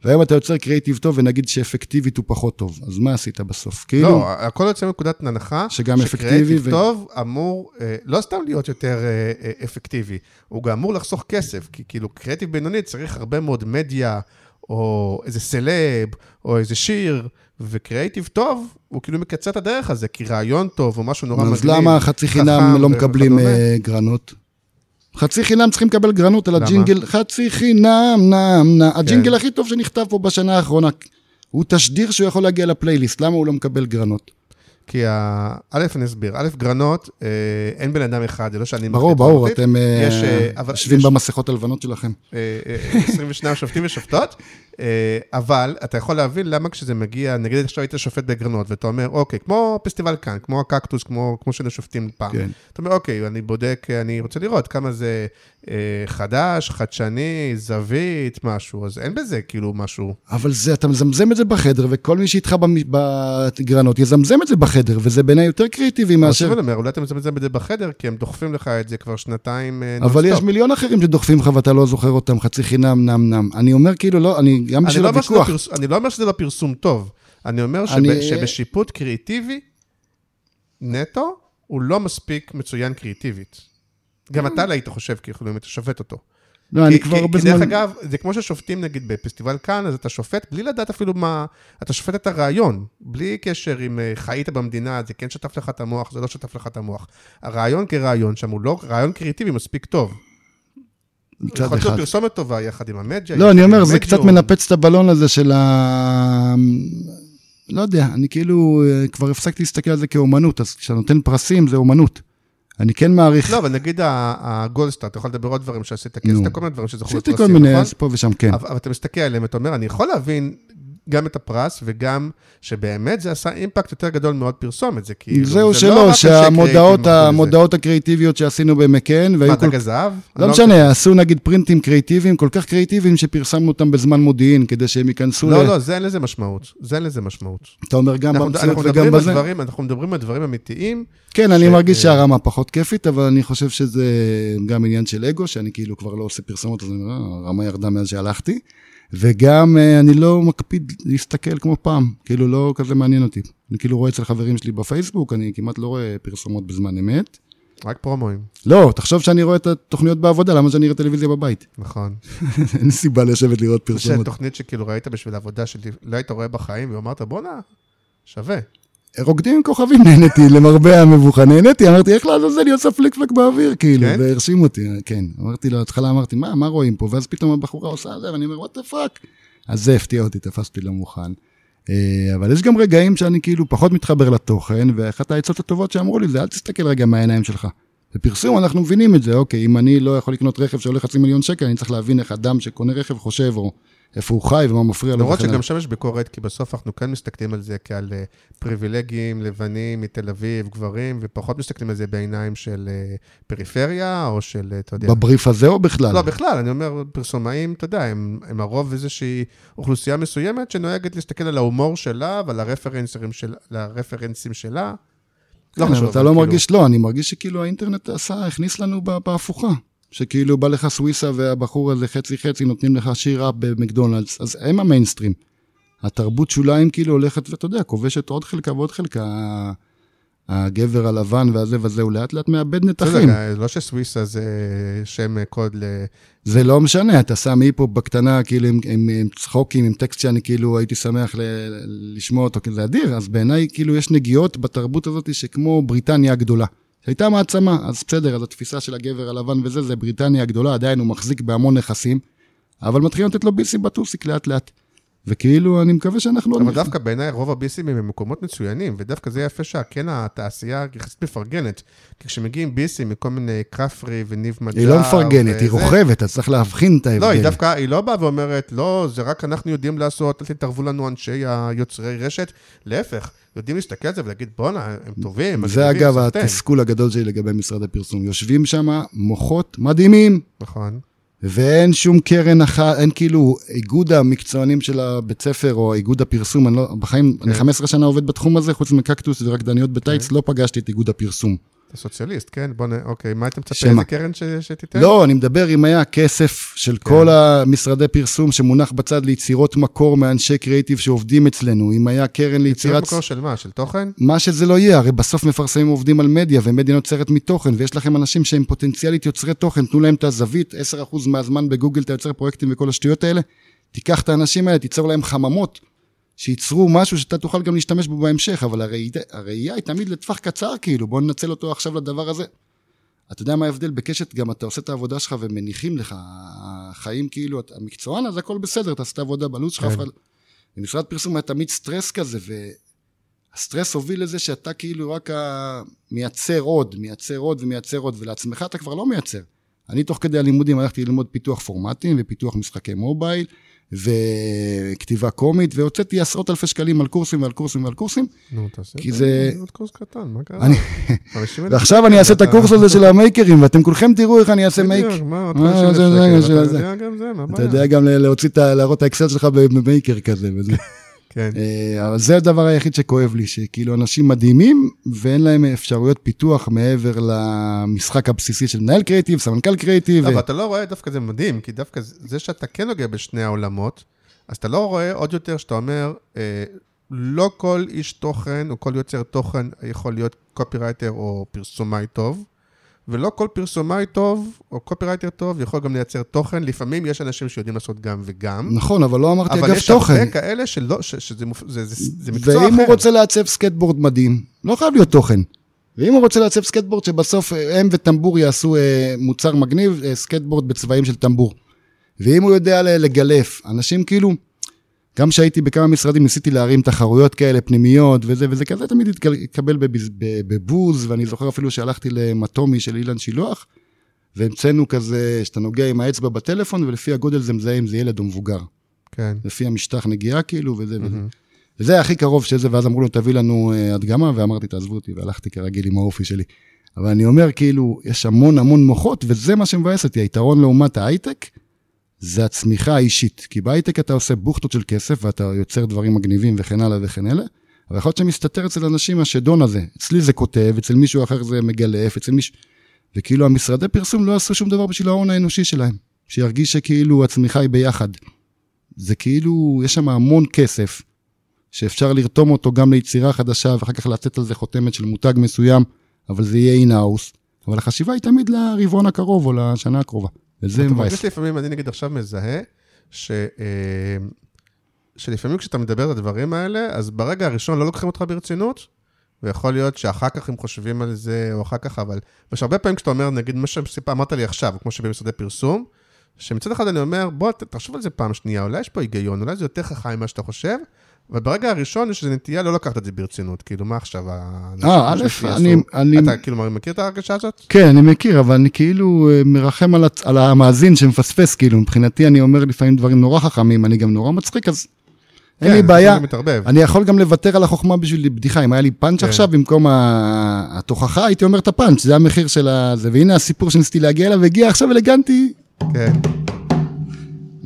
והיום אתה יוצר קריאיטיב טוב ונגיד שאפקטיבית הוא פחות טוב, אז מה עשית בסוף? כאילו, לא, הכל יוצא מנקודת הנחה, שגם אפקטיבי שקריאייטיב ו- טוב אמור אה, לא סתם להיות יותר אה, אה, אפקטיבי, הוא גם אמור לחסוך כסף, כי כאילו קריאייטיב בינוני צריך הרבה מאוד מדיה, או איזה סלב, או איזה שיר, וקריאייטיב טוב, הוא כאילו מקצר את הדרך הזה, כי רעיון טוב, או משהו נורא אז מגניב. למה חצי חינם לא מקבלים? אה, גרנות? חצי חינם צריכים לקבל גרנות על למה? הג'ינגל, חצי חינם, נם, נם. כן. הג'ינגל הכי טוב שנכתב פה בשנה האחרונה. הוא תשדיר שהוא יכול להגיע לפלייליסט, למה הוא לא מקבל גרנות? כי ה... א', אני אסביר. א', גרנות, אה, אין בן אדם אחד, זה לא שאני... ברור, ברור. אתם אה, אה, יושבים במסכות הלבנות שלכם. אה, אה, 22 שופטים ושופטות, אבל אתה יכול להבין למה כשזה מגיע, נגיד עכשיו היית שופט בגרנות, ואתה אומר, אוקיי, כמו פסטיבל כאן, כמו הקקטוס, כמו, כמו שהיינו שופטים פעם. כן. אתה אומר, אוקיי, אני בודק, אני רוצה לראות כמה זה חדש, חדשני, זווית, משהו, אז אין בזה כאילו משהו. אבל זה, אתה מזמזם את זה בחדר, וכל מי שאיתך בגרנות יזמזם את זה בחדר, וזה בעיניי יותר קריאיטיבי אבל מאשר... אני אומר, אולי אתה מזמזם את זה בחדר, כי הם דוחפים לך את זה כבר שנתיים אה, אבל יש. מיליון אחרים שדוחפים לך ואתה לא זוכר אותם, חצי חינם, נם נם. אני אומר כאילו, לא, אני גם בשביל לא, שזה הוויכוח. אני לא אומר שזה לא פרסום טוב, אני אומר שבשיפוט קריאיטיבי נטו, הוא לא מספיק מצוין קריאיטיבית. גם אתה לא היית חושב, כי יכולים אתה שופט אותו. לא, אני כי- כבר כי- הרבה כי דרך זמן... אגב, זה כמו ששופטים נגיד בפסטיבל כאן, אז אתה שופט בלי לדעת אפילו מה, אתה שופט את הרעיון, בלי קשר אם אה, חיית במדינה, זה כן שטף לך את המוח, זה לא שטף לך את המוח. הרעיון כרעיון שם הוא לא רעיון קריאיטיבי מספיק טוב. מצד יכול להיות. פרסומת טובה יחד עם המדיה. לא, אני אומר, זה קצת. מנפץ את הבלון הזה של ה... לא יודע, אני כאילו אה, כבר הפסקתי להסתכל על זה כאומנות, אז כשאתה נותן פרסים זה אומנות. אני כן מעריך, לא, אבל נגיד ה- הגולדסטאר, אתה יכול לדבר עוד דברים שעשית, כי. עשית כל מיני דברים שזכו עשיתי לפרסים, כל מיני, נכון? פה ושם כן. אבל אתה מסתכל עליהם ואתה אומר, אני יכול להבין גם את הפרס, וגם שבאמת זה עשה אימפקט יותר גדול מאוד פרסומת, זה כאילו... זהו זה לא שלא, אנשי שהמודעות. המודעות הקריאיטיביות שעשינו במקן, מה, והיו כל... דג הזהב? לא אני משנה, עשו נגיד פרינטים קריאיטיביים, כל כך קריאיטיביים שפרסמנו אותם בזמן מודיעין, כדי שהם ייכנסו ל... לא, לא, זה אין לזה משמעות. זה אין לזה משמעות. אתה אומר גם אנחנו במציאות אנחנו וגם בזה? דברים- אנחנו מדברים על דברים אמיתיים. כן, אני ש- מרגיש אה, שהרמה פחות כיפית, אבל אני חושב שזה גם עניין של אגו, שאני כאילו כבר לא עושה פרסומות, אז אני אומר, "אה, הרמה ירדה מאז שהלכתי. וגם אה, אני לא מקפיד להסתכל כמו פעם, כאילו לא כזה מעניין אותי. אני כאילו רואה אצל חברים שלי בפייסבוק, אני כמעט לא רואה פרסומות בזמן אמת. רק פרומואים, לא, תחשוב שאני רואה את התוכניות בעבודה, למה שאני אראה טלוויזיה בבית? נכון. *laughs* אין סיבה לשבת לראות פרסומות. תוכנית שכאילו ראית בשביל עבודה שלא היית רואה בחיים, ואמרת, בואנה, שווה. רוקדים עם כוכבים נהניתי, למרבה המבוכה נהניתי, אמרתי, איך לעזאזל היא עושה פליק פלק באוויר, כאילו, כן? והרשים אותי, כן. אמרתי לו, התחלה אמרתי, מה, מה רואים פה? ואז פתאום הבחורה עושה זה, ואני אומר, what the fuck. אז זה הפתיע אותי, תפסתי לא מוכן. אה, אבל יש גם רגעים שאני כאילו פחות מתחבר לתוכן, ואחת העצות הטובות שאמרו לי זה, אל תסתכל רגע מהעיניים שלך. בפרסום אנחנו מבינים את זה, אוקיי, אם אני לא יכול לקנות רכב שעולה חצי מיליון שקל, אני צריך להבין איך אדם שקונה רכב חושב, או איפה הוא חי ומה מפריע לו. למרות. שגם שם יש ביקורת, כי בסוף אנחנו כן מסתכלים על זה כעל אה, פריבילגים, לבנים מתל אביב, גברים, ופחות מסתכלים על זה בעיניים של אה, פריפריה, או של, אה, אתה יודע... בבריף הזה או בכלל? לא, בכלל, אני אומר, פרסומאים, אתה יודע, הם, הם הרוב איזושהי אוכלוסייה מסוימת שנוהגת להסתכל על ההומור שלה ועל הרפרנסים, של, הרפרנסים שלה. לא כן, חשוב, אתה לא כאילו- מרגיש, לא, אני מרגיש שכאילו האינטרנט עשה, הכניס לנו בהפוכה. שכאילו בא לך סוויסה והבחור הזה חצי חצי נותנים לך שיר אפ במקדונלדס, אז הם המיינסטרים. התרבות שוליים כאילו הולכת, ואתה יודע, כובשת עוד חלקה ועוד חלקה. הגבר הלבן והזה וזה, הוא לאט לאט מאבד נתחים. בסדר, לא שסוויסה זה שם קוד ל... זה לא משנה, אתה שם היפ-הופ בקטנה, כאילו עם, עם, עם צחוקים, עם טקסט שאני כאילו הייתי שמח ל, לשמוע אותו, כי זה אדיר, אז בעיניי כאילו יש נגיעות בתרבות הזאת שכמו בריטניה הגדולה. שהייתה מעצמה, אז בסדר, אז התפיסה של הגבר הלבן וזה, זה בריטניה הגדולה, עדיין הוא מחזיק בהמון נכסים, אבל מתחילים לתת לו ביסים בטוסיק לאט לאט. וכאילו, אני מקווה שאנחנו... עוד אבל נכ- דווקא בעיניי רוב הביסים הם במקומות מצוינים, ודווקא זה יפה שכן התעשייה יחסית מפרגנת. כי כשמגיעים ביסים מכל מיני כפרי וניב מג'אר... היא לא מפרגנת, היא רוכבת, אז צריך להבחין את ההבדל. לא, היא דווקא, היא לא באה ואומרת, לא, זה רק אנחנו יודעים לעשות, אל תתערבו לנו אנשי היוצרי רשת. להפך, יודעים להסתכל על זה ולהגיד, בואנה, הם טובים. זה מגניבים, אגב סחטיין." התסכול הגדול שלי לגבי משרד הפרסום. יושבים שם מוחות מדהימים, נכון. ואין שום קרן אחת, אין כאילו איגוד המקצוענים של הבית ספר או איגוד הפרסום, אני לא, בחיים, אני 15 שנה עובד בתחום הזה, חוץ מקקטוס ורקדניות בטייץ, לא פגשתי את איגוד הפרסום. אתה סוציאליסט, כן? בוא נ... אוקיי, מה היית מצפה? איזה קרן ש... שתיתן? לא, אני מדבר אם היה כסף של כל המשרדי פרסום שמונח בצד ליצירות מקור מאנשי קריאיטיב שעובדים אצלנו, אם היה קרן יצירת ליצירת... מקור של מה? של תוכן? מה שזה לא יהיה, הרי בסוף מפרסמים עובדים על מדיה, ומדיה נוצרת מתוכן, ויש לכם אנשים שהם פוטנציאלית יוצרי תוכן, תנו להם את הזווית, 10% מהזמן בגוגל אתה יוצר פרויקטים וכל השטויות האלה, תיקח את האנשים האלה, תיצור להם חממות, שייצרו משהו שאתה תוכל גם להשתמש בו בהמשך, אבל הראייה, הראייה היא תמיד לטווח קצר, כאילו, בוא ננצל אותו עכשיו לדבר הזה. אתה יודע מה ההבדל בקשת, גם אתה עושה את העבודה שלך ומניחים לך, החיים כאילו, אתה מקצוען, אז הכל בסדר, אתה עושה את העבודה בלו"ז שלך, כן. אחד... במשרד פרסום היה תמיד סטרס כזה, והסטרס הוביל לזה שאתה כאילו רק ה- מייצר עוד, מייצר עוד ומייצר עוד, ולעצמך אתה כבר לא מייצר. אני תוך כדי הלימודים הלכתי ללמוד פיתוח פורמטים ופיתוח משחקי מובייל וכתיבה קומית, והוצאתי עשרות אלפי שקלים על קורסים ועל קורסים ועל קורסים, נו, תעשה כי זה- עוד קורס קטן, מה קרה? אני- 50,000 ועכשיו אני אעשה את אתה- הקורס הזה של ה makers, ואתם כולכם תראו איך אני אעשה make. בדיוק, מה, עוד מה, 50,000 זה- שקל, אתה יודע גם זה, מה אתה הבעיה? יודע גם להוציא. להראות את האקסל שלך ב maker כזה. כן. אה, אבל זה הדבר היחיד שכואב לי, שכאילו אנשים מדהימים, ואין להם אפשרויות פיתוח מעבר למשחק הבסיסי של מנהל קריאיטיב, סמנכ"ל קריאיטיב. לא, ו- אבל אתה לא רואה, דווקא זה מדהים, כי דווקא זה שאתה כן נוגע בשני העולמות, אז אתה לא רואה עוד יותר שאתה אומר, אה, לא כל איש תוכן או כל יוצר תוכן יכול להיות קופירייטר או פרסומאי טוב, ולא כל פרסומאי טוב או קופירייטר טוב יכול גם לייצר תוכן. לפעמים יש אנשים שיודעים לעשות גם וגם, נכון, אבל לא אמרתי אבל אגב יש תוכן. הרבה כאלה שלא, ש- שזה מופ- זה- זה- זה מקצוע אחר. ואם הוא רוצה לעצב סקטבורד מדהים, לא חייב להיות תוכן. ואם הוא רוצה לעצב סקטבורד שבסוף אה, הם וטמבור יעשו אה, מוצר מגניב, אה, סקטבורד בצבעים של טמבור. ואם הוא יודע לגלף, אנשים כאילו, גם כשהייתי בכמה משרדים ניסיתי להרים תחרויות כאלה פנימיות וזה וזה כזה, תמיד התקבל בבוז, ואני זוכר אפילו שהלכתי למטומי של אילן שילוח, והמצאנו כזה, שאתה נוגע עם האצבע בטלפון, ולפי הגודל זה מזהה אם זה ילד או מבוגר. כן. לפי המשטח נגיעה כאילו, וזה וזה. מהמם. וזה הכי קרוב שזה, ואז אמרו לו, תביא לנו אה, הדגמה, ואמרתי, תעזבו אותי, והלכתי כרגיל עם האופי שלי. אבל אני אומר, כאילו, יש המון המון מוחות, וזה מה שמבאס אותי. היתרון לעומת ההייטק, זה הצמיחה האישית. כי בהייטק אתה עושה בוכטות של כסף, ואתה יוצר דברים מגניבים וכן הלאה וכן הלאה, אבל יכול להיות שמסתתר אצל אנשים השדון הזה. אצלי זה כותב, אצל מישהו אחר זה מגלף, אצל מישהו... וכאילו המשרדי פרסום לא עשו שום דבר בשביל ההון האנושי שלהם. שירגיש שכאילו הצמיחה היא ביחד. זה כאילו, יש שם המון כסף, שאפשר לרתום אותו גם ליצירה חדשה, ואחר כך לתת על זה חותמת של מותג מסוים, אבל זה יהיה in-house. אבל החשיבה היא תמיד לרבעון הקרוב או לשנה הקרובה. וזה אתה מבאס. מרגיש לפעמים, אני נגיד עכשיו מזהה, ש, אה, שלפעמים כשאתה מדבר על הדברים האלה, אז ברגע הראשון לא לוקחים אותך ברצינות, ויכול להיות שאחר כך הם חושבים על זה, או אחר כך, אבל... יש הרבה פעמים כשאתה אומר, נגיד, מה שאמרת לי עכשיו, כמו שבמשרדי פרסום, שמצד אחד אני אומר, בוא, תחשוב על זה פעם שנייה, אולי יש פה היגיון, אולי זה יותר חכם ממה שאתה חושב, אבל ברגע הראשון יש איזו נטייה לא לקחת את זה ברצינות. כאילו, מה עכשיו? אה, א'? אני- אני- אתה כאילו מכיר את ההרגשה הזאת? כן, אני מכיר, אבל אני כאילו אה, מרחם על, הצ... על המאזין שמפספס, כאילו, מבחינתי אני אומר לפעמים דברים נורא חכמים, אני גם נורא מצחיק, אז אין לי כן, בעיה. אני יכול גם לוותר על החוכמה בשביל בדיחה, אם היה לי פאנץ' כן. עכשיו, במקום ה- התוכחה, הייתי אומר את הפאנץ', זה המחיר של הזה, והנה הסיפור שניסיתי להגיע אליו, הגיע עכשיו אלגנטי. כן.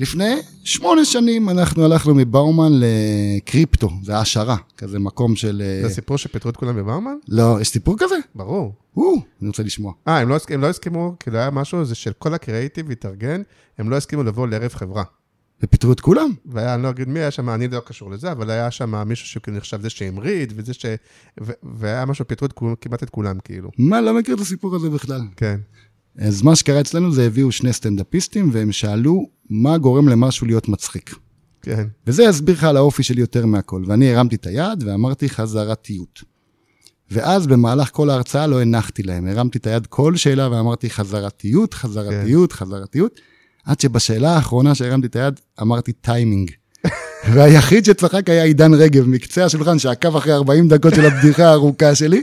לפני שמונה שנים אנחנו הלכנו מבאומן לקריפטו, זה העשרה, כזה מקום של... אה, זה הסיפור שפיטרו את כולם בברמן? לא, יש סיפור כזה? ברור. או, אני רוצה לשמוע. אה, הם לא, הם לא הסכימו, כאילו היה משהו, זה של כל הקריאיטיב התארגן, הם לא הסכימו לבוא לערב חברה. ופיטרו את כולם. והיה, אני לא אגיד מי היה שם, אני לא קשור לזה, אבל היה שם מישהו שכאילו נחשב זה שהמריד, וזה ש... ו... והיה משהו, פיטרו כולם, כמעט את כולם, כאילו. מה, לא מכיר את הסיפור הזה בכלל. כן. אז מה שקרה אצלנו זה הביאו שני סטנדאפיסטים, והם שאלו מה גורם למשהו להיות מצחיק. כן. וזה יסביר לך על האופי שלי יותר מהכל. ואני הרמתי את היד ואמרתי חזרתיות. ואז במהלך כל ההרצאה לא הנחתי להם, הרמתי את היד כל שאלה ואמרתי חזרתיות, חזרתיות, חזרתיות, עד שבשאלה האחרונה שהרמתי את היד, אמרתי טיימינג. והיחיד שצחק היה עידן רגב, מקצה השולחן, שעקב אחרי 40 דקות של הבדיחה הארוכה שלי.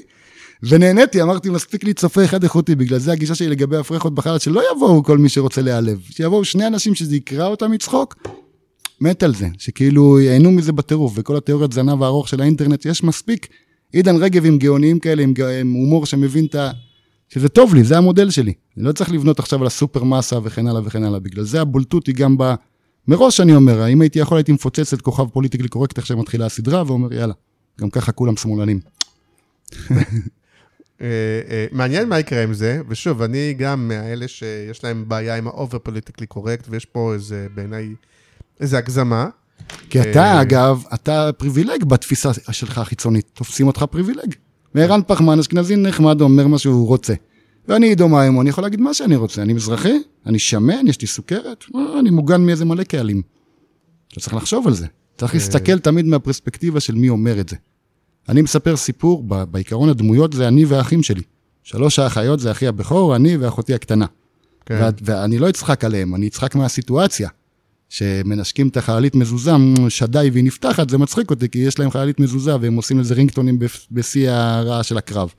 ונהניתי, אמרתי, מספיק לי צופה אחד איכותי, בגלל זה הגישה שלי לגבי הפרחות בחלל, שלא יבואו כל מי שרוצה להיעלב, שיבואו שני אנשים שזה יקרע אותם מצחוק, מת על זה, שכאילו ייהנו מזה בטירוף, וכל התיאוריית זנב הארוך של האינטרנט, יש מספיק עידן רגב עם גאוניים כאלה, עם, עם הומור שמבין את ה... שזה טוב לי, זה המודל שלי. אני לא צריך לבנות עכשיו על הסופר מסה וכן הלאה וכן הלאה, בגלל זה הבולטות היא גם ב... מראש אני אומר, אם הייתי יכול הייתי מפוצץ את כוכב politically correct איך שמתחילה הסדרה, ואומר יאללה, גם ככה כולם שמאלנים. אה, אה, מעניין מה יקרה עם זה, ושוב, אני גם מאלה שיש להם בעיה עם ה over politically correct, ויש פה איזה, בעיניי, איזה הגזמה. כי אה, אתה, אגב, אתה פריבילג בתפיסה שלך החיצונית, תופסים אותך פריבילג. וערן פחמן, אשכנזי נחמד, אומר מה שהוא רוצה. ואני עידו מימון, אני יכול להגיד מה שאני רוצה. אני מזרחי, אני שמן, יש לי סוכרת, אה, אני מוגן מאיזה מלא קהלים. אתה צריך לחשוב על זה. צריך להסתכל תמיד מהפרספקטיבה של מי אומר את זה. אני מספר סיפור, בעיקרון הדמויות זה אני והאחים שלי. שלוש האחיות זה אחי הבכור, אני ואחותי הקטנה. כן. וה- ואני לא אצחק עליהם, אני אצחק מהסיטואציה. שמנשקים את החללית מזוזה, "מ, שדי והיא נפתחת, זה מצחיק אותי, כי יש להם חללית מזוזה והם עושים לזה רינגטונים בשיא הרעש של הקרב.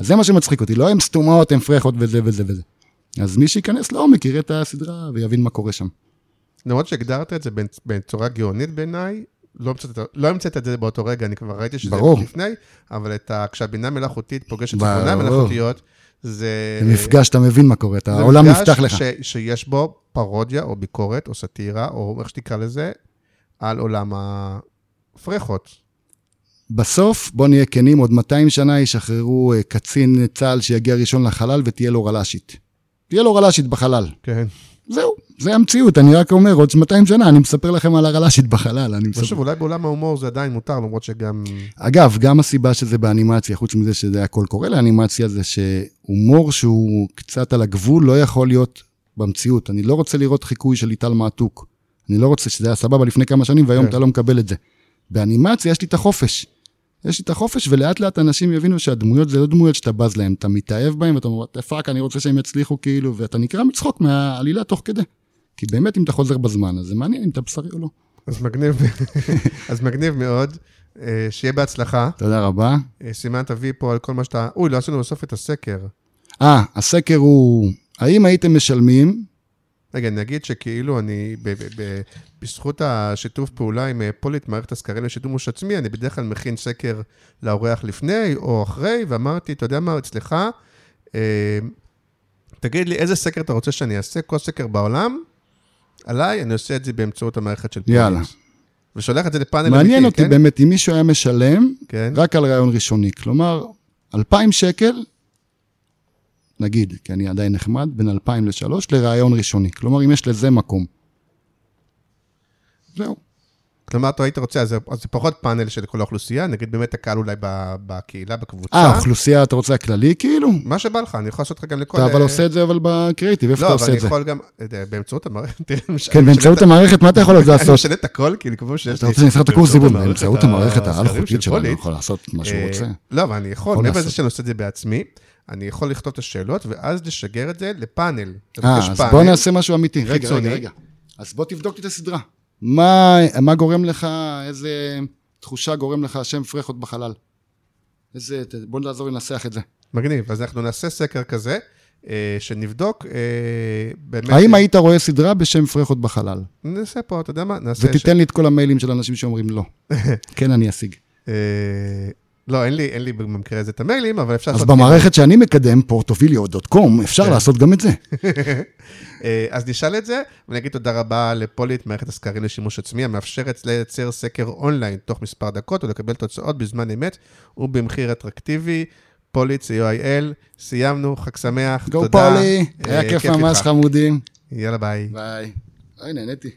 אז זה מה שמצחיק אותי, לא הם סתומות, הם פרחות וזה וזה וזה. אז מי שייכנס לעומק יראה את הסדרה ויבין מה קורה שם. למרות שהגדרת את זה בצ- בצורה גאונית בעיניי, לא המצאת, לא המצאת את זה באותו רגע, אני כבר ראיתי שזה ברור. לפני, אבל את ה, כשהבינה מלאכותית פוגשת. ציפורניים מלאכותיות, זה... מפגש, אתה מבין מה קורה, אתה- זה העולם מפגש נפתח לך. ש, שיש בו פרודיה או ביקורת או סאטירה, או איך שתקרא לזה, על עולם הפרחות. בסוף, בוא נהיה כנים, עוד 200 שנה ישחררו אה, קצין צה"ל שיגיע ראשון לחלל ותהיה לו רל"שית. תהיה לו רל"שית בחלל. כן. זהו, זה המציאות, אני רק אומר, עוד 200 שנה אני מספר לכם על הרל"שית בחלל, אני מספר. ושוב, אולי בעולם ההומור זה עדיין מותר, למרות שגם... אגב, גם הסיבה שזה באנימציה, חוץ מזה שזה הכל קורה לאנימציה, זה שהומור שהוא קצת על הגבול לא יכול להיות במציאות. אני לא רוצה לראות חיקוי של ליטל מעתוק. אני לא רוצה שזה היה סבבה לפני כמה שנים, והיום כן. אתה לא מקבל את זה. באנימציה יש לי את החופש. יש לי את החופש, ולאט לאט אנשים יבינו שהדמויות זה לא דמויות שאתה בז להם, אתה מתאהב בהם, ואתה אומר, fuck, אני רוצה שהם יצליחו, כאילו, ואתה נקרע מצחוק מהעלילה תוך כדי. כי באמת, אם אתה חוזר בזמן, אז זה מעניין אם אתה בשרי או לא. אז מגניב, *laughs* אז מגניב מאוד. אה, שיהיה בהצלחה. תודה רבה. אה, סימן תביא פה על כל מה שאתה... אוי, לא עשינו בסוף את הסקר. אה, הסקר הוא, האם הייתם משלמים רגע, נגיד שכאילו אני, ב- ב- ב- בזכות השיתוף פעולה עם אה, פוליט, מערכת הסקרים לשימוש עצמי, אני בדרך כלל מכין סקר לאורח לפני או אחרי, ואמרתי, אתה יודע מה, אצלך, אה, תגיד לי איזה סקר אתה רוצה שאני אעשה, כל סקר בעולם, עליי, אני עושה את זה באמצעות המערכת של פוליט. יאללה. ושולח את זה לפאנל מעניין אמיתי, אותי כן? באמת אם מישהו היה משלם כן. רק על רעיון ראשוני. כלומר, 2,000 שקל, נגיד, כי אני עדיין נחמד, בין 2,000 ל-3 לרעיון ראשוני. כלומר, אם יש לזה מקום. זהו. כלומר, אתה היית רוצה, אז זה- אז זה פחות פאנל של כל האוכלוסייה, נגיד באמת הקהל אולי בקהילה, בקבוצה. אה, אוכלוסייה, אתה רוצה הכללי כאילו? מה שבא לך, אני יכול לעשות לך גם לכל... אתה אבל אה, עושה את זה אבל בקריאיטיב, איפה לא, אתה אבל עושה אני את זה? יכול גם, אה, באמצעות המערכת, אני כן, אני באמצעות המערכת, מה אתה יכול עוד אני לעשות? משנה את הכל, כאילו, כמו שיש אתה לי- רוצה לעשות את הקורס זיבון, באמצעות המערכת העל-חוקית שלו, אני. יכול לעשות מה שהוא אה, רוצה. לא, אבל אני יכול, מעבר לזה לעשות. שאני עושה את זה בעצמי, אני יכול לכתוב את השאלות, ואז לשגר את זה לפאנל. אה, אז. בוא נעשה משהו אמיתי. רגע. רגע, רגע. אז בוא תבדוק לי את הסדרה. מה, מה גורם לך, איזה תחושה גורם לך השם פרחות בחלל? איזה, בוא נעזור לנסח את זה. מגניב, אז אנחנו נעשה סקר כזה, אה, שנבדוק אה, באמת... האם היית רואה סדרה בשם פרחות בחלל? נעשה פה, אתה יודע מה? נעשה... ותיתן לי את כל המיילים של אנשים שאומרים לא. *laughs* כן, אני אשיג. אה, לא, אין לי, אין לי במקרה הזה את המיילים, אבל אפשר אז לעשות... במערכת שאני מקדם, פורטוביליו.קום, אפשר כן. לעשות גם את זה. *laughs* אה, אז נשאל את זה, ונגיד תודה רבה לפוליט, מערכת הסקרים לשימוש עצמי, המאפשרת לייצר סקר אונליין תוך מספר דקות ולקבל תוצאות בזמן אמת ובמחיר אטרקטיבי. פוליט, co.il, סיימנו, חג שמח, גו תודה. פולי, אה, היה כיף. ממש חמודים. יאללה ביי. ביי. אוי, נהניתי.